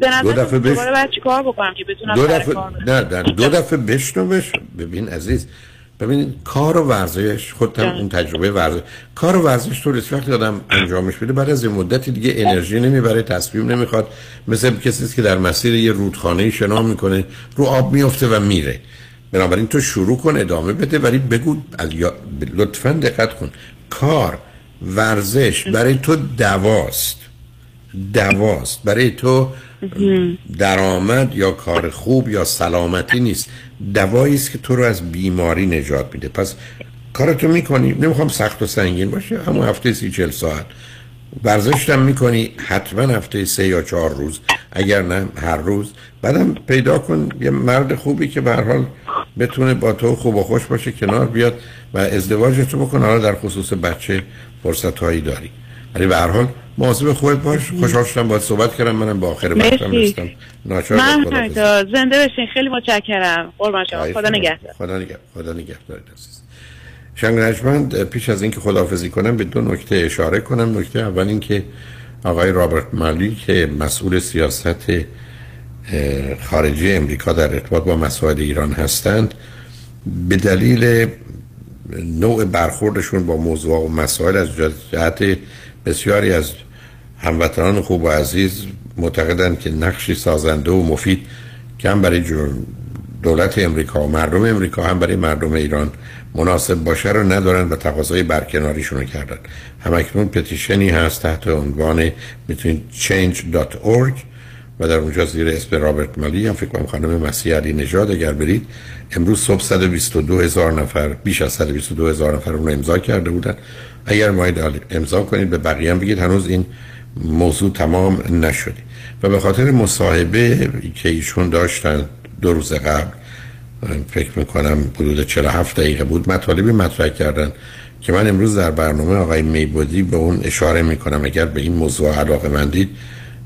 به دو دفعه بش- دوباره باید چیکار بکنم که بتونم دو دفعه؟ نه در دو دفعه بشنوش ببین عزیز ببین کار و ورزش خودت هم اون تجربه ورزش کار و ورزش تو رسید وقتی آدم انجامش بده بعد از یه مدتی دیگه انرژی نمی‌بره تصمیم نمی‌خواد مثل کسی که در مسیر یه رودخانه شنا می‌کنه رو آب میفته و میره. بنابراین تو شروع کن ادامه بده ولی بگو لطفا دقت کن. کار ورزش برای تو دواست. دواست. برای تو درآمد یا کار خوب یا سلامتی نیست. دوایی است که تو رو از بیماری نجات میده. پس کارتو می‌کنی. نمی‌خوام سخت و سنگین باشه. همون هفته سی چل ساعت. ورزش هم می‌کنی. حتما هفته سه یا چهار روز. اگر نه هر روز. بعدم پیدا کن. یه مرد خوبی که به حال بتونه با تو خوب و خوش باشه کنار بیاد و ازدواج تو بکن حالا در خصوص بچه فرصت هایی داری. ولی به هر حال مواظب خودت باش. خوشحال شدم باید صحبت کردم. منم با آخر وقتم. رسیدم ناچار من زنده بشین. خیلی متشکرم. قربان شما. خدا. نگهدار. خدا نگه خدا نگهدار شنگ نجمند پیش از اینکه خداحافظی کنم به دو نکته اشاره کنم. نکته اول اینکه آقای رابرت مالی که مسئول سیاست خارجی امریکا در ارتباط با مسائل ایران هستند به دلیل نوع برخوردشون با موضوع و مسائل از جهت بسیاری از هموطنان خوب و عزیز معتقدند که نقشی سازنده و مفید که هم برای دولت امریکا و مردم امریکا هم برای مردم ایران مناسب باشه رو ندارن و تقاضای برکناریشون رو کردن. همکنون پتیشنی هست تحت عنوان می‌تونید change.org و در اونجا زیر اسم رابرت مالی هم فکر کنم خانم مسیح علی نژاد اگر برید امروز صبح 122 هزار نفر بیش از 122 هزار نفر اون رو امضا کرده بودن. اگر مایل امضا کنید به بقیه هم بگید هنوز این موضوع تمام نشده. و به خاطر مصاحبه که ایشون داشتن دو روز قبل فکر می‌کنم حدود 47 دقیقه بود مطالبی مطرح کردن که من امروز در برنامه آقای میبودی به اون اشاره می‌کنم. اگر به این موضوع علاقه مندید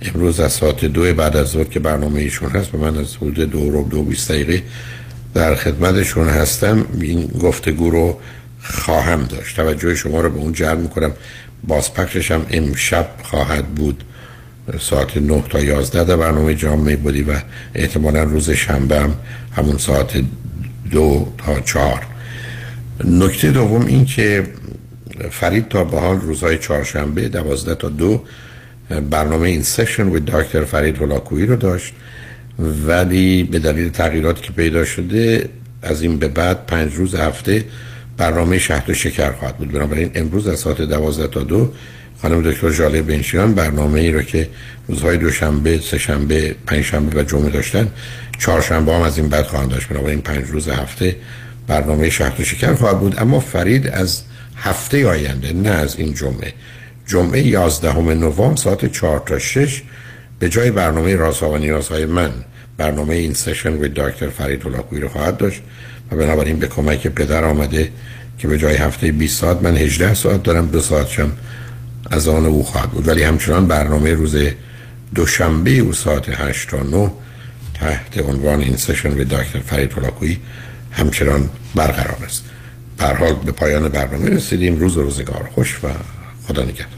امروز از ساعت دو بعد از ظهر که برنامه ایشون هست به من از حدود دو رو دو بیست دقیقه در خدمتشون هستم. این گفتگو رو خواهم داشت. توجه شما رو به اون جلب می‌کنم. بازپخشش هم امشب خواهد بود. ساعت 9 تا 11 در برنامه جامعه بودی و احتمالا روز شنبه هم همون ساعت دو تا چهار. نکته دوم این که فرید تا به حال روزهای چهارشنبه دوازده تا دو برنامه این سشن و دکتر فرید ولاکویی رو داشت. ولی به دلیل تغییراتی که پیدا شده از این به بعد پنج روز هفته برنامه شهر شکر خواهد بود. بنابراین امروز از ساعت دوازده تا دو خانم دکتر جاله بنشیان برنامه ای رو که روزهای دوشنبه، سهشنبه، پنجشنبه و جمعه داشتن چهارشنبه هم از این بعد خواهند داشت. بنابراین پنج روز هفته برنامه شهر شکر خواهد بود. اما فرید از هفته آینده نه از این جمعه. جمعه 11 نوامبر ساعت 4 تا 6 به جای برنامه رازها و نیازهای من برنامه این سشن و دکتر فرید هلاکویی رو خواهد داشت و بنابراین به کمک پدر آمده که به جای هفته 20 ساعت من 18 ساعت دارم دو ساعت شم از آن او خواهد بود. ولی همچنان برنامه روز دوشنبه او ساعت 8 تا 9 تحت عنوان این سشن و دکتر فرید هلاکویی همچنان برقرار است. پر حال به پایان برنامه رسیدیم. روز روزگار خوش و خدا نگهدار.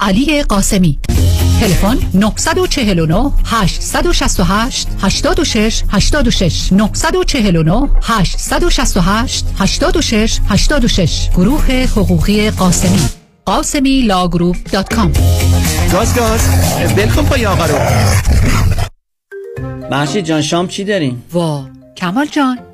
علی قاسمی. تلفن 949 868 86 86 949 868 86 86 گروه حقوقی قاسمی. قاسمی Law Group dot com. گاز گاز. بلکن پای آقا رو. مهشید جان شام چی داریم؟ وا کمال جان.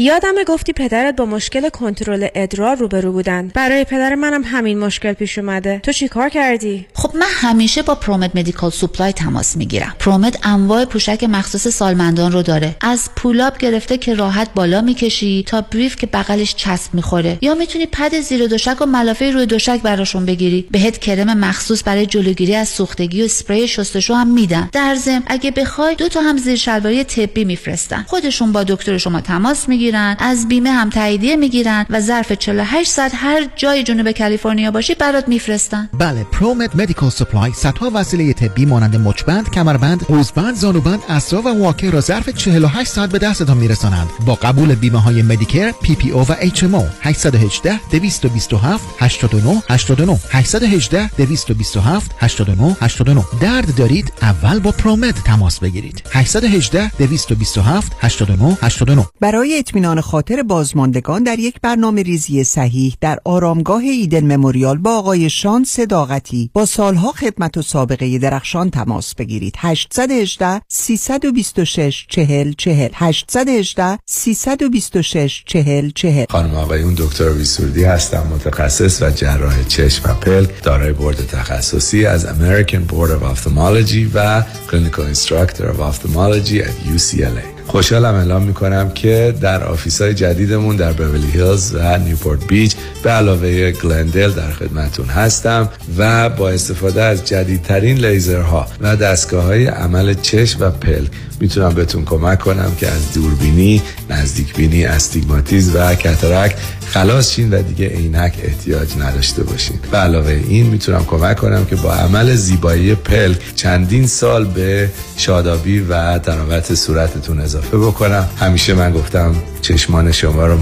یادم گفتی پدرت با مشکل کنترل ادرار روبرو بودن. برای پدر منم همین مشکل پیش اومده. تو چی کار کردی؟ خب من همیشه با پرومت Medical Supply تماس می‌گیرم. پرومت انواع پوشک مخصوص سالمندان رو داره. از pull-up گرفته که راحت بالا می‌کشی تا brief که بغلش چسب می‌خوره. یا می‌تونی پد زیر تشک و ملافه روی تشک براشون بگیری. بهت کرم مخصوص برای جلوگیری از سوختگی و اسپری شستشو هم میدن. در ضمن اگه بخوای دو تا هم زیر شلواری طبی میفرستن. خودشون با دکتر شما تماس می‌گیرن. از بیمه هم تاییدیه می‌گیرن و ظرف 48 ساعت هر جای جنوب کالیفرنیا باشی برات میفرستن. بله پرومت Medical Supply صدها وسیله طبی مانند مچبند کمربند قوزبند زانوبند اسرا و واکر را ظرف 48 ساعت به دستتان میرسانند. با قبول بیمه های مدیکر پی پی او و اچ ام او 818 227 89 89 818 227 89 89 درد دارید؟ اول با پرومت تماس بگیرید. 818 227 89 89 برای اطمینان خاطر بازماندگان در یک برنامه ریزی صحیح در آرامگاه ایدن مموریال با آقای شان صداقتی با سالها خدمت و سابقه درخشان تماس بگیرید. 818 326 40 40 818 326 40 40 خانم آقایون دکتر ویسوردی هستم متخصص و جراح چشم و پلک دارای بورد تخصصی از American Board of Ophthalmology و Clinical Instructor of Ophthalmology at UCLA خوشحالم اعلام می‌کنم که در office های جدیدمون در بورلی هیلز و نیوپورت بیچ به علاوه گلندل در خدمتون هستم و با استفاده از جدیدترین لیزرها و دستگاه های عمل چشم و پلک می‌تونم بهتون کمک کنم که از دوربینی، نزدیک بینی، استیگماتیز و cataract خلاص شین و دیگه عینک احتیاج نداشته باشین. به علاوه این می‌تونم کمک کنم که با عمل زیبایی پلک چندین سال به شادابی و تراوت صورتتون اضافه بکنم. همیشه من گفتم چشمان شما رو